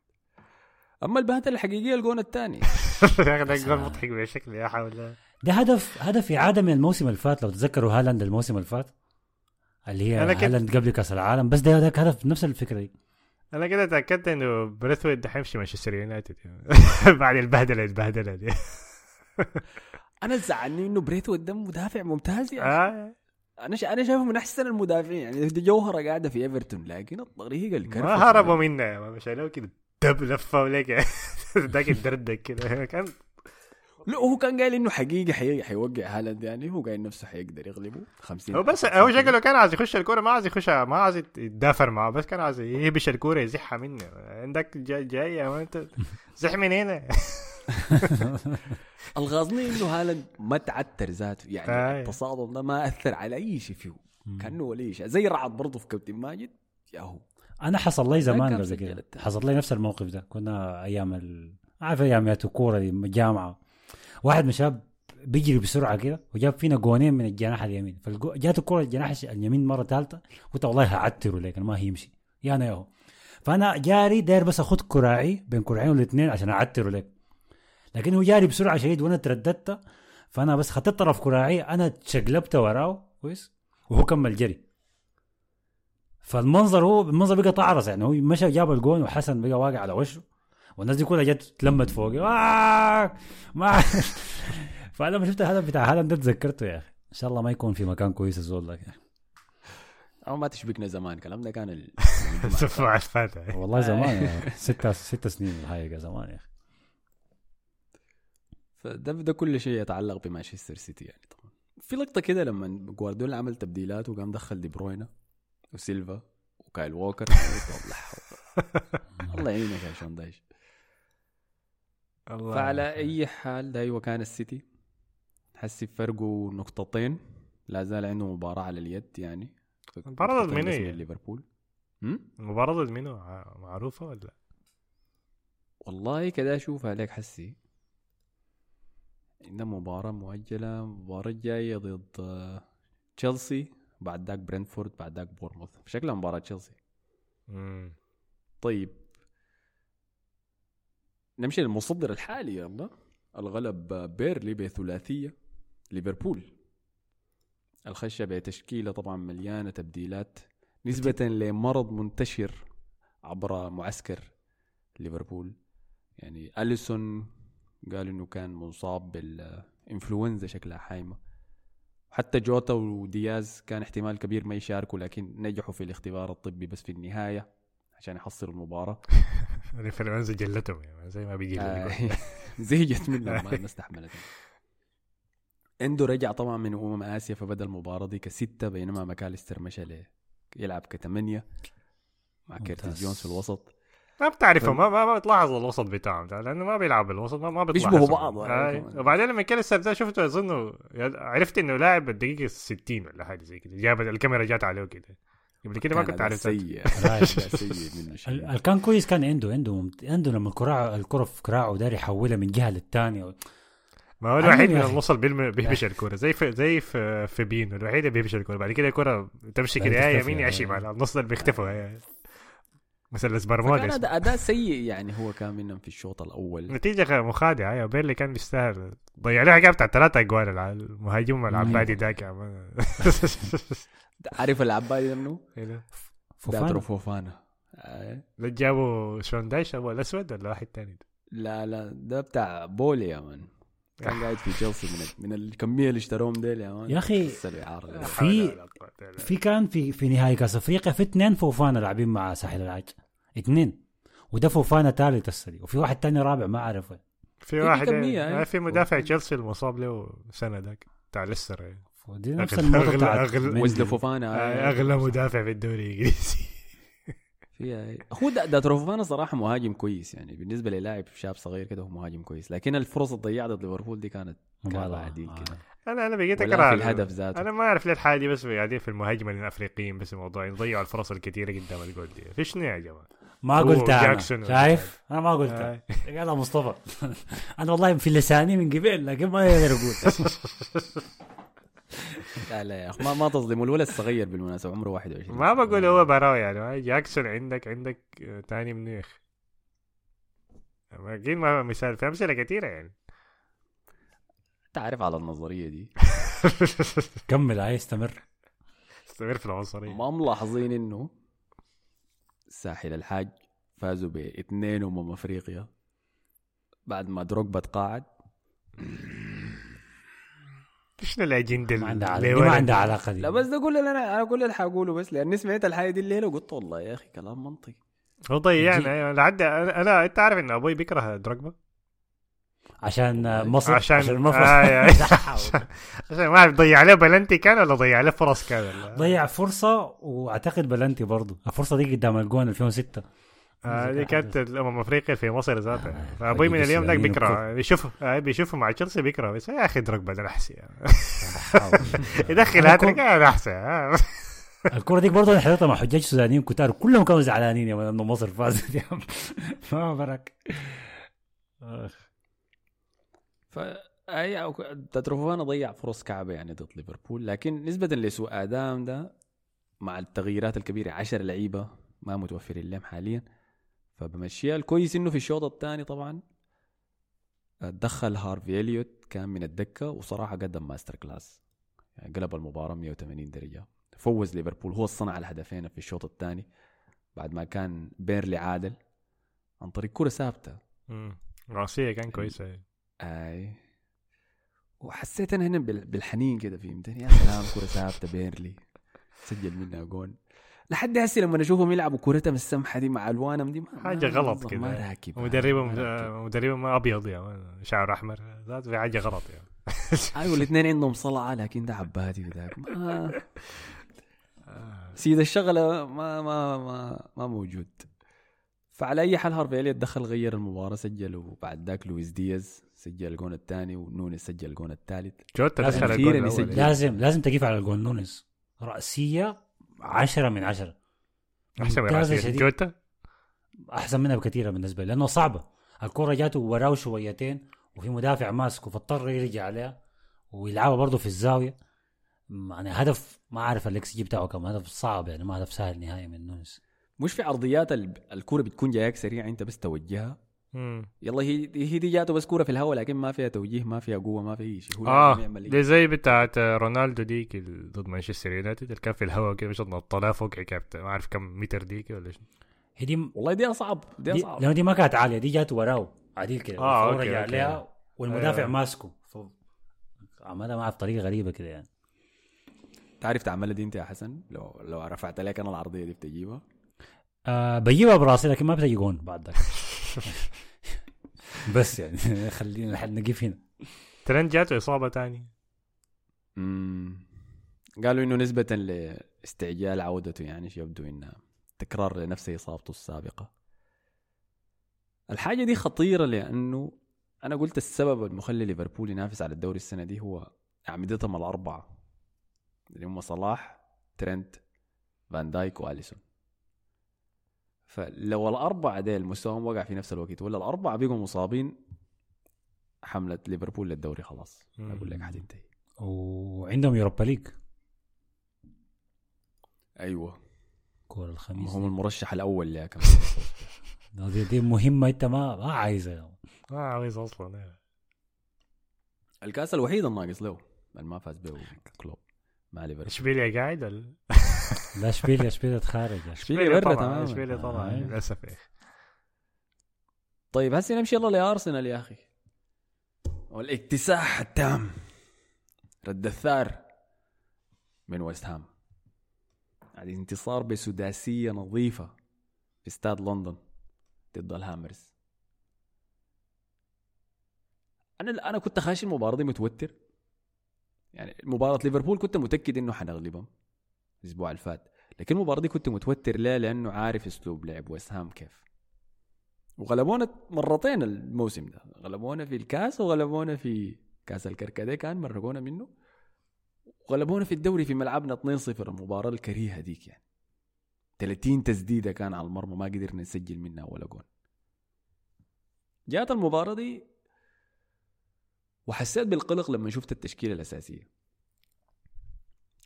أما البهدلة الحقيقية الجون الثاني. يا أخي ده مضحك بشكل يا حول ده هدف هدف إعادة من الموسم اللي فات لو تتذكروا هالاند الموسم اللي فات اللي هي أنا كنت- هالاند قبل كأس العالم. بس ده هذاك هدف نفس الفكرة دي. أنا كده تأكدت إنه بريثويد حيمشي مانشستر يونايتد. يعني. بعد البهدلة البهدلة دي. أنا زعلني إنه بريتو قدام مدافع ممتاز أخي. آه. أنا شا... أنا شايفه من أحسن المدافعين. يعني دي جوهرة قاعدة في إيفرتون لكن الطريقة الكرفة ما هربوا منا ما مشيناه كده. دب لفة ولك ذاك الدردك كده. كان لا هو كان قايل إنه حقيقي حي... حيوقع هالاند يعني هو قايل نفسه حيقدر يغلبه. 50 هو بس هو شكله كان عايز يخش الكورة ما عايز يخش ما عايز يتدافر معه بس كان عايز يهبش الكورة يزحها منه عندك جاي جاي يا مان أنت زح من هنا. الغاظني إنه هالاند ما تعتر ذاته يعني آه. التصادم ده ما أثر على أي شيء فيه كأنه ولا شيء. زي رعد برضه في كابتن ماجد يا هو. أنا حصل لي زمان قبل كده. حصل لي نفس الموقف ده. كنا أيام ال... عارف أيام يا كورة دي الجامعة واحد من الشباب بيجري بسرعة كده وجاب فينا جونين من الجناح اليمين. فجات الكوره الجناح اليمين مرة ثالثة قلت والله هعتره لكن ما هيمشي. يا أنا يا هو. فأنا جاري داير بس اخد كراعي بين كراعين الاثنين عشان أعتره لك. لكن هو جاري بسرعة شديد وأنا ترددت. فأنا بس خدت طرف كراعي أنا تشقلبت وراه كويس؟ وهو كمل جري. فالمنظر هو المنظر بقى طعرس يعني هو مشى جاب الجون وحسن بقى واقع على وشه. والناس دي كلها جت تلمت فوقي آه! ما فأنا لما شفت الهدف بتاع هالاند ده تذكرته يا أخي. إن شاء الله ما يكون في مكان كويس الزول ده. أو ما تشبكنا زمان. الكلام ده كان ال... الفاتح والله زمان يا أخي. ستة ستة سنين الحقيقة زمان يا أخي. فده ده كل شيء يتعلق بمانشستر سيتي يعني طبعا. في لقطة كده لما جوارديولا عمل تبديلات وقام دخل دي بروينا وسيلفا وكايل ووكر. الله يعينك يا شون دايش. الله فعلى أي حال ده أيوه كان السيتي. حسي فرقه نقطتين لا زال عنده مباراة على اليد يعني. المباراة ضد مين ليفربول. هم؟ المباراة ضد منو ع- معروفة ولا؟ والله كده اشوفها لك حسي. عندنا مباراة مؤجلة المباراة الجاية ضد تشيلسي بعد ذاك برنتفورد بعد ذاك بورنموث شكلها مباراة تشيلسي. طيب نمشي للمتصدر الحالي يلا. الغلب بيرنلي بثلاثية ليفربول. الخشة بتشكيلة طبعا مليانة تبديلات نسبة لمرض منتشر عبر معسكر ليفربول. يعني أليسون قال إنه كان مصاب بالإنفلونزا شكلها حايمة. حتى جوتا ودياز كان احتمال كبير ما يشاركوا لكن نجحوا في الاختبار الطبي بس في النهاية. عشان يحصلوا المباراة الانفلونزا خلتهم يعني زي ما بيجي آه،. زهجت منهم ما ما استحملت إندو رجع طبعا من أمم آسيا فبدأ المباراة دي كستة بينما ماكاليستر مشى ل يلعب كثمانيه مع. كيرتس جونز في الوسط ما بتعرفه ما ما, ما بتلاحظ الوسط بتاعهم ده لأنه ما بيلعب بالوسط ما, ما بتلاحظ بيشبهوا بعض. آه. كمان. وبعدين لما كان ده شفته أظنه عرفت إنه لاعب الدقيقه 60 ولا حاجة زي كده جاب الكاميرا جات عليه كده قبل كده ما كان كنت عارف سيء سيء منه كان كويس كان عنده عنده ممت- عنده لما الكرة الكرة في كراعه داري يحولها من جهة للثانية ما هو الوحيد من. النص اللي بيهبش الكوره زي في زي في, في بينو الوحيد اللي بيهبش الكوره بعد كده الكوره تمشي كده. يا يمين يا. شمال النص اللي بيختفوا. مثلث برمودا. أداء, أداء سيء يعني هو كان منهم في الشوط الأول. نتيجة مخادعة. يا بيرنلي كان بيستاهل. ضيع له حاجة بتاع ثلاثة اجوال المهاجم العبادي ذاك. عارف العبادي ده؟ منو؟ فوفانا. فوفانا. آه. ده جابوا شون دايش ابو الأسود ولا واحد تاني؟ ده؟ لا لا ده بتاع بولي يا man. كان قاعد في تشيلسي من من الكمية اللي اشتروهم ديل يا man. يا لا في-. في كان في في نهائي كأس أفريقيا في اثنين فوفانا لاعبين مع ساحل العاج اثنين. وده فوفانا ثالث السنة وفي واحد تاني رابع ما اعرف وين في في واحد كمية، آه، إيه. في مدافع تشيلسي المصاب له سنة ذاك بتاع ليستر إيه. ودي نفس أغلى- النقطة أغلى- بتاعت أغلى- مندي. ويسلي فوفانا آه، أغلى مدافع في الدوري الإنجليزي فيها هو دا- داترو فوفانا صراحة مهاجم كويس يعني بالنسبة للاعب شاب صغير كده هو مهاجم كويس لكن الفرص اللي ضيعها ضد ليفربول دي كانت. كانت عادي آه. كده أنا أنا بقيت اكره في الهدف ذاته أنا ما أعرف ليه الحاجة دي بس قاعدين في المهاجمين الأفريقيين بس الموضوع يضيعوا الفرص الكثيرة قدام الجول دي في شنو يا جماعة ما. جاكسون ولا شايف أنا ما قلتها آه. قالها مصطفى أنا والله في لساني من قبل لكن ما أقدر أقول لا لا يا أخي ما ما تظلموا الولد الصغير بالمناسبة عمره 21 ما بقول هو براوي يعني. جاكسون عندك عندك تاني منيخ. أكيد ما مثال في أمثلة كثيرة يعني. تعرف على النظرية دي؟ كمل هاي استمر. استمر في العنصرية. ما ملاحظين إنه ساحل الحاج فازوا باثنين أمم أفريقيا بعد ما دروجبا تقاعد. شنو الاجنده ما اللي عندها علاقه ما عندها علاقة دي. لا بس ده كل اللي أنا أنا كل اللي حقوله بس لأني سمعت الحاجة دي الليلة قلت والله يا أخي كلام منطقي. هو ضيعنا أيوة، لعد أنا أنا- أنت عارف إن أبوي بيكره دروجبا عشان مصر؟ عشان عشان مصر. آه،. عشان عشان ما أعرف ضيع عليه بلنتي كان ولا ضيع عليه فرص كان؟ ضيع فرصة وأعتقد بلنتي برضه الفرصة دي قدام الجون 2006 هذه كانت الأمم افريقيا في مصر ذاتها. آه، فأبوي من اليوم ذاك السودانيين بيكره. بيشوف آه، بيشوفه مع تشيلسي بيكره. بس يا أخي دروجبا ده احسن. يدخل أنا هاتريك أنا احسن آه. الكرة دي برضه أنا حضرتها مع حجاج سودانيين كتار. كلهم كانوا زعلانين يا إنه مصر فازت يا ما برك. فأي داترو فوفانا ضيع فرص كعبة يعني ضد ليفربول. لكن نسبة لسوء أداءه ده مع التغييرات الكبيرة 10 لعيبة ما متوفرين لهم حاليا. فبمشيها الكويس إنه في الشوط الثاني طبعا دخل هارفي إليوت كان من الدكة وصراحة قدم masterclass. يعني قلب المباراة 180 درجة. فوز ليفربول هو صنع الهدفين في الشوط الثاني. بعد ما كان بيرنلي عادل عن طريق كرة ثابتة. مم. راسية كان كويسة. أي. وحسيت أنا هنا بال- بالحنين كده فهمتني؟ يا سلام كرة ثابتة بيرلي. سجل منها جون. لحد هسه لما اشوفهم يلعبوا كورتهم السمحة دي مع ألوانهم دي ما حاجة ما- غلط كده مدربهم ما راكب. مدربهم أبيض يا مان. شعر أحمر ذات في حاجة غلط يعني أيوه الاثنين عندهم صلعة لكن ده عبادي وذاك ما سيد الشغلة ما ما ما ما موجود فعلى أي حال هارفي اليوت دخل غير المباراة سجل وبعد ذاك لويس دياز سجل الجون الثاني ونونيز سجل الجون الثالث جوتا لازم دخل. يسجل. لازم لازم تقيف على الجون نونيز رأسية عشرة من عشرة. أحسن من. جوتا أحسن منها بكثير بالنسبة لي لأنه صعبة. الكرة جاته وراه شويتين وفي مدافع ماسكه فاضطر يرجع عليها ويلعبها برضه في الزاوية. يعني هدف ما أعرف الإكس جي بتاعه كم هدف صعب يعني ما هدف سهل نهائي من نونيز. مش في عرضيات ال- الكوره بتكون جايك سريعة أنت بس توجهها. يلا هي هي دي جاته بس كوره في الهواء لكن ما فيها توجيه ما فيها قوة ما فيها شيء هو لازم آه دي زي بتاعت رونالدو ديك ضد مانشستر يونايتد اللي كان في الهواء كده مش نطلها فوق كابتن ما أعرف كم متر ديك ولا شنو. هي دي, والله دي اصعب دي دي اصعب لأنه دي ما كانت عالية دي جات وراه عديل كده آه، الفورة okay، جا okay. عليها والمدافع أيوة. ماسكه. ف- عملها معها بطريقه غريبة كده يعني. تعرف تعملها دي أنت يا حسن؟ لو لو رفعت لك أنا العرضيه دي بتجيبها. آه بجيبها براسي لكن ما بتجي جون بعد ذاك بس يعني خلينا نحل نقف هنا. ترنت جاته إصابة تاني؟ مم. قالوا إنه نسبة لاستعجال عودته يعني يبدو إنها تكرار لنفس إصابته السابقة. الحاجة دي خطيرة لأنه أنا قلت السبب المخلي ليفربول ينافس على الدوري السنة دي هو أعمدتهم الأربعة اللي هم صلاح ترنت فان دايك وآليسون. فلو الأربعة ديل مستواهم وقع في نفس الوقت ولا الأربعة بقوا مصابين حملة ليفربول للدوري خلاص. أقول لك حتنتهي. وعندهم يوروبا ليج. أيوه. كورة الخميس هم المرشح الأول لها كمان. دي, دي مهمة أنت ما ما عايزها. ما عايز أصلا الكاس الوحيد الناقص له ما فاز به كلوب مع ليفربول. اشبيليا قاعد لا إشبيليا إشبيليا تخارج. إشبيليا برا طبعا إشبيليا طبعا. للأسف يا أخي طيب هسه نمشي يلا لأرسنال يا أخي. والاكتساح التام. رد الثار من ويست هام. هذه انتصار بسداسية نظيفة في استاد لندن ضد الهامرز. أنا أنا كنت خاشي المباراة دي متوتر. يعني مباراة ليفربول كنت متأكد إنه حنغلبهم. الأسبوع اللي فات. لكن المباراة دي كنت متوتر ليه؟ لأنه عارف أسلوب لعب ويست كيف. وغلبونا مرتين الموسم ده. غلبونا في الكاس وغلبونا في كاس الكركديه كان مرقونا منه. وغلبونا في الدوري في ملعبنا 2-0 المباراة الكريهة ديك يعني. 30 تسديدة كان على المرمى ما قدرنا نسجل منها ولا جون. جات المباراة دي وحسيت بالقلق لما شفت التشكيلة الأساسية.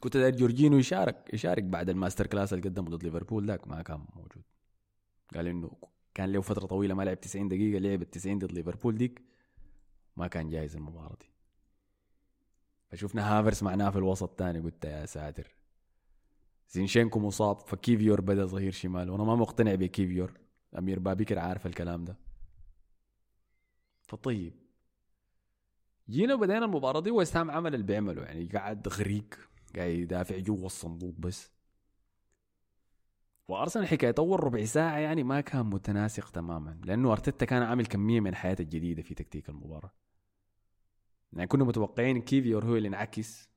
كنت داير جورجينو يشارك يشارك بعد ال master class اللي قدمه ضد ليفربول ذاك ما كان موجود. قال إنه كان له فترة طويلة ما لعب 90 دقيقة لعب ال 90 ضد ليفربول ديك ما كان جاهز المباراة دي. فشفنا هافرس معناه في الوسط تاني قلت يا ساتر. زينشينكو مصاب فكيفيور بدأ ظهير شمال وأنا ما مقتنع بكيفيور. أمير بابكر عارف الكلام ده. فطيب. جينا بدينا المباراة دي ويست هام عمل اللي بيعمله. يعني قاعد غريق. قاعد يدافع جوا الصندوق بس. وأرسنال حكايه اول ربع ساعة يعني ما كان متناسق تماما لأنه أرتيتا كان عامل كمية من الحاجات الجديدة في تكتيك المباراة. يعني كنا متوقعين كيفيور هو اللي ينعكس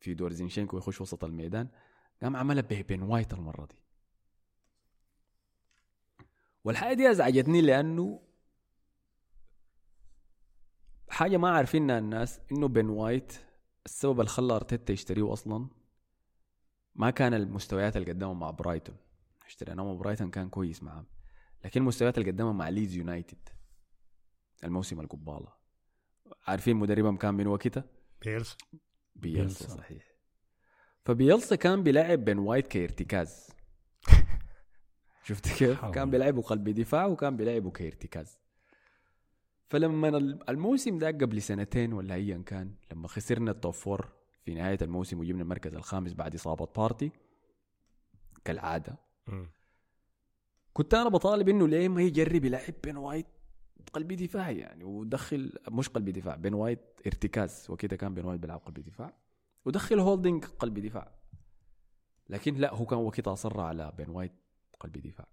في دور زينشينكو يخش وسط الميدان قام عملها بين وايت المرة دي. والحاجة دي أزعجتني لأنه حاجة ما عارفينها الناس إنه بين وايت السبب اللي خلى أرتيتا يشتريه أصلا ما كان المستويات اللي قدمها مع برايتون. اشتريناه مع برايتون كان كويس معاه لكن المستويات اللي قدمها مع ليدز يونايتد الموسم القبالة. عارفين مدربهم كان من وقتها؟ بيلسا. بيلسا. صحيح. فبيلسا كان بيلعب بين وايت كارتكاز شفت كيف؟ كان بيلعبه قلب دفاع وكان بيلعبه كارتكاز فلما الموسم ده قبل سنتين ولا ايا كان لما خسرنا ال top four في نهاية الموسم وجبنا المركز الخامس بعد إصابة بارتي كالعادة. كنت أنا بطالب إنه ليه ما يجرب يلعب بين وايت قلبي دفاع يعني ودخل مش قلبي دفاع بين وايت ارتكاز وكده كان بين وايت بيلعب قلبي دفاع ودخل هولدنج قلبي دفاع. لكن لا هو كان وقتها اصر على بين وايت قلبي دفاع.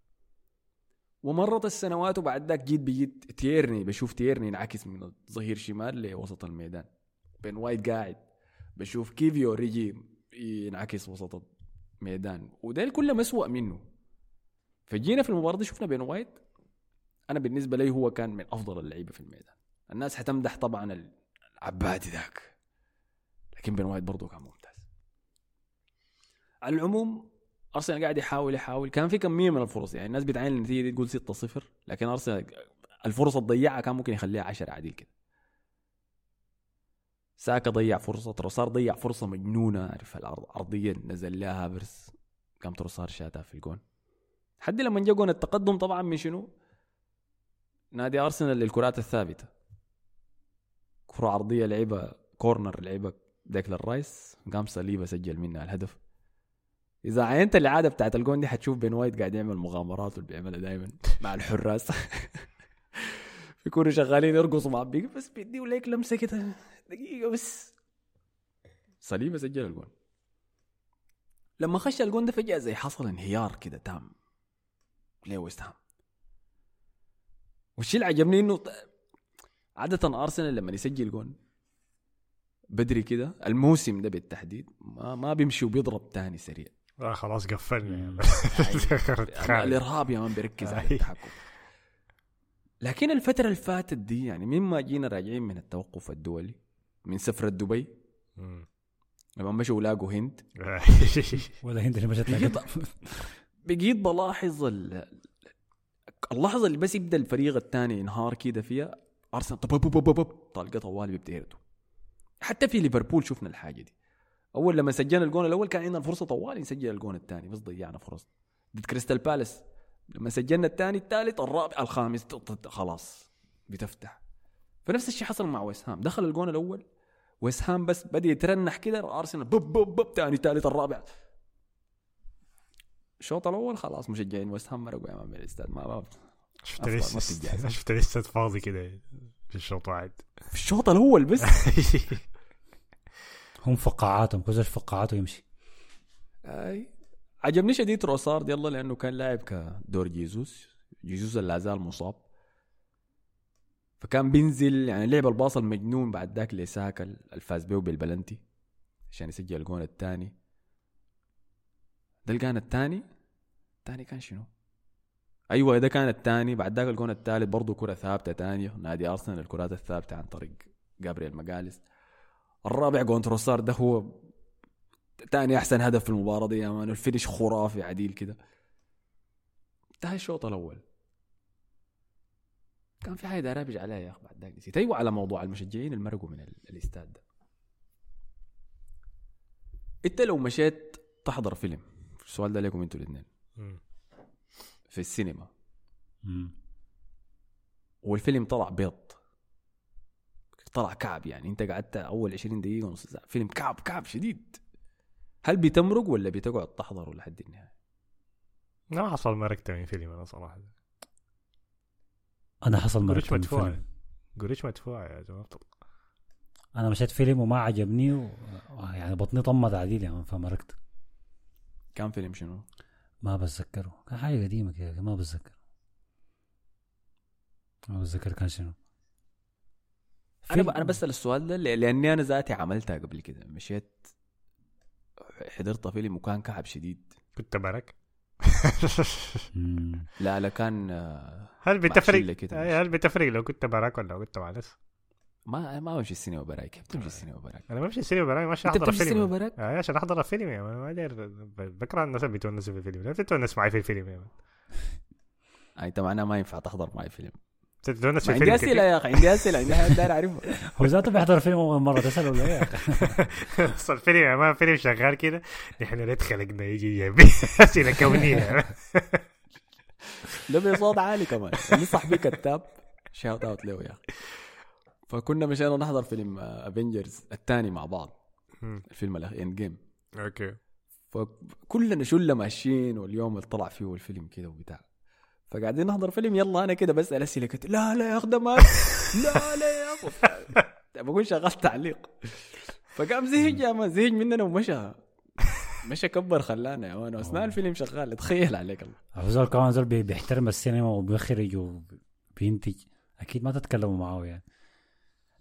ومرت السنوات وبعد ذاك جيت بجيت تيرني بشوف تيرني ينعكس من ظهير شمال لوسط الميدان. بين وايت قاعد بشوف كيفيور يجي ينعكس وسط الميدان. وده كله مسوأ منه. فجينا في المباراة دي شفنا بين وايت أنا بالنسبة لي هو كان من أفضل اللعيبة في الميدان. الناس حتمدح طبعا العبادي ذاك. لكن بين وايت برضه كان ممتاز. على العموم أرسنال قاعد يحاول يحاول. كان في كمية من الفرص يعني الناس بتعين النتيجه دي تقول 6-0 لكن أرسنال الفرص اللي ضيعها كان ممكن يخليها 10 عديل كده. ساكا ضيع فرصة تروسار ضيع فرصة مجنونة عارف العرض عرضيه نزل لها هافرس قام تروسار شاتها في الجون. حد لما جا جون التقدم طبعا من شنو؟ نادي أرسنال للكرات الثابتة. كرة عرضية لعبة corner لعبة ديكلان رايس قام صليبه سجل منها الهدف. إذا عينت العادة بتاعت الجون دي حتشوف بين وايت قاعد يعمل مغامرات واللي بيعملها دائما مع الحراس. بيكونوا شغالين يرقصوا مع بيك بس بيديوا ليك لمسة كده. دقيقة بس. صليبه سجل الجون. لما خش الجون ده فجأة زي حصل انهيار كده تام. لويست هام؟ والشيء اللي عجبني إنه عادة أرسنال لما يسجل جون بدري كده الموسم ده بالتحديد ما ما بيمشي وبيضرب تاني سريع. آه خلاص قفلنا الإرهاب يا man بيركز على. التحكم. لكن الفترة اللي فاتت دي يعني مما جينا راجعين من التوقف الدولي من سفرة دبي. لما مشوا لاقوا هند. ولا هند اللي مشت بقيت. بقيت بلاحظ ال- اللحظة اللي بس يبدأ الفريق الثاني ينهار كده فيها أرسنال طب طب طب طب طلقه طوال بيبدا حتى في ليفربول شفنا الحاجة دي. أول لما سجلنا الجون الأول كان عندنا الفرصة طوال نسجل الجون الثاني بس ضيعنا فرص ضد كريستال بالاس. لما سجلنا الثاني الثالث الرابع الخامس خلاص بتفتح. فنفس الشيء حصل مع ويست هام. دخل الجون الأول ويست هام بس بدأ يترنح كده أرسنال بب بب بب ثاني ثالث الرابع. الشوط الأول خلاص مشجعين ويست هام مرقوا يا man الإستاد. ما شفت لسه. شفت لسه فاضي كده في الشوط واحد. في الشوط الأول بس. هم فقاعاتهم زول فقاعاته يمشي. أي عجبني شديد روسارد يلا لأنه كان لاعب كدور جيزوس. جيزوس اللي زال مصاب. فكان بينزل يعني لعب الباص المجنون بعد ذاك لساكا الفاز بيه بالبلنتي عشان يسجل الجون الثاني. ده كان الثاني؟ الثاني كان شنو؟ أيوه ده كان الثاني. بعد ذاك الجون الثالث برضه كرة ثابتة ثانية. نادي أرسنال الكرات الثابتة عن طريق جابرييل ماجاليس. الرابع جون تروسار ده هو تاني أحسن هدف في المباراة دي يا man. ال finish خرافي عديل كده. انتهى الشوط الأول. كان في حاجة داير ارجع عليها يا أخي بعد ذاك نسيت. أيوه على موضوع المشجعين اللي مرقوا من ال- الاستاد ده. انت لو مشيت تحضر فيلم. السؤال ده لكم أنتوا الاثنين. في السينما. والفيلم طلع بيض. طلع كعب يعني. انت قعدت أول 20 دقيقة ونص ساعة. فيلم كعب كعب شديد. هل بتمرق ولا بتقعد تحضره لحد النهاية؟ ما حصل مرقت من فيلم أنا صراحة. أنا حصل قريش مرة من فيلم. قريش مدفوع يا جماعة. أنا مشيت فيلم وما عجبني و... يعني بطني طمت عديل يعني فمرقت. كان فيلم شنو؟ ما بتذكره. كان حاجة قديمة كده ما بتذكر ما بتذكر كان شنو. أنا فيلم- ب... أنا بسأل السؤال ده ل- لأني أنا ذاتي عملتها قبل كده. مشيت حضرت فيلم وكان كعب شديد. كنت برك. لا لا كان آه، هل بتفرق؟ أي، هل بتفرق لو كنت براك ولا لو كنت مع ناس ما ما بمشي السينما براي كيف بتمشي السينما براي؟ أنا بمشي السينما براك ماشي أنت أحضر بتمشي السينما الفيلم براك؟ آه، عشان أحضر الفيلم يا ما داير بكره الناس اللي بيتونسوا في الفيلم. لا تتونس معي في الفيلم يا آه، انت معناها ما ينفع تحضر معي فيلم. ما عندي أسئلة كتير. يا أخي عندي أسئلة عندي حاجة داير اعرفها هو ذاته بيحضر فيلم أول مرة تسأل ولا إيه اصل الفيلم يا man فيلم شغال كده. نحن ليه خلقنا يجي يبي أسئلة كونية. ده بصوت عالي كمان. اللي صاحبي كتاب shout out له يا أخي. فكنا مشينا نحضر فيلم Avengers الثاني مع بعض. الفيلم ال Endgame okay. فكلنا شله ماشيين واليوم اللي طلع فيه الفيلم كده وبتاع. فقاعدين نحضر فيلم يلا أنا كده بسأل أسئلة كده لا لا يا اخ ده مات لا لا يا اخ بقول شغال تعليق. فقام زهج يا man زهج مننا ومشى. مشى كبر خلانا يا man أثناء الفيلم شغال تخيل عليك الله. هو زول كمان زول بي- بيحترم السينما وبيخرج وبينتج. أكيد ما تتكلموا معاه يعني.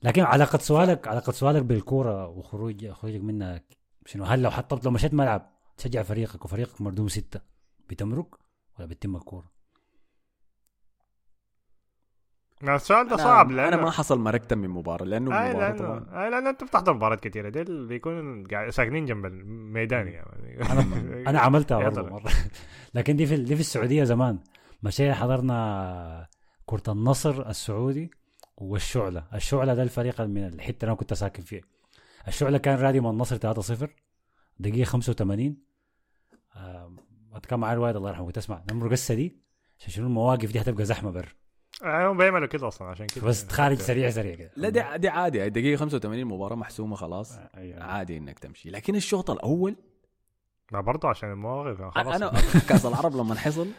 لكن علاقة سؤالك علاقة سؤالك بالكورة وخروج خروجك منها شنو؟ هل لو حطبت لو مشيت ملعب تشجع فريقك وفريقك مردوم ستة بتمرق ولا بتتم الكورة؟ ما السؤال ده أنا- صعب أنا لأنه ما حصل مركتم من مباراة لأنه اي المباراه لأنه طبعا. اي لأنه انت بتحضر مباريات كثيره ديل قاعد- ساكنين جنب الميدان يعني. أنا أنا عملتها برضه. مرة. لكن دي في دي في السعودية زمان. مشينا حضرنا كرة النصر السعودي والشعلة. الشعلة ده الفريق من الحتة اللي أنا كنت ساكن فيه. الشعلة كان رادي من النصر 3-0 دقيقة 85 آه، كان معاه الوالد الله يرحمه تسمع نمر قصة دي؟ عشان شنو المواقف دي؟ هتبقى زحمة بر. آه، هم بيعملوا كده أصلا عشان كده بس تخارج سريع سريع كده لا دي دي عادي دقيقة 85 مباراة محسومة خلاص أيوة. عادي إنك تمشي لكن الشوط الأول ما برضه عشان المواقف خلاص أنا كأس العرب لما حصل.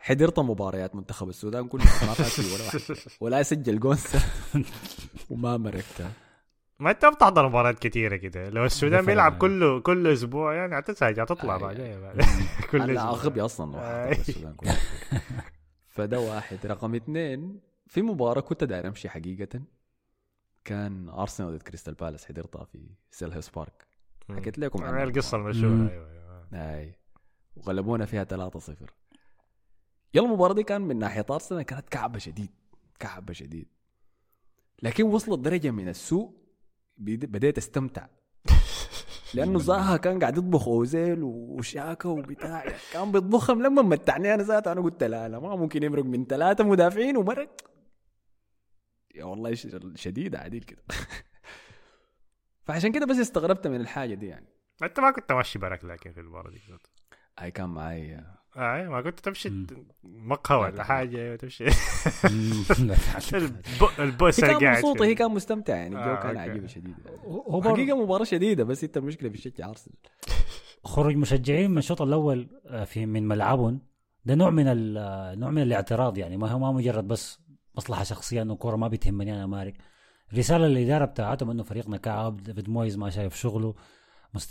حضرت مباريات منتخب السودان كلها ما فات فيه ولا واحد ولا سجل جونسا وما مرقتها ما أنت بتحضر مباريات كثيره كده لو السودان بيلعب يعني. كل كل أسبوع يعني هتسهل هتطلع أي. بعدين بعد- كل أنا أسبوع غبي أصلا السودان. فده واحد. رقم اثنين في مباراة كنت داير أمشي حقيقة. كان ارسنال ضد كريستال بالاس حضرتها في سيلهرست بارك حكيت لكم عنها. القصة. المشهوره أيوه أيوه. أي. وغلبونا فيها 3-0 يلا المباراة دي كان من ناحية ارسنال كانت كعبة شديد كعبة شديد. لكن وصلت درجة من السوء بد- بديت أستمتع. لأنه زاها كان قاعد يطبخ أوزيل وشاكا وبتاع. كان بيطبخهم لما متعني أنا ذاته أنا قلت لا لا ما ممكن يمرق من ثلاثة مدافعين ومرق. يا والله شديد عديل كده. فعشان كده بس استغربت من الحاجة دي يعني. أنت ما كنت ماشي برك لكن في المباراه دي هاي كان معي آه ما كنت تمشي. مقهى ولا حاجة تمشي. البوس هي اللي كان قاعد مبسوطة. هي كان مستمتع يعني الجو آه، كان. عجيب شديد يعني. هو حقيقة مباراة شديدة بس انت المشكلة بتشجع ارسنال خروج مشجعين من الشوط الأول آه، في من ملعبهم. ده نوع من ال- آه، نوع من الاعتراض يعني. ما هو ما مجرد بس مصلحة شخصية إنه الكوره ما بتهمني أنا مالك رساله للاداره بتاعتهم إنه فريقنا كعب ديفيد مويز ما شايف شغله.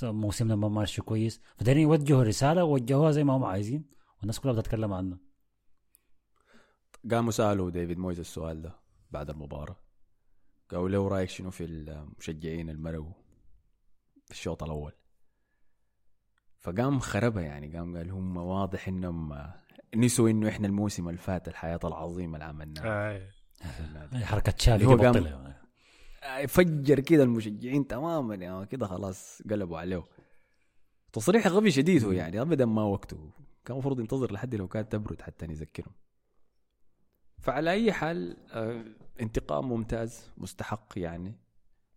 موسمنا ما ماشي كويس. فدايرين يوجهوا رسالة ووجهوها زي ما هم عايزين والناس كلها بتتكلم عنها. قاموا سألوا ديفيد مويز السؤال ده بعد المباراة. قالوا له رأيك شنو في المشجعين المرقوا في الشوط الأول؟ فقام خربها يعني قام قال هم واضح إنهم نسوا إنه إحنا الموسم اللي فات الحياة العظيمة اللي عملناها. آه. حركة دي هو قام- فجر كده المشجعين تماما يعني كده خلاص قلبوا عليه. تصريح غبي شديد هو يعني ابدا ما وقته. كان المفروض ينتظر لحد لو كانت تبرد حتى يذكرهم. فعلى أي حال آه، انتقام ممتاز مستحق يعني.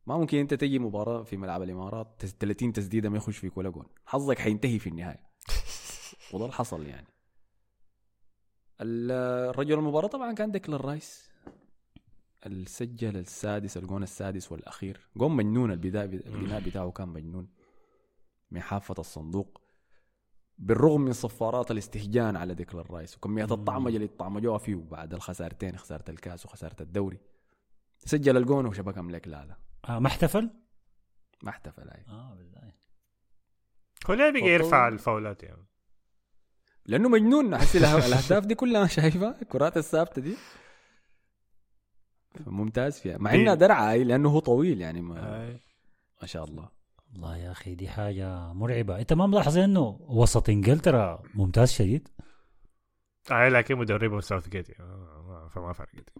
ما ممكن أنت تجي مباراة في ملعب الإمارات تس- 30 تسديدة ما يخش فيك ولا جول حظك حينتهي في النهاية. وده اللي حصل يعني. ال- الرجل المباراة طبعا كان ديكلان رايس. السجل السادس الجون السادس والأخير. جون مجنون البناء بتاعه كان مجنون. من حافة الصندوق. بالرغم من صفارات الاستهجان على ديكلان رايس وكمية الطعمجه اللي طعمجوها فيه بعد الخسارتين خسارة الكاس وخسارة الدوري. سجل الجون وشبكهم لك لا لا آه ما احتفل؟ ما احتفل آه بالله. هو ليه فطول- يرفع الفاولات يعني؟ لأنه مجنون أحس الأهداف دي كلها شايفها الكرات الثابتة دي. ممتاز فيها مع إنها درعه لأنه هو طويل يعني ما, آه. ما شاء الله. والله يا أخي دي حاجة مرعبة. أنت ما ملاحظ إنه وسط إنجلترا ممتاز شديد؟ آه لكن مدربه ساوث جيت يعني آه، ما- فما فرقت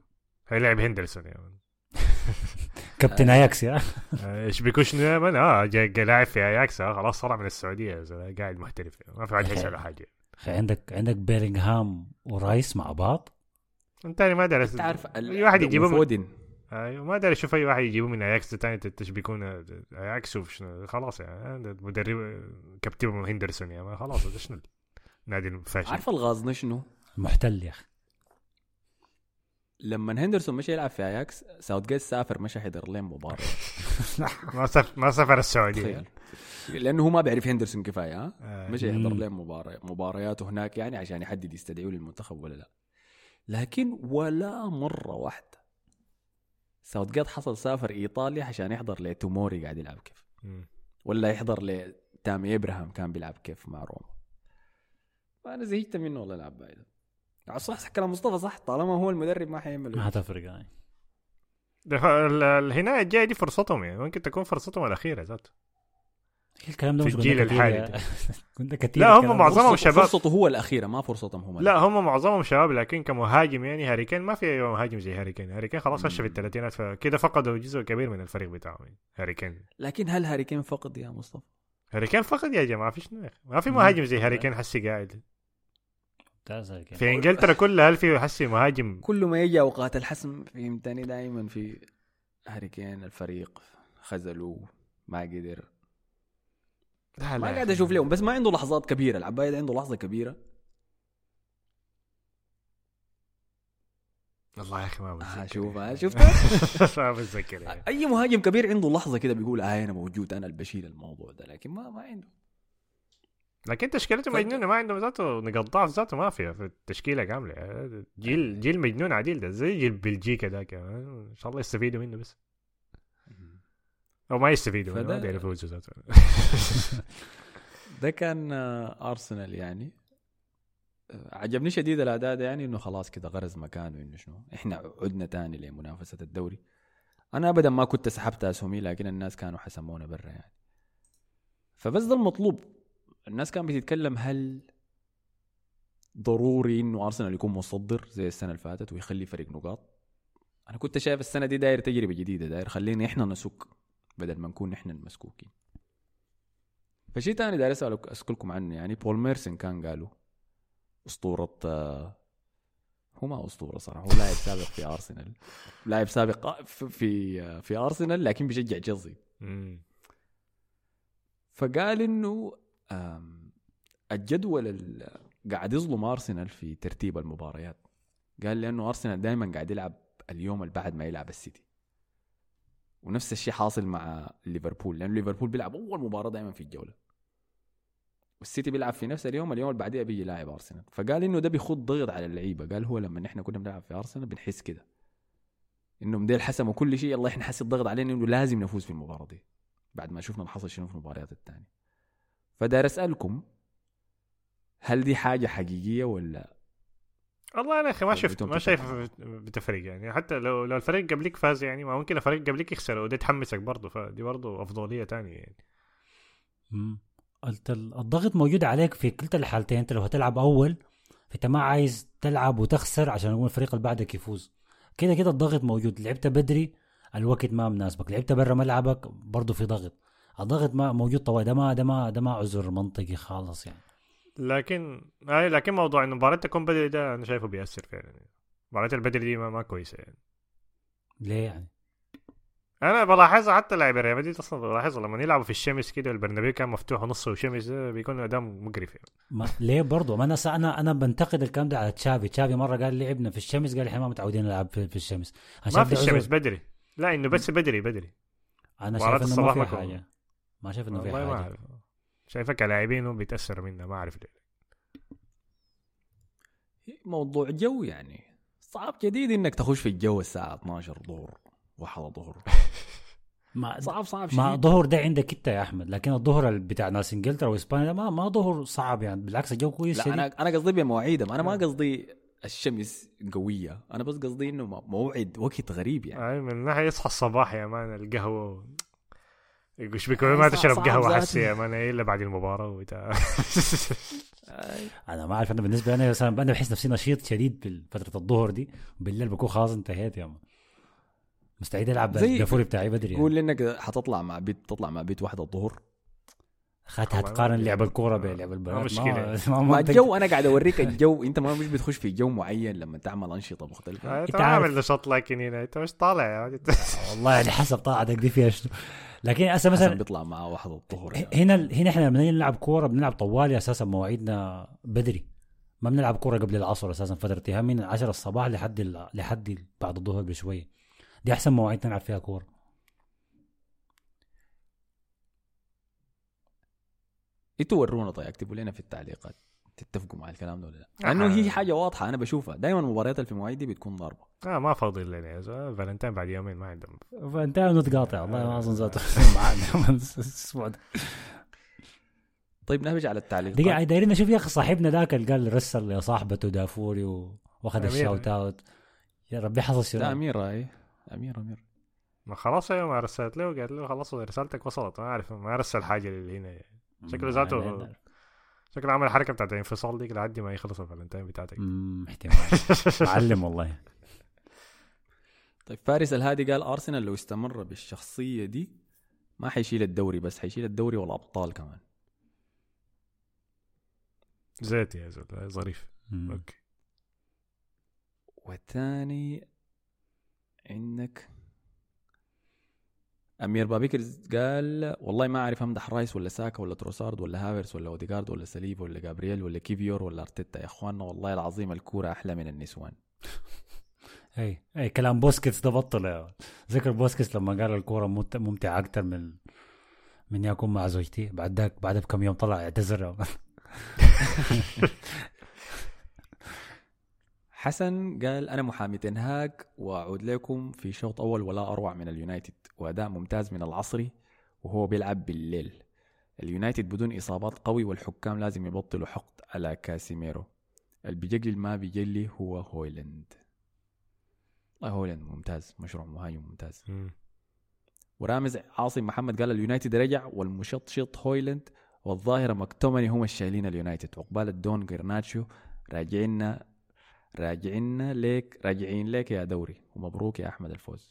هيلعب هندرسون يعني. كابتن أياكس يا. آه، إيش شنو؟ دائما آه جاي جاي لاعب في أياكس آه خلاص طلع من السعودية يا قاعد محترف. ما في واحد يساله حاجة عندك عندك بيلينغهام ورايس مع بعض؟ انت ما داري أنت عارف ال- أي واحد يجيبه من أيوه ما داري أشوف أي واحد يجيبه من اياكس تاني تشبكون اياكس خلاص يعني مدرب كابتن هندرسون يعني خلاص شنو النادي الفاشل عارف الغاز شنو؟ المحتل يا أخي. لما هندرسون مشى يلعب في اياكس ساوث جيت سافر مشى حضر لهم مباراة. ما سافر ما سافر السعودية. لأنه هو ما بيعرف هندرسون كفاية ها؟ آه. مشى يحضر مم. لهم مباراة مبارياته هناك يعني عشان يحدد يستدعيه للمنتخب ولا لا. لكن ولا مرة واحدة. ساوث جيت حصل سافر إيطاليا عشان يحضر لتوموري قاعد يلعب كيف. ولا يحضر لتامي ابراهام كان بيلعب كيف مع روما. فانا زهقت منه والله العب بعيد. صح كلام مصطفى صح طالما هو المدرب ما حيعمل ما حتفرق يعني. ده ال- الهناية الجاية دي فرصتهم يعني ممكن تكون فرصتهم الأخيرة ذاته. الكلام ده في الجيل الحالي كتير لا، هم. معظمهم شباب. فرصته هو الأخيرة ما فرصتهم هم لا هم معظمهم شباب لكن كمهاجم يعني هاري كين ما في مهاجم زي هاري كين هاري كين خلاص خش في. الثلاثينات فكده فقدوا جزء كبير من الفريق بتاعهم يعني. هاري كين لكن هل هاري كين فقد يا مصطفى؟ هاري كين فقد يا جماعة في شنو يا أخي ما في. مهاجم زي هاري كين حسي قاعد ممتاز هاري كين. في إنجلترا كلها هل في حسي مهاجم كل ما يجي أوقات الحسم فهمتني دائما في هاري كين الفريق خذلوا ما قدر لا ما قاعد أشوف لهم بس ما عنده لحظات كبيرة. امبابي ده عنده لحظة كبيرة. والله يا أخي ما آه بتذكر. شوف آه شفتها ما بتذكر يعني. أي مهاجم كبير عنده لحظة كده بيقول آه أنا موجود أنا اللي بشيل الموضوع ده لكن ما ما عنده. لكن تشكيلته مجنونة ما عنده ذاته نقاط ضعف ذاته ما فيها في التشكيلة كاملة. جيل جيل مجنون عديل ده زي جيل بلجيكا ذاك إن شاء الله يستفيدوا منه بس. أو ما يستفيدوا فده- ما داير يفوزوا ذاته ده كان آه، ارسنال يعني. آه، عجبني شديد الأداء ده يعني إنه خلاص كده غرز مكانه إنه شنو؟ إحنا عدنا تاني لمنافسة الدوري. أنا ابدا ما كنت سحبت اسهمي لكن الناس كانوا حسمونا برا يعني. فبس ده المطلوب. الناس كانت بتتكلم هل ضروري إنه ارسنال يكون مصدر زي السنة اللي فاتت ويخلي فريق نقاط؟ أنا كنت شايف السنة دي داير تجربة جديدة داير خلينا إحنا نسك. بدل ما نكون إحنا المسكوكين. فشيء تاني داير اسالك أسألكم عنه يعني بول ميرسن كان قالوا أسطورة آه، هو ما أسطورة صراحة هو لاعب سابق في أرسنال. لاعب سابق في في, في أرسنال لكن بيشجع تشيلسي. فقال إنه الجدول ال- قاعد يظلم أرسنال في ترتيب المباريات. قال لأنه أرسنال دائما قاعد يلعب اليوم اللي بعد ما يلعب السيتي. ونفس الشيء حاصل مع ليفربول لأنه ليفربول بيلعب أول مباراة دائما في الجولة. والسيتي بيلعب في نفس اليوم اليوم اللي بعديه بيجي لاعب أرسنال. فقال إنه ده بيخض ضغط على اللعيبة. قال هو لما إحنا كنا بنلعب في أرسنال بنحس كده. إنهم ديل حسموا كل شيء يلا إحنا حس الضغط علينا إنه لازم نفوز في المباراة دي. بعد ما شفنا اللي حصل شنو في المباريات الثانية. فدار أسألكم هل دي حاجة حقيقية ولا والله أنا أخي ما طيب، شفت ما شايف. بتفرق يعني. حتى لو لو الفريق قبليك فاز يعني ما ممكن الفريق قبليك يخسر وده تحمسك برضه فدي برضه أفضلية تانية يعني. مم. قلت ال- الضغط موجود عليك في كلتا الحالتين أنت لو هتلعب أول فأنت ما عايز تلعب وتخسر عشان يقول الفريق اللي بعدك يفوز. كده كده الضغط موجود. لعبت بدري الوقت ما مناسبك. لعبت برا ملعبك برضه في ضغط. الضغط ما موجود طوال ده ما ده ما ده ما عذر منطقي خالص يعني. لكن أي لكن موضوع إنه مباراة تكون بدري ده أنا شايفه بيأثر فعلا يعني. مباراة البدري دي ما, ما كويسة يعني. ليه يعني؟ أنا بلاحظها حتى لاعب ريال مدريد أصلا بلاحظها لما يلعبوا في الشمس كده والبرنابيو كان مفتوح ونص وشمس ده بيكون أداء مقرف يعني. ما ليه برضه؟ ما أنا أنا أنا بنتقد الكلام ده على تشافي. تشافي مرة قال لعبنا في الشمس قال إحنا ما متعودين نلعب في, في الشمس ما في. الشمس بدري. لا إنه بس بدري بدري. أنا شايف إنه ما في حاجة. ما شايف إنه في حاجة. شايفك كلاعبين هم بيتاثر منها ما أعرف ليه. موضوع جو يعني. صعب جديد إنك تخش في الجو الساعة 12 ظهر واحد ظهر. ما صعب صعب ما شديد. ظهر ده عندك انت يا أحمد. لكن الظهر ال- بتاع ناس إنجلترا وإسبانيا ده ما ما ظهر صعب يعني. بالعكس الجو كويس لا شديد. أنا أنا قصدي بمواعيدهم أنا ما قصدي الشمس قوية. أنا بس قصدي إنه موعد وقت غريب يعني. أي من ناحية يصحى الصباح يا man القهوة إيش بك ما تشرب قهوة. حسي يا man إلا بعد المباراة وبتاع أنا ما أعرف أنا بالنسبة لي مثلا أنا بحس نفسي نشيط شديد في فتره الظهر دي وبالليل بكون خلاص انتهيت يا man مستعد ألعب الدافوري بتاعي بدري يعني. قول لي انك حتطلع مع بيت تطلع مع بيت واحدة الظهر خات هتقارن لعب الكورة آه، بلعب ما البنات مشكلة. ما, ما. الجو أنا قاعد أوريك الجو أنت ما مش بتخش في جو معين لما تعمل أنشطة مختلفة أنت أنت عارف. عامل نشاط لكن هنا أنت مش طالع يا مان. والله يعني حسب طاعتك دي فيها شنو لكن هسه مثلا بيطلع معاه واحد الظهر يعني. هنا هنا إحنا لما نلعب كورة بنلعب طوالي أساسا مواعيدنا بدري. ما بنلعب كورة قبل العصر أساسا فترتها من 10 الصباح لحد ال- لحد بعد الظهر بشوية. دي أحسن مواعيد نلعب فيها كورة. أنتوا ورونا طيب أكتبوا لنا في التعليقات. تتفقوا مع الكلام ده ولا لا؟ لأنه هي حاجة واضحة أنا بشوفها. دائما المباريات اللي في المواعيد دي بتكون ضاربة. آه ما فاضي لنا فالنتين بعد يومين ما عندهم. فانت نتقاطع والله ما أظن ذاته معنا الأسبوع ده. طيب نرجع على التعليقات دقيقة دايرين نشوف يا أخي صاحبنا ذاك اللي قال رسل لصاحبته دافوري وأخذ. ال shout out يا ربي حصل شنو؟ أمير أي. أمير أمير. ما خلاص أيوه ما رسلت له قالت له خلاص رسالتك وصلت. ما أعرف ما رسل حاجة اللي هنا. شكله ذاته شكله عمل حركه بتاعت الانفصال ديك لحد ما يخلص الفالنتين بتاعتك. أمم، احتمال. معلم والله. طيب فارس الهادي قال أرسنال لو استمر بالشخصية دي ما حيشيل الدوري بس حيشيل الدوري والأبطال كمان. زيت يا زلمه ظريف. okay. والثاني عندك أمير بابيكرز قال والله ما أعرف أمدح رايس ولا ساكا ولا تروسارد ولا هافرتز ولا اوديجارد ولا ساليبا ولا جابرييل ولا كيفيور ولا أرتيتا. يا إخواننا والله العظيم الكورة أحلى من النسوان. أي أي كلام بوسكيتس ده بطل يا ذكر بوسكيتس لما قال الكورة ممت- ممتعة أكثر من من إني اكون مع زوجتي. بعد ذاك بعد بكم يوم طلع اعتذر حسن قال أنا محامي تنهاج وأعود لكم في شوط أول ولا أروع من اليونايتد وأداء ممتاز من العصري وهو بيلعب بالليل. اليونايتد بدون إصابات قوي والحكام لازم يبطلوا حقد على كاسيميرو. اللي بيجلي ما بيجلي هو هويلاند. والله هويلاند ممتاز مشروع مهاجم ممتاز. مم. ورامز عاصم محمد قال اليونايتد رجع والمشطشط هويلاند والظاهرة مكتوميني هم الشايلين اليونايتد. عقبال الدون جرناتشو راجعنا راجعنا ليك راجعين ليك يا دوري ومبروك يا أحمد الفوز.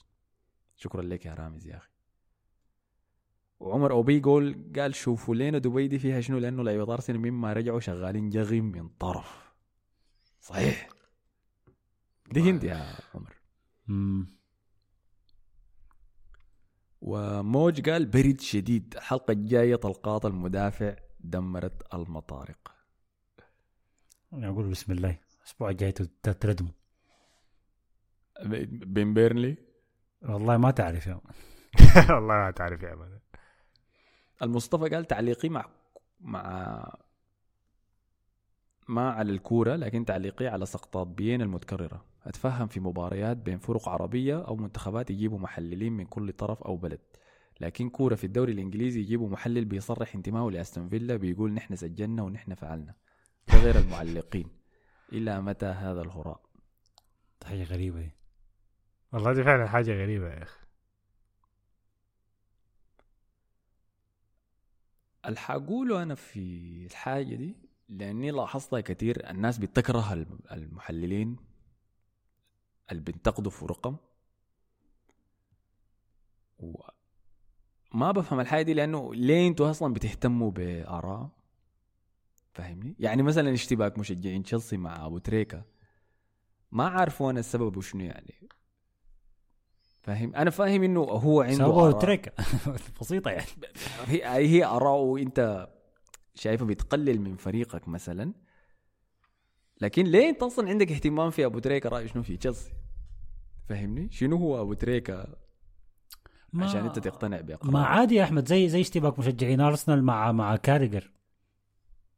شكرا لك يا رامز يا أخي. وعمر أوبي يقول قال شوفوا لنا دبي دي فيها شنو؟ لأنه لعيبه ارسنال مما رجعوا شغالين جغم من طرف. صحيح. دي انت يا عمر. مم. وموج قال برد شديد. الحلقة الجاية طلقات المدافع دمرت المطارق. أنا أقول بسم الله. الأسبوع الجاي تردموا بين بيرنلي؟ والله ما تعرف يا والله ما تعرف يا مان المصطفى قال تعليقي مع مع ما على الكورة لكن تعليقي على سقطات بيين المتكررة. أتفهم في مباريات بين فرق عربية أو منتخبات يجيبوا محللين من كل طرف أو بلد. لكن كورة في الدوري الإنجليزي يجيبوا محلل بيصرح انتمائه لأستون فيلا بيقول نحن سجلنا ونحن فعلنا. ده غير المعلقين. إلى متى هذا الهراء حاجة غريبة. دي والله دي فعلا حاجة غريبة يا أخي. اللي حقوله أنا في الحاجة دي لأني لاحظتها كتير الناس بتكره الم- المحللين اللي بينتقدوا في رقم. و ما بفهم الحاجة دي لأنه ليه أنتوا أصلا بتهتموا بآراء؟ فاهمني؟ يعني مثلا اشتباك مشجعين تشيلسي مع أبو تريكة ما عارفوا أنا السبب شنو يعني. فاهم؟ أنا فاهم إنه هو عنده سببه آراء. تريك بسيطة يعني. هي هي اراءه انت شايفه بتقلل من فريقك مثلا. لكن ليه انت أصلا عندك اهتمام في أبو تريكة رايه شنو في تشيلسي؟ فاهمني؟ شنو هو أبو تريكة؟ ما- عشان أنت تقتنع بقرار ما عادي يا أحمد زي زي اشتباك مشجعين أرسنال مع مع كاريجر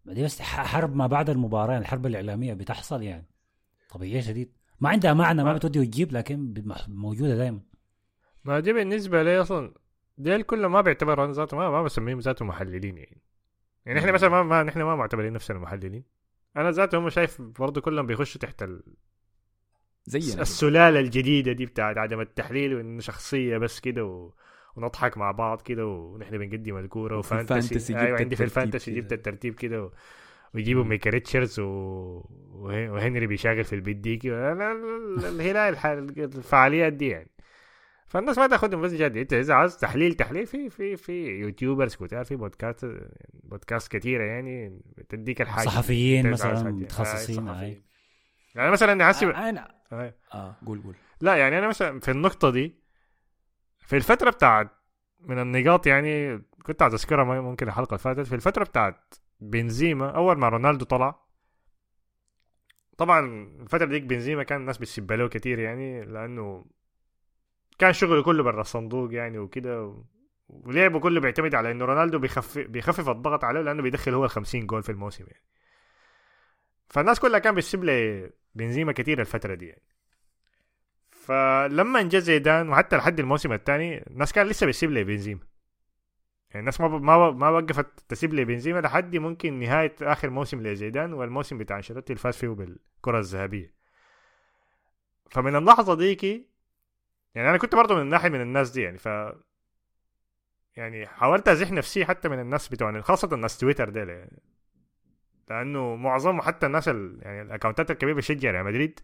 دي بس ح- حرب ما بعد المباراة الحرب الإعلامية بتحصل يعني طبيعية شديد. ما عندها معنى ما بتودي وتجيب لكن موجودة دائما ما دي بالنسبة لي أصلا ديل كله ما بيعتبروا أنا ذاته ما, ما بسميهم ذاته محللين يعني. يعني إحنا مثلا ما, ما نحن ما معتبرين نفسنا محللين. أنا ذاته هم شايف برضه كلهم بيخشوا تحت ال... زينا السلالة الجديدة دي بتاعت عدم التحليل وانه شخصية بس كده و... ونضحك مع بعض كده ونحن بنقدم الكوره و Fantasy أيوه عندي في ال Fantasy. جبت الترتيب كده و... ويجيبوا ميكا ريتشاردز و... وه- وهنري بيشاغل في لا- لا- الهلال الح- الفعاليات دي يعني فالناس ما تاخذهم بس جد انت إذا عايز تحليل تحليل في في في YouTubers كتار في بودكاست بودكاست كثيره يعني بتديك الحاجة صحفيين مثلا. متخصصين آه، هاي. صحفيين. يعني مثلا حاسب أنا آه. آه قول قول لا يعني أنا مثلا في النقطة دي في الفترة بتاعت من النقاط يعني كنت عايز أذكرها ممكن الحلقة اللي فاتت. في الفترة بتاعت بنزيما أول ما رونالدو طلع طبعا الفترة ديك بنزيما كان الناس بتسب له كتير يعني لأنه كان شغله كله برا الصندوق يعني وكده و... ولعبه كله بيعتمد على إنه رونالدو بيخفف بيخفف الضغط عليه لأنه بيدخل هو ال 50 جول في الموسم يعني. فالناس كلها كان بتسب له بنزيما كتير الفترة دي يعني. فلما جا زيدان وحتى لحد الموسم الثاني الناس كان لسه بتسيب لي بنزيما. يعني الناس ما ما ما وقفت تسيب لي بنزيما لحد ممكن نهاية آخر موسم لزيدان والموسم بتاع أنشيلوتي اللي فاز فيه بالكرة الذهبية. فمن اللحظة ديكي يعني أنا كنت برضه من ناحيه من الناس دي يعني ف يعني حاولت أزيح نفسي حتى من الناس بتوع خاصة الناس تويتر ديل يعني. لأنه معظمهم حتى الناس ال... يعني الأكونتات الكبيرة بتشجع ريال مدريد.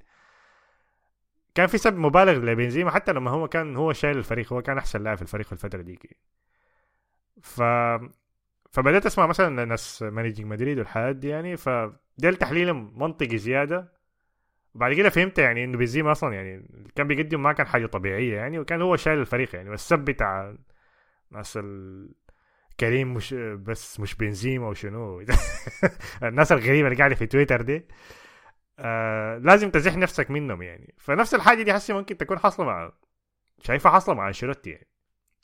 كان في سب مبالغ لبنزيما حتى لما هو كان هو شايل الفريق هو كان أحسن لاعب في الفريق في الفترة ديك ف فبدأت أسمع مثلا ناس Managing Madrid والحياة دي يعني فده التحليل منطقي زيادة. وبعد كده فهمت يعني إنه بنزيما أصلا يعني كان بيقدم ما كان حاجة طبيعية يعني وكان هو شايل الفريق يعني. والسب بتاع ناس. كريم مش بس مش بنزيما وشنو. الناس الغريبة اللي قاعدة في تويتر دي. آه لازم تزح نفسك منهم يعني فنفس الحاجة دي حسي ممكن تكون حاصلة مع شايفها حاصلة مع أنشيلوتي يعني.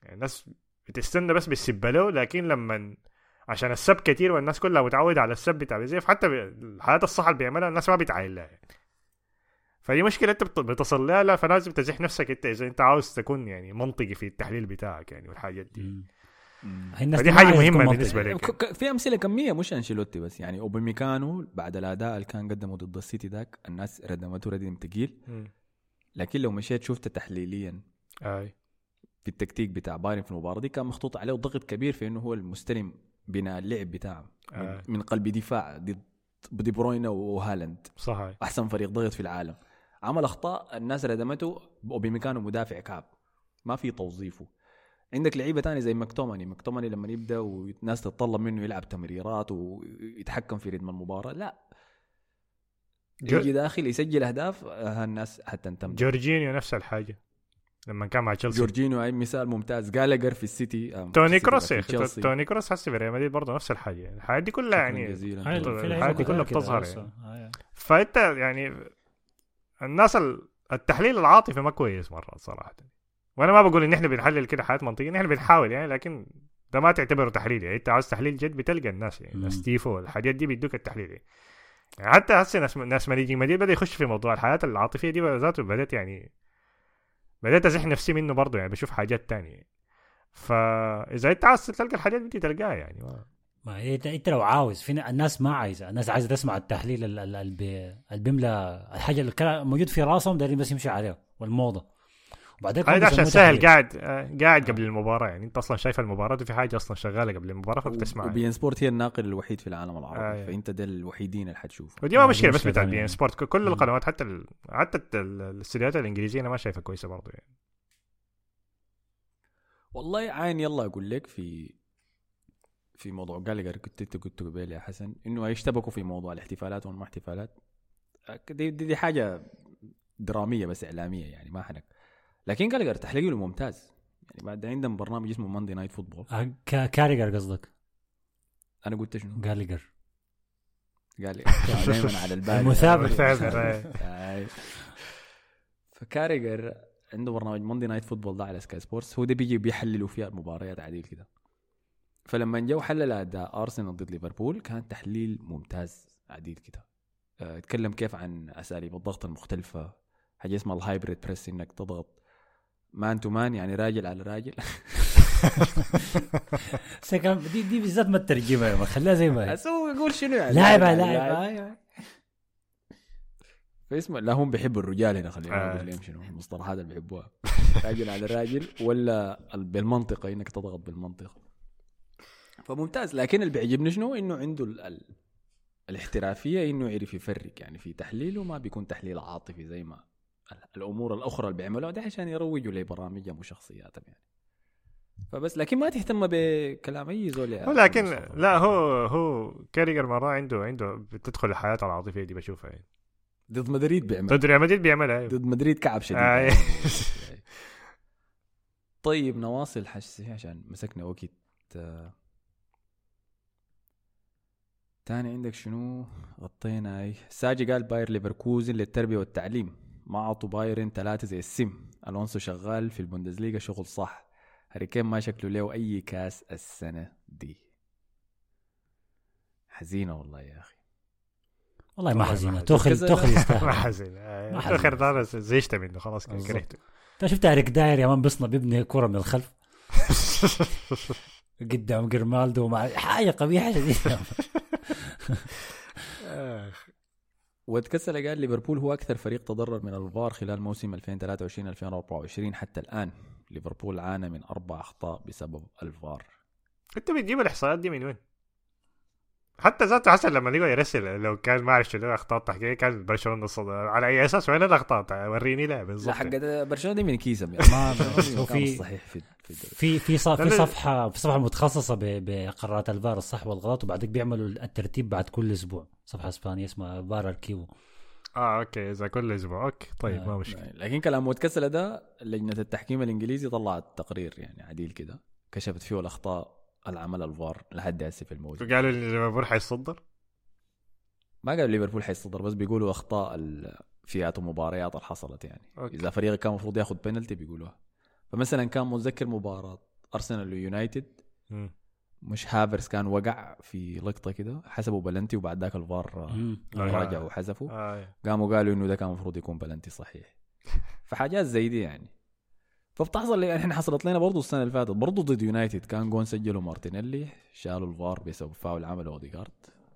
يعني الناس بتستنى بس بالسبه له لكن لما عشان السب كتير والناس كلها متعودة على السب بتاع بيزيف حتى الحالات الصح اللي بيعملها الناس ما بتعاين لها يعني. فدي مشكلة انت بت- بتصل لها لا فلازم تزح نفسك انت إذا انت عاوز تكون يعني منطقي في التحليل بتاعك يعني والحاجات دي الناس مهمة تكون بالنسبة منطقية. لك. في أمثلة كمية مش أنشيلوتي بس. يعني أوباميكانو بعد الأداء اللي كان قدمه ضد السيتي ذاك الناس ردمته ردم تقيل. مم. لكن لو مشيت شفت تحليليا أي. في التكتيك بتاع بايرن في المباراة دي كان محطوط عليه ضغط كبير في إنه هو المستلم بناء اللعب بتاعه. من, آه. من قلب دفاع ضد دي بروينا وهالاند. صح أحسن فريق ضغط في العالم. عمل أخطاء الناس ردمته اوباميكانو مدافع كعب ما في توظيفه. عندك لعيبة تاني زي مكتوماني مكتوماني لما يبدأ والناس تتطلب منه يلعب تمريرات ويتحكم في رتم المباراة لا. جو- يجي داخل يسجل أهداف آه، الناس حتنتم جورجينيو نفس الحاجة. لما كان مع تشيلسي. جورجينو أي مثال ممتاز. جالجر في السيتي آه، توني كروس. توني كروس حسي في ريال مدريد برضه نفس الحاجة. يعني الحاجات دي كلها يعني الحاجات دي كلها بتظهر. يعني. آه. فأنت يعني الناس ال- التحليل العاطفي ما كويس مرات صراحة. وأنا ما بقول إن إحنا بنحلل كده حياة منطقية إحنا بنحاول يعني لكن ده ما تعتبره تحليل يعني. أنت عاوز تحليل جد بتلقى الناس يعني مم. ناس تيفو الحاجات دي بيدوك التحليل يعني. يعني حتى هسه ناس ناس مدريد مدريد بدأ يخش في موضوع الحياة العاطفية دي ذاته بدأت يعني بدأت أزح نفسي منه برضه يعني بشوف حاجات تانية. فإذا أنت عاوز تلقى الحاجات دي تلقاها يعني. ما- ما هي إنت, إنت لو عاوز في الناس ما عايزة الناس عايزة تسمع التحليل اللي بيملى الحاجة اللي موجود في راسهم دايرين بس يمشي عليه والموضة. وبعدين هذا عشان سهل. قاعد آه، قاعد قبل المباراة يعني انت أصلا شايف المباراة وفي حاجة أصلا شغالة قبل المباراة فبتسمعها وبي إن سبورت هي الناقل الوحيد في العالم العربي آه، فأنت ده الوحيدين اللي حتشوفه ودي ما آه، مشكلة بس بتاع بي إن يعني. سبورت كل. القنوات حتى ال... حتى الاستديوهات الإنجليزية أنا ما شايفها كويسة برضه يعني والله عين يلا أقول لك في في موضوع جالجر كنت أنت قلت قبل يا حسن إنه يشتبكوا في موضوع الاحتفالات والما احتفالات دي, دي, دي حاجة درامية بس إعلامية يعني ما حنك لكن جالجر تحليله ممتاز يعني بعد عندهم برنامج اسمه Monday Night Football كا- كاريجر قصدك؟ أنا قلت شنو؟ جاليجر قال لي. دائما على البال. المثابر. المثابر، آي. فكاريجر عنده برنامج Monday Night Football ده على Sky Sports هو ده بيجي بيحللوا فيها المباريات عديل كده. فلما جو حلل اداء ارسنال ضد ليفربول كان تحليل ممتاز عديل كده. اتكلم كيف عن أساليب الضغط المختلفة حاجة اسمها ال hybrid press إنك تضغط man to man يعني راجل على راجل. دي دي بالذات ما الترجمه يا خليها زي ما هي. بس هو يقول شنو يعني؟ لاعب على لاعب فاسمه لا هم بيحبوا الرجال هنا خلينا آه. نقول لهم شنو المصطلحات اللي بيحبوها. راجل على راجل ولا ال- بالمنطقة إنك تضغط بالمنطقة. فممتاز. لكن اللي بيعجبني شنو؟ إنه عنده ال... ال... الاحترافية إنه يعرف يفرق. يعني في تحليله ما بيكون تحليل عاطفي زي ما الأمور الأخرى اللي بيعملوها ده عشان يروجوا لبرامجهم وشخصياتهم يعني فبس لكن ما تهتم بكلام أي زول ولكن مصطفى. لا هو هو كاريجر مرة عنده عنده بتدخل الحياة العاطفية دي بشوفها يعني ضد مدريد بيعمل ضد ريال مدريد بيعملها أيوة. ضد مدريد كعب شديد آه. طيب نواصل حسي عشان مسكنا وقت آه. تاني عندك شنو غطينا أي ساجي قال باير ليفركوزن للتربية والتعليم ما عطوا بايرن ثلاثة زي السم. ألونسو شغال في البوندسليغا شغل صح. هاريكين ما شكله له أي كاس السنة دي. حزينة والله يا أخي. والله ما حزينة. حزين. توخل توخل ما يستاهل حزين ما حزين. آخر ده بس زهجت منه خلاص. كرهته. أنت شفت اريك داير يا man بيصنع بيبني كرة من الخلف؟ قدام جرمالدو مع حاجة قبيحة شديده واتكسل قال ليفربول هو أكثر فريق تضرر من الفار خلال موسم 2023 2024 حتى الآن ليفربول عانى من أربع أخطاء بسبب الفار أنت بتجيب الإحصائيات دي من وين؟ حتى ذاته حسن لما لقوا يرسل لو كان ما أعرف شنو أخطاء تحكيميه كان برشلونة الصد... على أي أساس؟ وين الأخطاء؟ وريني لا لا بالضبط حق برشلونة دي من كيسهم ما- يعني هو في- صحيح في في. في صفحه في صفحة متخصصة ب- بقرارات الفار الصح والغلط وبعدين بيعملوا الترتيب بعد كل أسبوع. صفحة إسبانية اسمها فار اركيو آه okay إذا كل أسبوع. okay طيب آه. ما مشكله لكن كلام متكسله ده لجنة التحكيم الإنجليزي طلعت تقرير يعني عديل كده كشفت فيه الأخطاء اللي عملها الفار لحد هسه في الموسم. قالوا ان ليفربول حيصدر ما قالوا ليفربول حيصدر بس بيقولوا أخطاء ال- فئات المباريات اللي حصلت يعني. okay. إذا فريقك كان المفروض ياخذ بينالتي بيقولوها. فمثلا كان متذكر مباراة أرسنال ويونايتد. مش هافيرتز كان وقع في لقطة كده حسبوا بلنتي وبعد ذاك الفار. راجعوا وحذفوا. آه. قاموا قالوا إنه ده كان المفروض يكون بلنتي صحيح. فحاجات زي دي يعني. فبتحصل لي إحنا حصلت لنا برضه السنة اللي فاتت. برضه ضد يونايتد. كان جون سجله مارتينيلي. شالوا الفار بسبب فاول عمله اوديجارد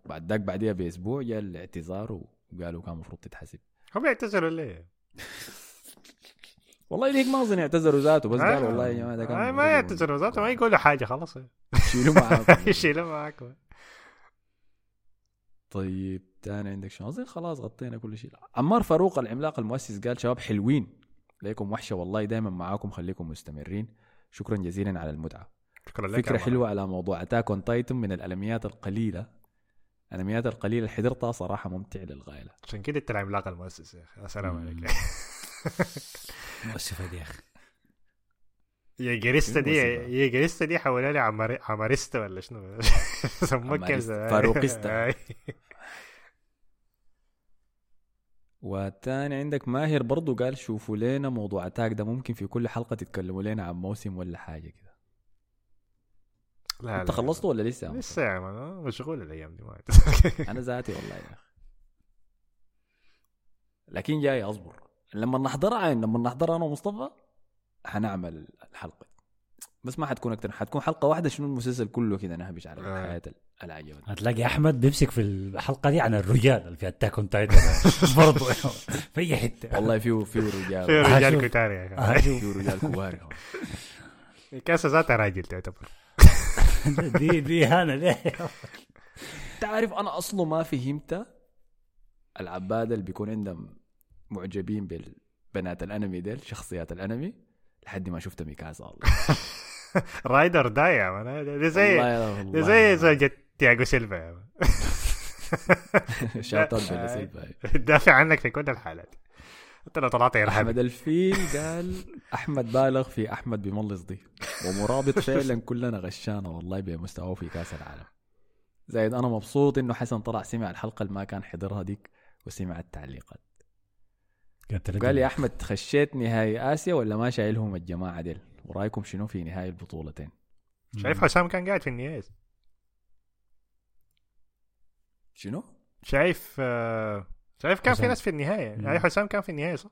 بعد ذاك بعديها بأسبوع جاء الاعتذار وقالوا كان المفروض تتحسب. هم يعتذروا ليه؟ والله ليك ما أظن اعتذروا ذاته. بس. قالوا والله يا جماعة ده كان ما يعتذروا ذاته. ما يقولوا حاجة خلاص. شيلوا معاكم. يشيلوا معاكم. طيب تاني عندك شنو أظن خلاص غطينا كل شيء. عمار فاروق العملاق المؤسس قال شباب حلوين. ليكم وحشة والله دائما معاكم خليكم مستمرين. شكرا جزيلا على المتعة. شكرا لك فكرة حلوة على موضوع Attack on Titan من الانميات القليلة. الانميات القليلة اللي حضرتها صراحة ممتع للغاية. عشان كده أنت العملاق المؤسس يا أخي. السلام. عليك. مؤسفة دي يا أخي. يا جريستا دي. يا جريستا دي حولها لي عمار... عماريستا ولا شنو؟ سموك كيف عماريستا. والتاني عندك ماهر برضو قال شوفوا لنا موضوع Attack ده ممكن في كل حلقة تتكلموا لنا عن موسم ولا حاجة كده. لا انت لا. خلصتوا ولا لسه؟ لسه يا man مشغول الأيام دي ما أنا ذاتي والله يا أخي. لكن جاي أصبر. لما نحضرها لما نحضرها أنا ومصطفى حنعمل الحلقة بس ما حتكون أكتر. حتكون حلقة واحدة شنو المسلسل كله كده نهبش على آه. الحياة العجبة هتلاقي أحمد بيمسك في الحلقة دي عن الرجال اللي في اتاك اون تايتن برضه في أي حتة. والله فيه فيه في رجال. رجال شوف. كتار يا آه، أخي شوف. فيه رجال كبار كاسه ذاتها راجل تعتبر. دي دي أنا ليه؟ تعرف أنا أصله ما فهمت العباده اللي بيكون عندهم معجبين بالبنات الأنمي ديل شخصيات الأنمي. لحد ما شفت ميكاسا والله رايدر دا يا مان. زي زي زوجة تياجو سيلفا يا مان. سيلفا تدافع عنك في كل الحالات. انت لو طلعت يا أحمد الفيل قال أحمد بالغ في أحمد بملص دي. ومرابط فعلا كلنا غشانا والله بمستواه في كأس العالم. زايد أنا مبسوط إنه حسن طلع سمع الحلقة اللي ما كان حضرها ديك وسمع التعليقات. قال لي أحمد خشيت نهائي آسيا ولا ما شايلهم الجماعة ديل؟ ورأيكم شنو في نهائي البطولتين؟ شايف حسام كان قاعد في النهاية شنو؟ شايف آه، شايف كان في حسام. ناس في النهاية. مم. يعني حسام كان في النهاية صح؟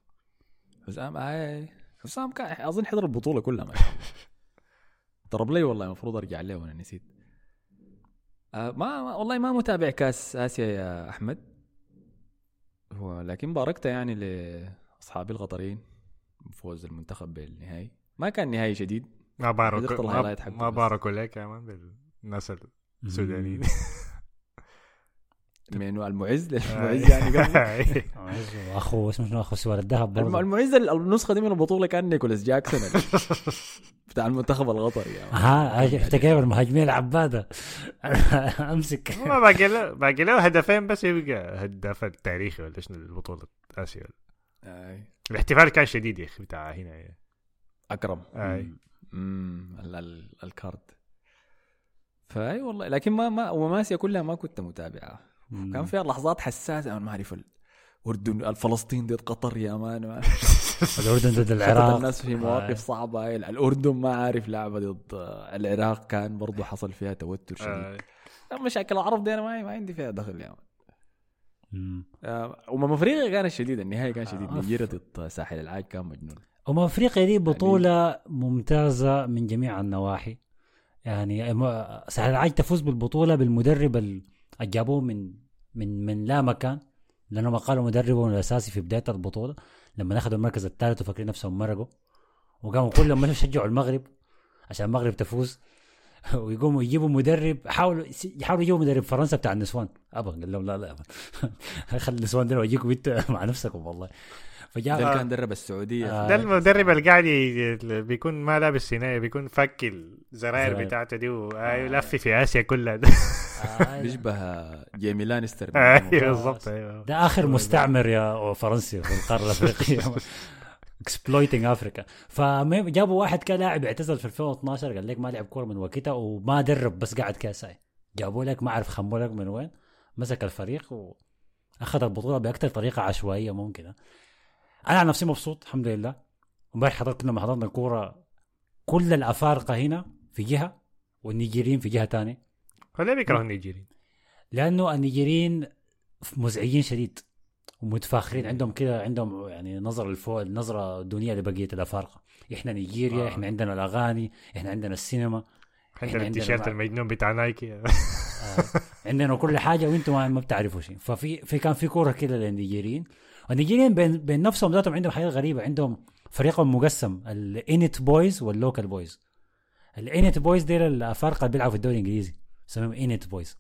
حسام آي حسام كان أظن حضر البطولة كلها ما ضرب لي والله المفروض أرجع له وأنا نسيت. آه ما ما- والله ما متابع كأس آسيا يا أحمد. هو لكن باركت يعني لأصحابي القطريين فوز المنتخب بالنهائي. ما كان نهائي شديد. ما بارك حذفت ما. باركوا لك يا man بالناس السودانيين. من المعز؟ المعز يعني قبل اخو اسمه شنو؟ أخو سوار الذهب برضه. المعز النسخة دي من البطولة كان نيكولاس جاكسون. بتاع المنتخب القطري يعني. ها أنت كيف المهاجمين العباده؟ أمسك. ما باقي له باقي له هدفين بس يبقى هداف التاريخي ولا شنو البطولة آسيا. الاحتفال كان شديد يا أخي بتاع هنا أكرم. أي. امم ال- ال- الكارد. فأي والله لكن ما ما وماسيا كلها ما كنت متابعة. كان فيها لحظات حساسة أنا ما أعرف الاردن الفلسطين ضد قطر يا مان ما- الأردن ضد العراق الناس في آه. مواقف صعبة هاي. الأردن ما عارف لعبة ضد العراق كان برضو حصل فيها توتر شديد آه. مشاكل العرب دي أنا ما عندي فيها دخل يا مان مم. آه، امم أفريقيا كانت شديدة النهائي كان شديد آه. نيجيريا ضد ساحل العاج كان مجنون أمم أفريقيا دي بطولة ممتازة من جميع النواحي يعني ساحل العاج تفوز بالبطولة بالمدرب ال- اللي جابوه من من من لا مكان لانهم قالوا مدربهم الأساسي في بداية البطولة لما اخذوا المركز الثالث وفاكرين نفسهم مرقوا وقاموا كلهم مشوا يشجعوا المغرب عشان المغرب تفوز ويقوموا يجيبوا مدرب حاولوا يحاولوا يجيبوا مدرب فرنسا بتاع النسوان. أبا قال لهم لا لا خلي النسوان دول يجيكم انت مع نفسكم والله. فجاء ده كان درب السعودية. آه. ده المدرب اللي قاعد بيكون ما لابس سيناء بيكون فك الزراير زراير. بتاعته دي ويلف في آسيا كلها. آه، بيشبه جيمي لانستر. أيوه. بالضبط أيوه. ده آخر مستعمر يا فرنسي في القارة الأفريقية. Exploiting Africa فجابوا واحد كان لاعب اعتزل في 2012 قال لك ما لعب كورة من وقتها وما درب بس قعد كأساي. جابوا لك ما أعرف خموا لك من وين. مسك الفريق واخذ البطولة باكثر طريقة عشوائية ممكنة. أنا عن نفسي مبسوط الحمد لله امبارح حضرت لما حضرنا الكوره كل الأفارقة هنا في جهة والنيجيريين في جهة تانية ليه بيكرهوا النيجيريين؟ لأنه النيجيريين مزعجين شديد ومتفاخرين عندهم كده عندهم يعني نظرة لفوق النظره الدونيه لبقية الأفارقة إحنا نيجيريا آه. إحنا عندنا الأغاني إحنا عندنا السينما عندنا عندنا التيشيرت. المجنون بتاع نايكي آه. عندنا كل حاجة وأنتم ما- ما بتعرفوا شيء ففي في كان في كورة كده للنيجيريين والنيجيريين بين, بين نفسهم ذاتهم عندهم حاجة غريبة. عندهم فريقهم مقسم ال int boys وال local boys. ال int boys ديل الأفارقة اللي بيلعبوا في الدوري الإنجليزي اسمهم int boys.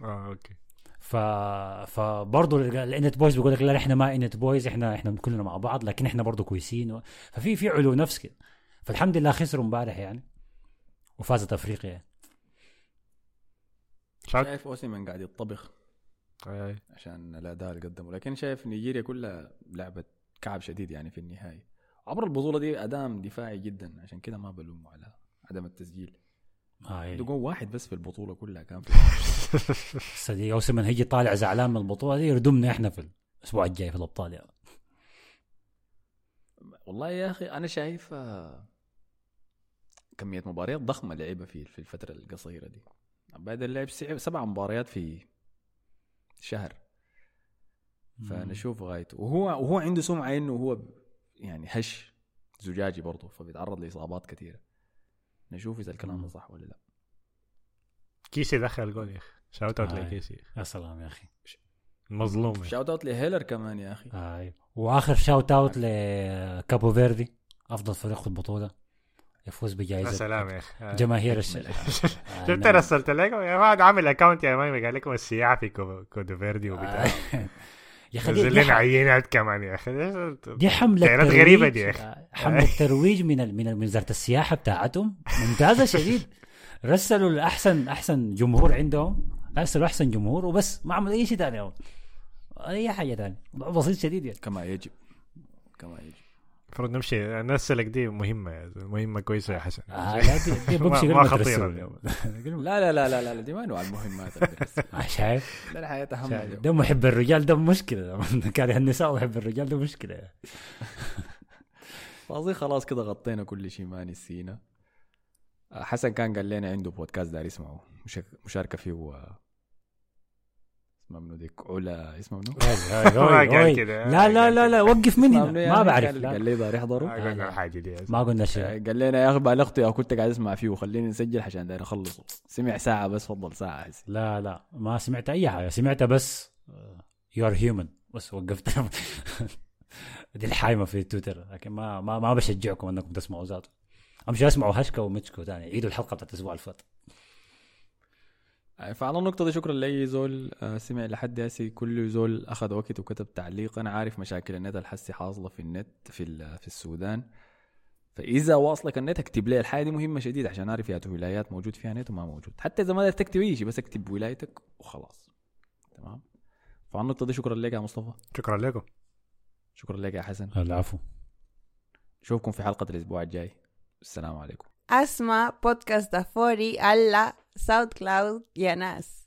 آه okay. ف فبرضه ال int boys بيقول لك لا إحنا ما int boys إحنا إحنا كلنا مع بعض لكن إحنا برضه كويسين. و... ففي في علو نفس كده. فالحمد لله خسروا امبارح يعني وفازت أفريقيا. يعني. شايف أوسيمن قاعد يطبخ؟ آه. عشان الأداء اللي قدمه لكن شايف نيجيريا كلها لعبة كعب شديد يعني في النهاية عبر البطولة دي أداء دفاعي جدا عشان كده ما بلومه على عدم التسجيل آه. جول واحد بس في البطولة كلها كان في صديق اوسمن هيجي طالع زعلان من البطولة دي يردمنا إحنا في الأسبوع الجاي في الأبطال يعني. والله يا أخي أنا شايف آه، كمية مباريات ضخمة لعبها في في الفترة القصيرة دي بعد اللعب سبع مباريات في شهر. فنشوف غايته وهو وهو عنده سمعة إنه هو يعني هش زجاجي برضه فبيتعرض لإصابات كثيره نشوف إذا الكلام ده صح ولا لا. كيسي دخل جول يا أخي. Shout out آه. لكيسي. يا سلام يا أخي. مظلوم. Shout out لهيلر كمان يا أخي. آه. وآخر shout out لكابو فيردي أفضل فريق في البطولة. يفوز يا بجائزة سلام يا أخي. آه. جماهير الش... شفت نعم. رسلت لكم؟ يا واحد عامل account يا مايمي قال لكم السياحه في كو- كابو فيردي وبتاع. يا أخي دي, نزل عينات كمان يا أخي. دي حملة ترويج غريبة دي يا. آه، حملة ترويج من ال- من وزارة السياحة بتاعتهم. ممتازة شديد. رسلوا لاحسن أحسن جمهور عندهم. ارسلوا أحسن جمهور وبس ما عملوا أي شيء ثاني. أي حاجة ثانية بسيط شديد يعني. كما يجب. كما يجب. المفروض نمشي. نرسلك دي مهمة. مهمة كويسة يا حسن. آه لا دي, دي بمشي ما- ترسلوا لا لا لا لا لا, لا دي ما نوع المهمات. شايف لا الحياة أهم. اليوم. ده محب الرجال ده مشكلة. كاره النساء ويحب الرجال ده مشكلة. فاظن خلاص كده غطينا كل شيء ما نسينا. آه، حسن كان قال لنا عنده بودكاست داري يسمعه. مشارك- مشاركة فيه آه، اسمه منو ديك علا اسمه منو؟ كده. لا لا لا لا وقف مني. ما؟ بعرف. قال- لي داري يحضروا ما قلنا دي. ما قلنا آه، شيء قال لنا يا أخي بالغت يا كنت قاعد أسمع فيه وخليني نسجل عشان داير أخلصه. سمع ساعة بس فضل ساعة. لا لا ما سمعت أي حاجة. سمعت بس you are human بس وقفت. دي الحايمة في تويتر. لكن ما ما ما بشجعكم إنكم تسمعوا ذاته. امشي أسمعوا هشكا ومتشكو ثاني عيدوا الحلقة بتاعت الأسبوع اللي فات. آه، فعلى النقطة دي شكرا لأي زول آه، سمع لحد هسي كل زول أخذ وقت وكتب تعليق. أنا عارف مشاكل النت الحسي حاصلة في النت في ال- في السودان. فإذا واصلك النت اكتب لي الحاجة دي مهمة شديد عشان أعرف يا ولايات موجود فيها نت وما موجود. حتى إذا ما بدك تكتب أي شيء بس اكتب ولايتك وخلاص. تمام؟ فعلى النقطة دي شكرا لك يا مصطفى. شكرا لكم. شكرا لك يا حسن. العفو. نشوفكم في حلقة الأسبوع الجاي. السلام عليكم. أسمع بودكاست دافوري على ساوند كلاود يا ناس